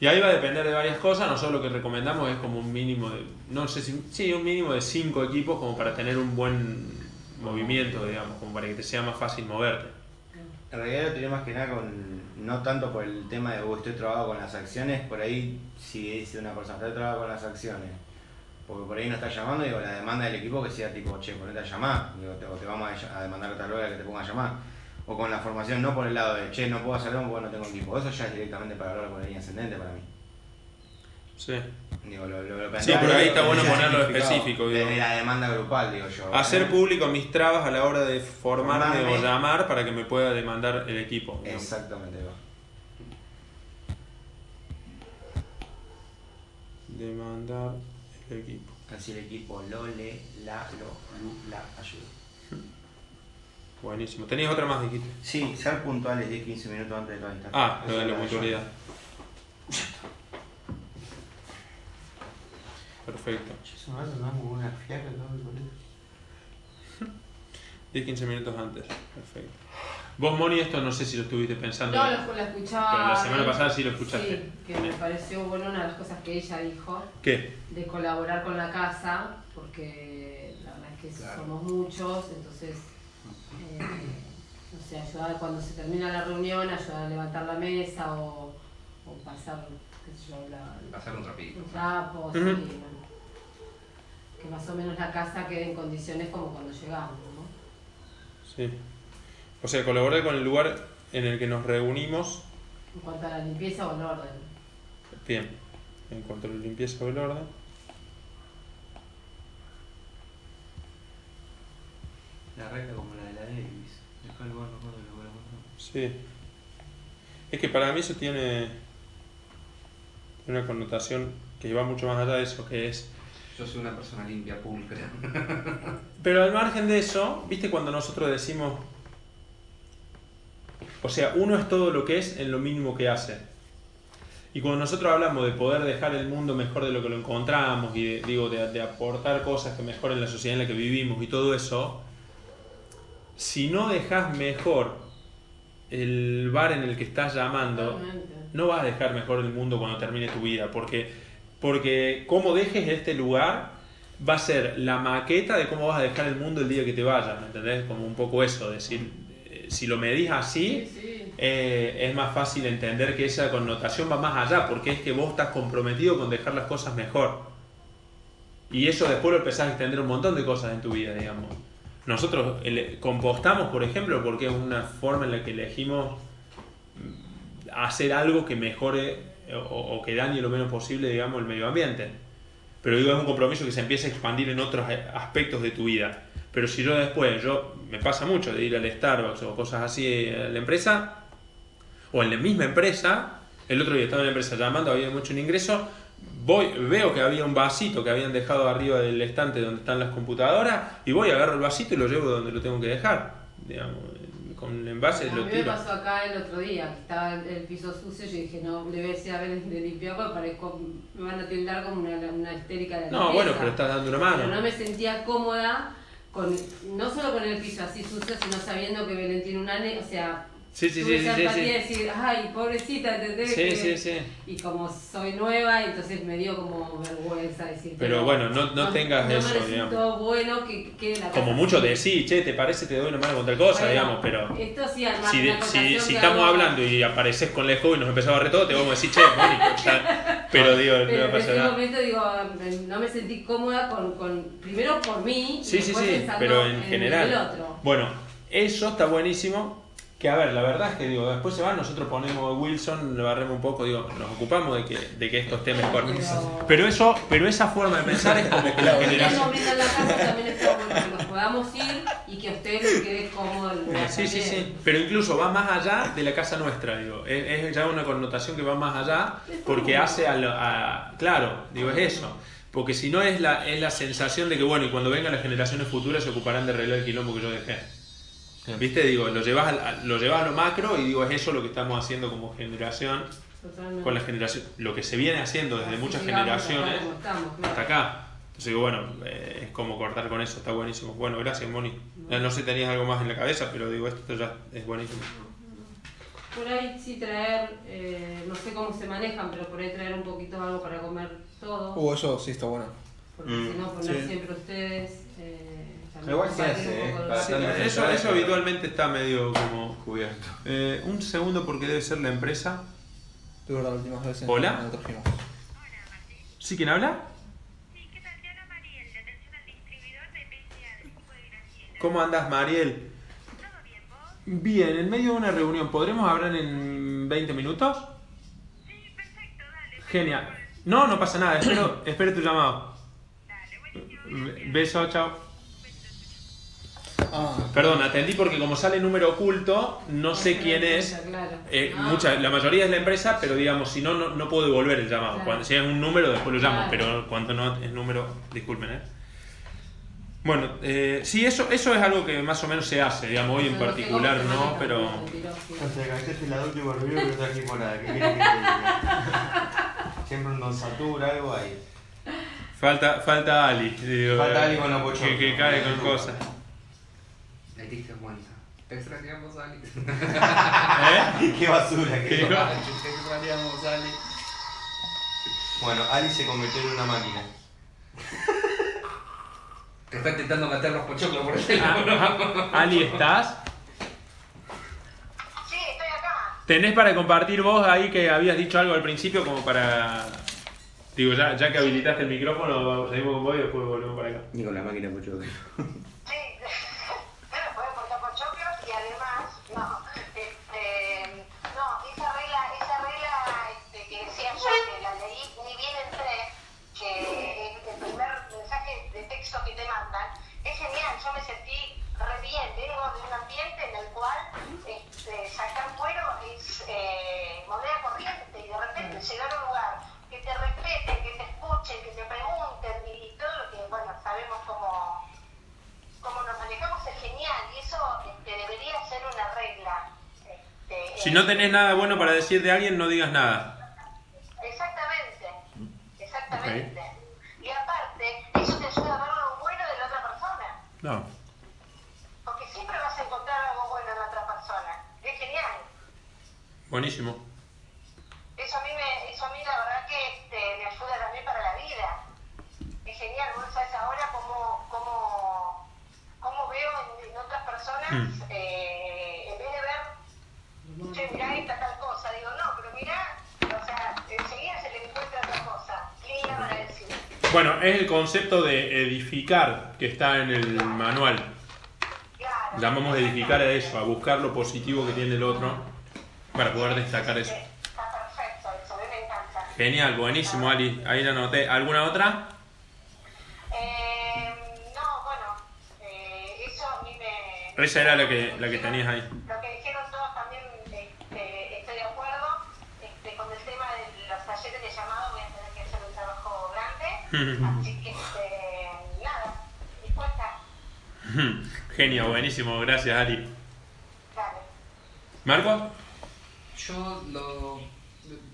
A: Y ahí va a depender de varias cosas, nosotros lo que recomendamos es como un mínimo de, no sé si, sí, un mínimo de 5 equipos como para tener un buen movimiento, digamos, como para que te sea más fácil moverte.
D: En realidad lo tenía más que nada con, no tanto por el tema de, "Oh, estoy trabado con las acciones, por ahí si dice una persona, estoy trabado con las acciones, porque por ahí no está llamando, digo, la demanda del equipo que sea tipo, che, ponete a llamar, digo, te, o te vamos a, demandar a tal hora que te ponga a llamar. O con la formación, no por el lado de, che, no puedo hacerlo porque no tengo equipo. Eso ya es directamente para hablar con línea ascendente para mí.
A: Sí.
D: Digo, lo, lo, lo
A: Sí, pero ahí está bueno ponerlo específico, digo.
D: Desde la demanda grupal, digo yo.
A: Hacer
D: ¿no?
A: público mis trabas a la hora de formarme o llamar para que me pueda demandar el equipo. digamos.
D: Exactamente, va.
A: Demandar el equipo.
D: Así el equipo lo, le, la, lo, lu, la, ayuda.
A: Buenísimo. ¿Tenías otra más, dijiste?
D: Sí, ser puntuales 10-15 minutos antes de la instancia.
A: Ah, lo de la puntualidad. Perfecto.
D: Eso no es como una fiaca todo el colegio.
A: 10-15 minutos antes. Perfecto. Vos, Moni, esto no sé si lo estuviste pensando.
C: No, lo, lo escuchaba.
A: Pero la semana pasada sí lo escuchaste.
C: Sí, que me pareció bueno una de las cosas que ella dijo,
A: ¿Qué?
C: de colaborar con la casa, porque la verdad es que
F: Claro.
C: somos muchos, entonces, eh, no sé, ayudar cuando se termina la reunión, ayudar a levantar la mesa o, o pasar, qué sé yo, la,
F: Pasar un trapito.
C: un trapo, sí. Que más o menos la casa quede en condiciones como cuando llegamos, ¿no?
A: Sí. O sea, colaborar con el lugar en el que nos reunimos.
C: En cuanto a la limpieza o el orden.
A: Bien. En cuanto a la limpieza o el orden.
D: La regla como la de la Davis. Dejá el lugar mejor de lo que lo mejor.
A: Sí. Es que para mí eso tiene una connotación que va mucho más allá de eso, que es...
F: Yo soy una persona limpia, pulcra.
A: Pero al margen de eso, ¿viste cuando nosotros decimos... O sea, uno es todo lo que es en lo mínimo que hace. Y cuando nosotros hablamos de poder dejar el mundo mejor de lo que lo encontramos y de, digo, de, de aportar cosas que mejoren la sociedad en la que vivimos y todo eso, si no dejas mejor el bar en el que estás llamando,
C: Totalmente.
A: no vas a dejar mejor el mundo cuando termine tu vida, porque, porque como dejes este lugar va a ser la maqueta de cómo vas a dejar el mundo el día que te vayas, ¿me entendés? Como un poco eso, decir, eh, si lo medís así,
C: Sí, sí.
A: eh, es más fácil entender que esa connotación va más allá, porque es que vos estás comprometido con dejar las cosas mejor. Y eso después lo empezás a extender un montón de cosas en tu vida, digamos. Nosotros compostamos, por ejemplo, porque es una forma en la que elegimos mm, hacer algo que mejore o, que dañe lo menos posible, digamos, el medio ambiente. Pero digo, es un compromiso que se empieza a expandir en otros eh, aspectos de tu vida. Pero si yo después, yo me pasa mucho de ir al Starbucks o cosas así a la empresa, o en la misma empresa, el otro día estaba en la empresa llamando, había mucho un ingreso, voy, veo que había un vasito que habían dejado arriba del estante donde están las computadoras, y voy, agarro el vasito y lo llevo donde lo tengo que dejar. Digamos, con el envase
C: A
A: lo
C: mí me pasó acá el otro día, que estaba el, el piso sucio, yo dije, no, le voy a decir a ver de limpiar, porque parezco, me van a tildar como una, una histérica de la
A: No, bueno,
C: limpieza.
A: pero estás dando una
C: Pero no
A: mano.
C: me sentía cómoda, con, no solo con el piso así sucio, sino sabiendo que Belén tiene un ane, o sea,
A: Sí, sí,
C: tuve
A: sí, sí, sí, sí.
C: decir, ay, pobrecita, ¿entendés?
A: Sí,
C: Que-
A: sí, sí.
C: Y como soy nueva, entonces me dio como vergüenza decir.
A: Pero bueno, no- no tengas
C: no
A: eso,
C: me
A: digamos.
C: bueno que quede la
A: Como mucho de sí, che, ¿te parece? Te doy una mano con tal cosa,
C: Bueno,
A: digamos, pero...
C: Esto sí, además,
A: Si, de- si, si
C: que
A: estamos
C: hago-
A: hablando y apareces con escoba y nos empezamos a todo, te vamos a decir, che, Mónica, pero digo,
C: Pero
A: no
C: en
A: pasa
C: ese
A: nada.
C: momento digo, no me sentí cómoda con, con primero por mí, y
A: Sí, sí,
C: después
A: sí,
C: pensando
A: pero en
C: el
A: general.
C: otro.
A: Bueno, eso está buenísimo. Que a ver, la verdad es que digo, después se va, nosotros ponemos Wilson, le barremos un poco, digo, nos ocupamos de que, de que esto esté mejor.
C: Pero-
A: Pero eso, pero esa forma de pensar es como que la generación.
C: momento en la casa también está bueno que nos podamos ir y que a ustedes les quede cómodo el lugar.
A: Sí, sí, sí. Pero incluso va más allá de la casa nuestra, digo. Es, es ya una connotación que va más allá porque hace a, lo- a- Claro, digo, es eso. Porque si no es la, es la sensación de que, bueno, y cuando vengan las generaciones futuras se ocuparán de arreglar el quilombo que yo dejé. ¿Viste? Digo, lo llevas, al- a, lo llevas a lo macro y digo, es eso lo que estamos haciendo como generación,
C: Totalmente.
A: con la generación, lo que se viene haciendo desde
C: Así
A: muchas generaciones
C: como estamos, claro.
A: hasta acá. Entonces digo, bueno, eh, es como cortar con eso, está buenísimo. Bueno, gracias, Moni. Ya No sé, tenías algo más en la cabeza, pero digo, esto ya es buenísimo.
C: Por ahí sí traer, eh, no sé cómo se manejan, pero por ahí traer un poquito algo para comer todo.
B: Uh, eso sí está bueno.
C: Porque
D: Mm.
C: si no, poner
B: Sí.
C: siempre ustedes. Eh,
H: Igual se hace,
C: un
H: eh.
A: Eso, eso habitualmente está medio como...
H: Cubierto.
A: Eh, un segundo porque debe ser la empresa.
B: Pero las últimas veces
A: Hola.
B: no trajimos.
A: ¿Sí quién habla?
E: Sí, ¿qué tal? Mariel, de atención al distribuidor de PSA del equipo de Graciela.
A: ¿Cómo andas, Mariel?
E: ¿Todo bien, vos?
A: Bien, en medio de una reunión, ¿podremos hablar en 20 minutos?
E: Sí, perfecto, dale.
A: Genial. No, no pasa nada, espero, espero tu llamado.
E: Dale, buenísimo.
A: Beso, chao.
B: Ah,
A: Perdón, atendí porque como sale número oculto, no sé quién es.
C: Claro.
A: Eh,
C: Ah.
A: mucha, la mayoría es la empresa, pero digamos, si no, no, no puedo devolver el llamado.
C: Claro.
A: Cuando, si es un número, después lo llamo,
C: Claro.
A: pero cuando no es número, disculpen, ¿eh? Bueno, eh, sí, eso, eso es algo que más o menos se hace, digamos, hoy en particular no, pero...
D: O sea, la última y no trajimos nada. ¿Qué querés que te diga? Siempre un Don Satura, algo ahí.
A: Falta, falta Ali. digo,
D: Falta
A: eh,
D: Ali con los pochoclos.
A: Que, que cae con cosas.
F: Le diste cuenta. Te extrañamos, Ali.
A: ¿Eh?
D: Qué basura que
A: ¿Qué?
D: sos.
F: Te extrañamos, Ali.
D: Bueno, Ali se convirtió en una máquina.
F: Te está intentando meter los pochoclos por el teléfono.
A: Ah, Ali, ¿estás?
E: Sí, estoy acá.
A: ¿Tenés para compartir vos ahí que habías dicho algo al principio como para... Digo, ya, ya que habilitaste el micrófono, seguimos con vos y después volvemos para acá.
H: Ni con la máquina mucho.
A: Si no tenés nada bueno para decir de alguien, no digas nada.
E: Exactamente, exactamente. Y aparte, eso te ayuda a ver lo bueno de la otra persona.
A: No.
E: Porque siempre vas a encontrar algo bueno en la otra persona. Es genial.
A: Buenísimo.
E: Eso a mí, me, eso a mí la verdad que este, me ayuda también para la vida. Es genial, vos sabes ahora cómo, cómo, cómo veo en, otras personas.
A: Mm. Bueno, es el concepto de edificar que está en el manual. Llamamos edificar a eso, a buscar lo positivo que tiene el otro para poder destacar eso.
E: A.
A: Genial, buenísimo, Ali. Ahí la anoté. ¿Alguna otra?
E: Eh, no, bueno, eh, eso a mí me...
A: Esa era la que, la que tenías ahí.
E: Lo que dijeron todos también este, estoy de acuerdo. Este, con el tema de los talleres de llamado voy a tener que hacer un trabajo grande. Así que, este, nada, dispuesta.
A: Genio, buenísimo. Gracias, Ali.
E: Dale.
A: ¿Marco?
F: Yo lo.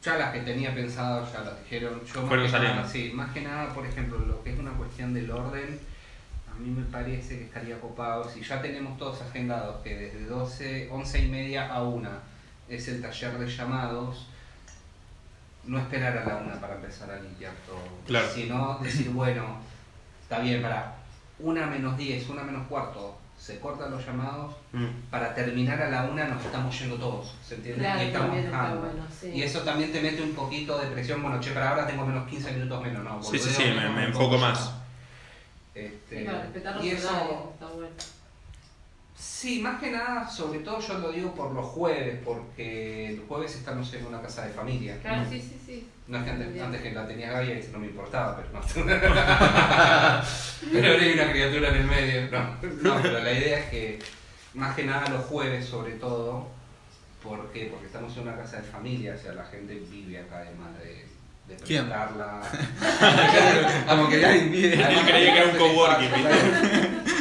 F: Ya las que tenía pensado ya las dijeron. Yo más
A: Fueron
F: que nada, sí, más que nada, por ejemplo, lo que es una cuestión del orden, a mí me parece que estaría copado. Si ya tenemos todos agendados que desde 12, 11 y media a 1 es el taller de llamados, no esperar a la 1 para empezar a limpiar todo.
A: Claro.
F: Sino decir, bueno, está bien, para 1 menos 10, 1 menos cuarto, se cortan los llamados,
J: Mm.
F: para terminar a la una nos estamos yendo todos, ¿se entiende?
C: Claro,
F: y estamos bajando.
C: bueno, sí.
F: Y eso también te mete un poquito de presión, bueno, che, para ahora tengo menos 15 minutos menos, no.
A: Sí, sí, sí, me- me enfoco más.
F: Este,
C: Sí, para respetar los
F: y eso,
C: horarios, está bueno.
F: Sí, más que nada, sobre todo yo lo digo por los jueves, porque el jueves estamos en una casa de familia.
C: Claro, sí, sí, sí.
F: No es que antes, antes que la tenía Gaby no me importaba, pero no. pero ahora hay una criatura en el medio. No, no, pero la idea es que más que nada los jueves sobre todo, ¿por qué? Porque estamos en una casa de familia, o sea, la gente vive acá además de, de
B: ¿Quién?
F: presentarla.
B: Como que ya impide.
A: Él creía que era un coworking,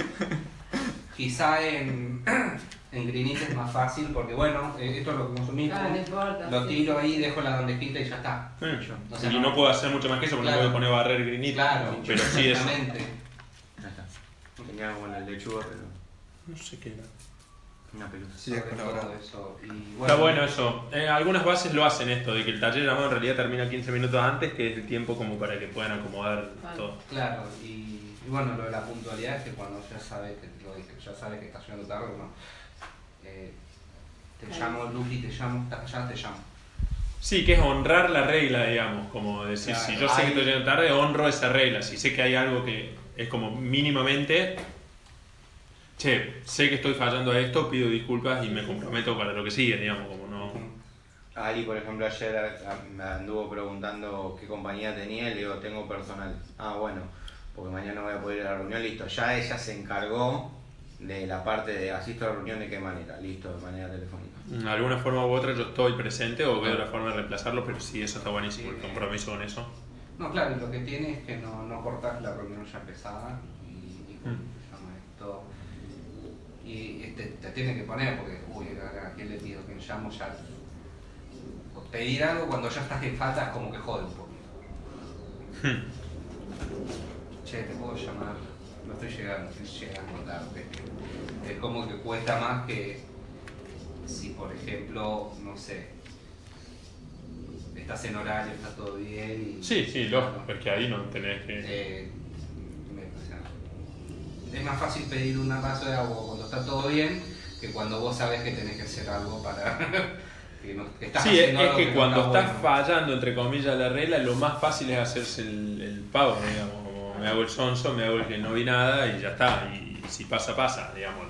F: Quizá en, en Greenit es más fácil porque bueno, eh, esto es lo que consumimos.
C: Ah, no importa.
F: Lo
C: sí.
F: tiro ahí, dejo la bandejita y ya está. O sea,
A: y no puedo hacer mucho más que eso porque
F: Claro.
A: no puedo poner barrer grinito.
F: Claro,
A: pero sí
J: está. Tenía como la lechuga, pero
A: No sé qué era.
J: una pelusa.
B: Sí, es
F: eso. Y,
A: Está bueno eso. Eh, algunas bases lo hacen esto, de que el taller llamado en realidad termina 15 minutos antes, que es el tiempo como para que puedan acomodar
C: Vale.
A: todo.
F: Claro, y, y bueno, lo de la puntualidad es que cuando ya sabes que, lo dije, ya sabes que estás llegando tarde, bueno, eh, te
C: Ahí.
F: llamo, Luqui, te llamo, estás allá, te llamo.
A: Sí, que es honrar la regla, digamos, como decir,
F: Claro,
A: si yo sé que estoy llegando tarde, honro esa regla. Si sé que hay algo que es como mínimamente, che, sé que estoy fallando a esto, pido disculpas y me comprometo para lo que sigue, digamos, como no...
J: Ali, por ejemplo, ayer a- me anduvo preguntando qué compañía tenía y le digo, tengo personal. Ah, bueno, porque mañana voy a poder ir a la reunión, listo. Ya ella se encargó de la parte de asisto a la reunión de qué manera, listo, de manera telefónica.
A: De alguna forma u otra yo estoy presente o veo la forma de reemplazarlo, pero sí, eso está buenísimo, el compromiso con eso.
F: No, claro, y lo que tiene es que no, no cortas la reunión ya empezada y, y ¿cómo
A: Mm.
F: esto? Y este, te tiene que poner, porque, uy, ¿a a quién le pido que llamo ya? Pedir algo cuando ya estás en falta es como que jode un poquito. Che, te puedo llamar, no estoy llegando, estoy llegando tarde. Es como que cuesta más que si, por ejemplo, no sé, estás en horario, está todo bien y...
A: Sí, sí, lógico, es que ahí no tenés que...
F: Eh, es más fácil pedir un vaso de agua cuando está todo bien que cuando vos sabés que tenés que hacer algo para... que no- que estás
A: Sí, es,
F: algo
A: que
F: no
A: cuando
F: está
A: estás
F: bueno.
A: fallando, entre comillas, la regla, lo más fácil es hacerse el, el pavo, digamos. Me hago el sonso, me hago el que no vi nada y ya está. Y si pasa, pasa, digamos.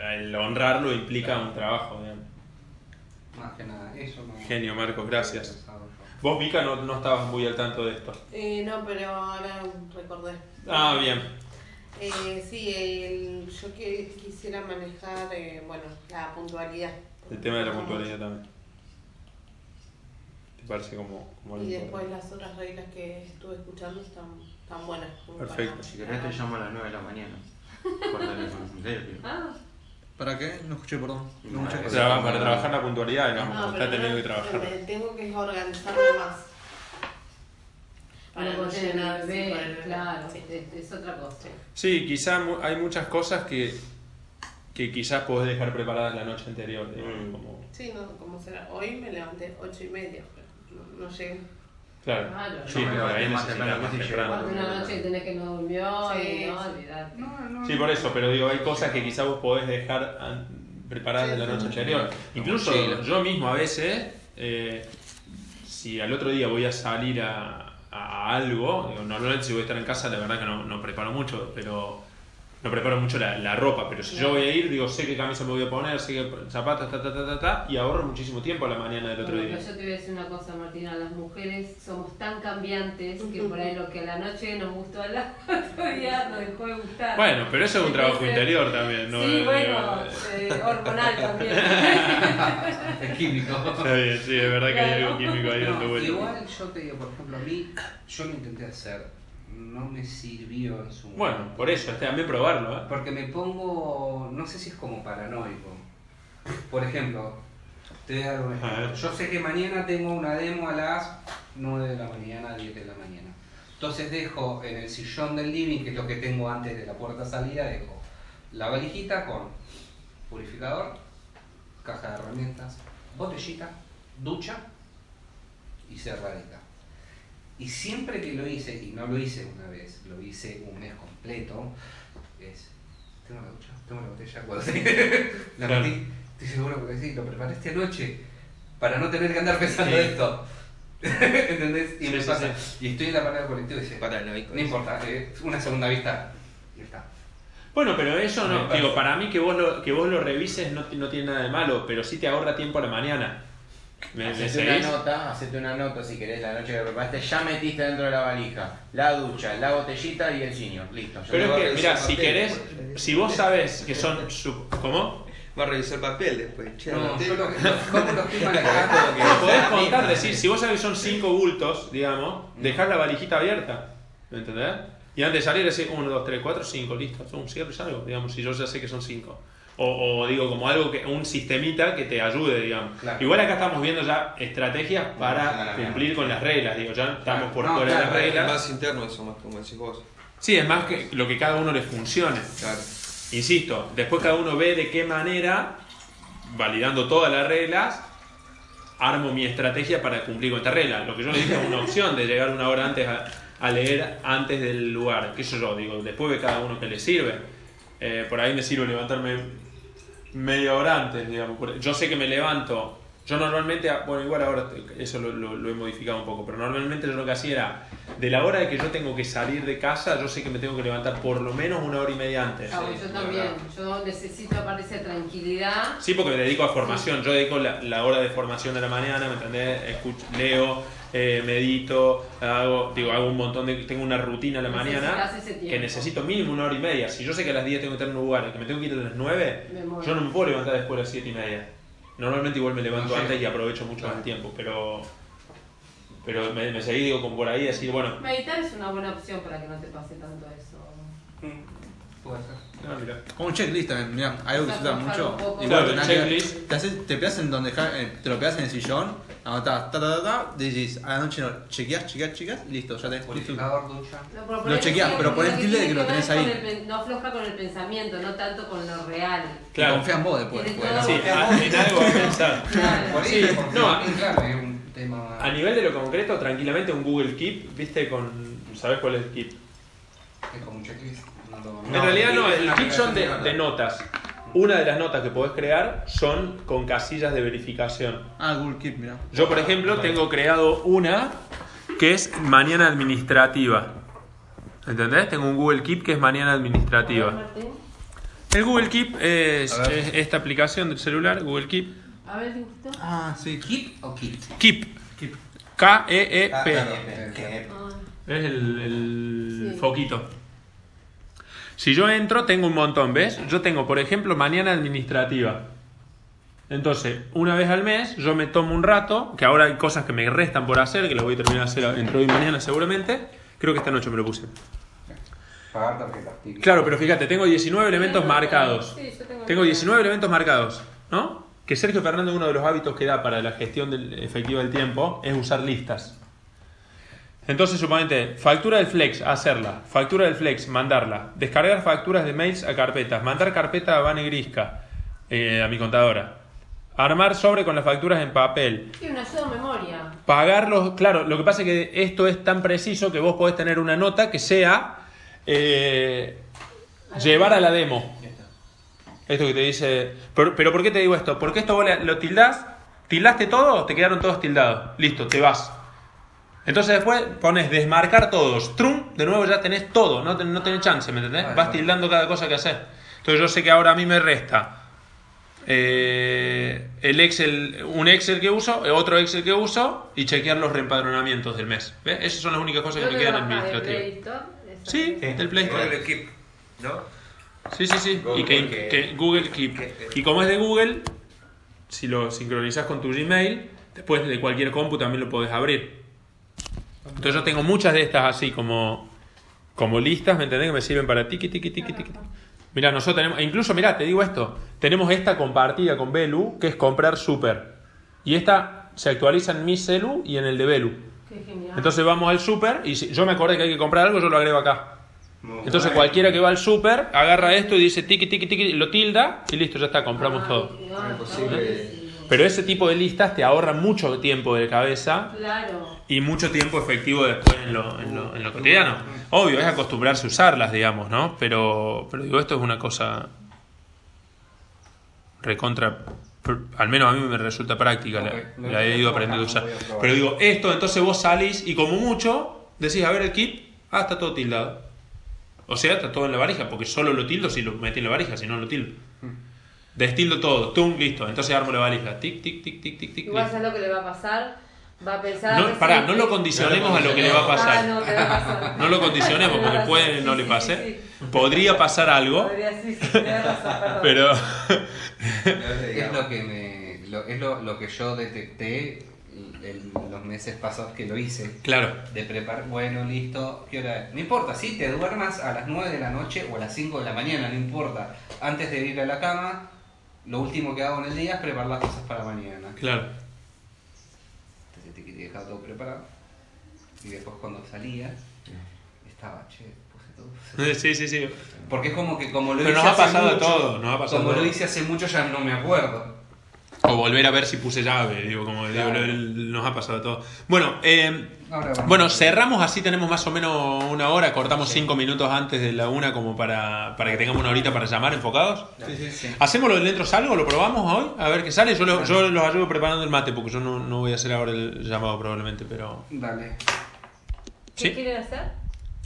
A: El, honrarlo implica un trabajo, digamos.
F: Más que nada, eso no...
A: Genio, Marcos, gracias. Vos, Vika, no, no estabas muy al tanto de esto.
G: Eh, no, pero ahora recordé.
A: Ah, bien.
G: Eh, sí, el- yo que, quisiera manejar, eh, bueno, la puntualidad.
A: El tema de la puntualidad también. ¿Te parece como, como
G: Y después
A: importante?
G: las otras reglas que estuve escuchando están, están buenas. como
A: Perfecto.
G: para-
J: Si querés te llamo a las 9 de la mañana.
C: Ah,
B: ¿Para qué? No escuché, perdón. No
J: No,
B: escuché.
A: para trabajar la puntualidad, digamos,
G: No,
A: está teniendo que trabajar.
G: tengo que organizarme más.
C: para
G: no llenar,
C: claro,
G: Sí.
C: es, es otra cosa.
A: Sí, quizá mu- hay muchas cosas que que quizás podés dejar preparadas la noche anterior. digamos,
D: Mm.
A: como-
G: Sí, no, como será. Hoy me levanté ocho y media, pero no, no llegué.
A: Claro.
C: Claro.
A: Sí,
D: No,
A: pero ahí
D: más
A: necesitas
D: temprano
A: más
D: que si
A: temprano.
C: Porque una noche tenés que no durmió
G: Sí,
C: y no,
G: sí.
C: olvidate.
A: Sí, por eso, pero digo, hay cosas que quizás vos podés dejar preparadas de la noche anterior. Incluso yo mismo a veces, eh, si al otro día voy a salir a, a algo, digo, normalmente si voy a estar en casa, la verdad que no, no preparo mucho, pero no preparo mucho la, la ropa, pero si yo voy a ir, digo, sé qué camisa me voy a poner, sé qué zapatos, ta, ta, ta, ta, ta, y ahorro muchísimo tiempo a la mañana del otro
C: Bueno,
A: día.
C: pero yo te voy a decir una cosa, Martina, las mujeres somos tan cambiantes que por ahí lo que a la noche nos gustó al otro día nos dejó de gustar.
A: Bueno, pero eso es un trabajo interior también, ¿no?
C: Sí,
A: Eh,
C: bueno,
A: eh,
C: eh, hormonal también.
F: Es químico.
A: Está bien, sí, es verdad que hay algo químico ahí dando
F: No,
A: vueltas.
F: igual yo te digo, por ejemplo, a mí, yo lo intenté hacer, no me sirvió en su
A: Bueno,
F: momento.
A: por eso, está también probarlo, ¿eh?
F: Porque me pongo, no sé si es como paranoico. Por ejemplo, te voy a dar un
A: A
F: ejemplo. Yo sé que mañana tengo una demo a las 9 de la mañana, 10 de la mañana. Entonces dejo en el sillón del living, que es lo que tengo antes de la puerta salida, dejo la valijita con purificador, caja de herramientas, botellita, ducha y cerradita. Y siempre que lo hice, y no lo hice una vez, lo hice un mes completo, es, tengo la ducha, tengo la botella, cuando la
A: Claro.
F: metí, estoy seguro que sí, lo preparé esta noche para no tener que andar pensando
A: Sí.
F: esto. ¿Entendés? Y
A: Sí,
F: me
A: sí,
F: pasa, y estoy en la parada del colectivo y dice,
H: Paranoico.
F: no importa, eh, una segunda vista, y está.
A: Bueno, pero eso no, digo, para mí que vos lo, que vos lo revises no, no tiene nada de malo, pero sí te ahorra tiempo a la mañana. ¿Me, me
D: Hacete una nota, hacete una nota si querés la noche que preparaste, ya metiste dentro de la valija la ducha, la botellita y el senior, listo.
A: Pero es que, mira, si
H: papel,
A: querés, si vos sabes que son... su- ¿Cómo?
H: Va a revisar papel después. Che,
F: No, yo lo ¿cómo lo estoy manejando?
A: Lo podés contar, decir, si vos sabés que son cinco bultos, digamos, dejar la valijita abierta, ¿me entendés? Y antes de salir decir 1, 2, 3, 4, 5, listo, un cierre y salgo, digamos, si yo ya sé que son 5. O, o digo, como algo que, un sistemita que te ayude, digamos.
F: Claro.
A: Igual acá estamos viendo ya estrategias para
D: no,
A: cumplir
D: no.
A: con las reglas, digo, ya estamos por
F: No,
A: fuera de
F: claro,
A: las
H: Es
A: reglas.
H: más interno eso, más como decís vos.
A: Sí, es más que lo que cada uno le funcione.
H: Claro.
A: Insisto, después cada uno ve de qué manera, validando todas las reglas, armo mi estrategia para cumplir con esta regla. Lo que yo le dije es una opción de llegar una hora antes a, a leer antes del lugar. ¿Qué sé yo? Digo, después ve cada uno que le sirve. Eh, por ahí me sirve levantarme media hora antes, digamos. Yo sé que me levanto. Yo normalmente, bueno, igual ahora eso lo, lo- lo he modificado un poco, pero normalmente yo lo que hacía era, de la hora de que yo tengo que salir de casa, yo sé que me tengo que levantar por lo menos una hora y media antes.
C: Ah, bueno, yo también, yo necesito aparte esa tranquilidad.
A: Sí, porque me dedico a formación. Yo dedico la, la hora de formación de la mañana, ¿me entendés? Escucho, leo, eh, medito, hago, digo, hago un montón de... Tengo una rutina a la mañana que necesito mínimo una hora y media. Si yo sé que a las 10 tengo que estar en un lugar, que me tengo que ir a las 9,
C: Me muero.
A: yo no me puedo levantar después de las 7 y media. Normalmente igual me levanto
F: No,
A: antes y aprovecho mucho más el tiempo, pero... Pero me, me seguí, digo, como por ahí, decir, bueno...
C: Meditar es una buena opción para que no te pase tanto eso.
F: Puede ser.
A: Ah, mira.
B: Como un checklist también, mirá, algo que se usa mucho. Igual
A: Claro,
B: tenés
A: el
B: que-
A: checklist.
B: Te, haces- te pegas en donde eh, te lo pegas en el sillón, anotás, ta ta ta ta, decís, a la noche no, chequeás, chequeás, chequeás, listo, ya tenés listo.
F: Purificador, ducha.
C: No, pero
B: chequeás,
C: sí,
B: pero
C: porque
B: pon el tilde de
C: tiene
B: que lo
C: ver
B: tenés
C: con
B: ahí.
C: el pen- no afloja con el pensamiento, no tanto con lo real.
B: Y
A: Claro.
B: confía en vos después.
A: Sí, a- en algo a pensar.
C: Claro.
F: Por
A: Sí,
F: porque
A: no,
F: claro, es un tema...
A: A nivel de lo concreto, tranquilamente un Google Keep, viste, con... ¿Sabes cuál es el Keep?
F: Es como un checklist. No lo-
A: en realidad no, el Keep son de, de notas. Una de las notas que podés crear son con casillas de verificación.
B: Ah, Google Keep, mirá.
A: Yo, por ejemplo, tengo creado una que es mañana administrativa. ¿Entendés? Tengo un Google Keep que es mañana administrativa. El Google Keep es, es esta aplicación del celular, Google Keep.
C: A ver.
B: Ah, sí.
F: ¿Keep o kit?
A: Keep.
B: Keep.
A: K-E-E-P.
D: Ah, bien, bien, bien.
C: Ah,
A: Es el, el
C: Sí.
A: foquito. Si yo entro, tengo un montón, ¿ves? Yo tengo, por ejemplo, mañana administrativa. Entonces, una vez al mes, yo me tomo un rato, que ahora hay cosas que me restan por hacer, que lo voy a terminar de hacer entre hoy y mañana seguramente. Creo que esta noche me lo puse.
F: Pagar tarjetas.
A: Claro, pero fíjate, tengo 19 elementos marcados.
C: sí, yo tengo
A: Tengo
C: algunos.
A: 19 elementos marcados, ¿no? Que Sergio Fernández, uno de los hábitos que da para la gestión del- efectiva del tiempo, es usar listas. Entonces, suponete, factura del Flex, hacerla. Factura del Flex, mandarla. Descargar facturas de mails a carpetas. Mandar carpeta a Vane Grisca, eh, a mi contadora. Armar sobre con las facturas en papel.
C: Sí, una memoria.
A: Pagarlos, claro, lo que pasa es que esto es tan preciso que vos podés tener una nota que sea eh, llevar a la demo. Esto que te dice. Pero, pero ¿por qué te digo esto? Porque esto vos lo tildás, tildaste todo, te quedaron todos tildados. Listo, te vas. Entonces después pones desmarcar todos. Trum, de nuevo ya tenés todo, no, ten- no tenés chance, ¿me entendés?
F: Vale,
A: Vas
F: vale.
A: tildando cada cosa que haces. Entonces yo sé que ahora a mí me resta eh, el Excel, un Excel que uso, eh, otro Excel que uso y chequear los reempadronamientos del mes. ¿Ves? Esas son las únicas cosas que me
C: ¿Dónde
A: quedan administrativas.
C: Play Store? Esa.
A: Sí, del Play Store.
H: Google Keep, ¿no?
A: Sí, sí, sí.
H: Google
A: y que,
H: que-
A: que Google Keep. Y como es de Google, si lo sincronizas con tu Gmail, después de cualquier compu también lo podés abrir. Entonces yo tengo muchas de estas así como, como listas, ¿me entendés? Que me sirven para tiki, tiki, tiki, tiki. tiki. Mira, nosotros tenemos, e incluso, mira, te digo esto, tenemos esta compartida con Belu, que es comprar super. Y esta se actualiza en mi celu y en el de Belu.
C: Qué genial.
A: Entonces vamos al super y si yo me acordé que hay que comprar algo, yo lo agrego acá.
H: Muy
A: Entonces cualquiera que va al super agarra esto y dice tiki tiki tiki, lo tilda y listo, ya está, compramos
C: Ah,
A: todo.
C: qué
A: Pero ese tipo de listas te ahorran mucho tiempo de cabeza
C: Claro.
A: y mucho tiempo efectivo después en lo, en lo, en lo cotidiano. Obvio, es acostumbrarse a usarlas, digamos, ¿no? Pero, pero digo, esto es una cosa recontra, al menos a mí me resulta práctica, la- he ido aprendiendo a usar.
F: a.
A: Pero digo, esto, entonces vos salís y como mucho decís, a ver el kit, ah, está todo tildado. O sea, está todo en la varija, porque solo lo tildo si lo metí en la varija, si no lo tildo. Destildo todo, tum, listo. Entonces armo la varija. Tic, tic, tic, tic, tic, tic.
C: Igual sabes lo que le va a pasar. Va a pensar.
A: No, pará, no lo condicionemos a lo que le va a
C: Ah,
A: pasar.
C: no, te va a pasar.
A: No lo condicionemos porque puede
C: razón,
A: no
C: sí,
A: le
C: sí,
A: pase.
C: sí, sí.
A: Podría pasar algo,
C: Podría, sí, sí, razón,
A: pero
F: Es lo que me, lo- es lo, lo que yo detecté en los meses pasados que lo hice.
A: claro.
F: De preparar, bueno, listo, ¿qué hora es? No importa, si te duermas a las 9 de la noche o a las 5 de la mañana, no importa. Antes de ir a la cama, lo último que hago en el día es preparar las cosas para mañana.
A: Claro.
F: Entonces te, dejaba todo preparado. Y después cuando salía, estaba, che, puse todo.
A: Sí, sí, sí.
F: Porque es como que como lo
A: Pero
F: hice
A: nos ha pasado
F: mucho,
A: todo, nos ha pasado
F: como lo hice hace mucho ya no me acuerdo.
A: O volver a ver si puse llave, digo, como
F: Claro.
A: nos ha pasado todo. Bueno, eh,
F: Ahora vamos.
A: bueno, cerramos así, tenemos más o menos una hora, cortamos cinco minutos antes de la una como para, para que tengamos una horita para llamar enfocados.
F: Sí, sí, sí.
A: ¿Hacemos lo del dentro salgo? ¿Lo probamos hoy? A ver qué sale. Yo, lo- yo los ayudo preparando el mate porque yo no, no voy a hacer ahora el llamado probablemente, pero...
F: Dale.
C: ¿Qué
A: ¿Sí?
C: quieren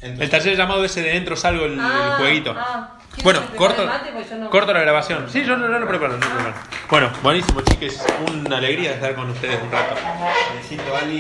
A: El taller llamado ese de dentro salgo, el, el
C: Ah,
A: jueguito.
C: ah. ¿Quieren
A: Bueno, corto,
C: mate? No-
A: corto la grabación. Sí, yo, yo lo preparo, no lo preparo. Bueno, buenísimo, chiques. Una alegría estar con ustedes un rato.
H: Necesito a alguien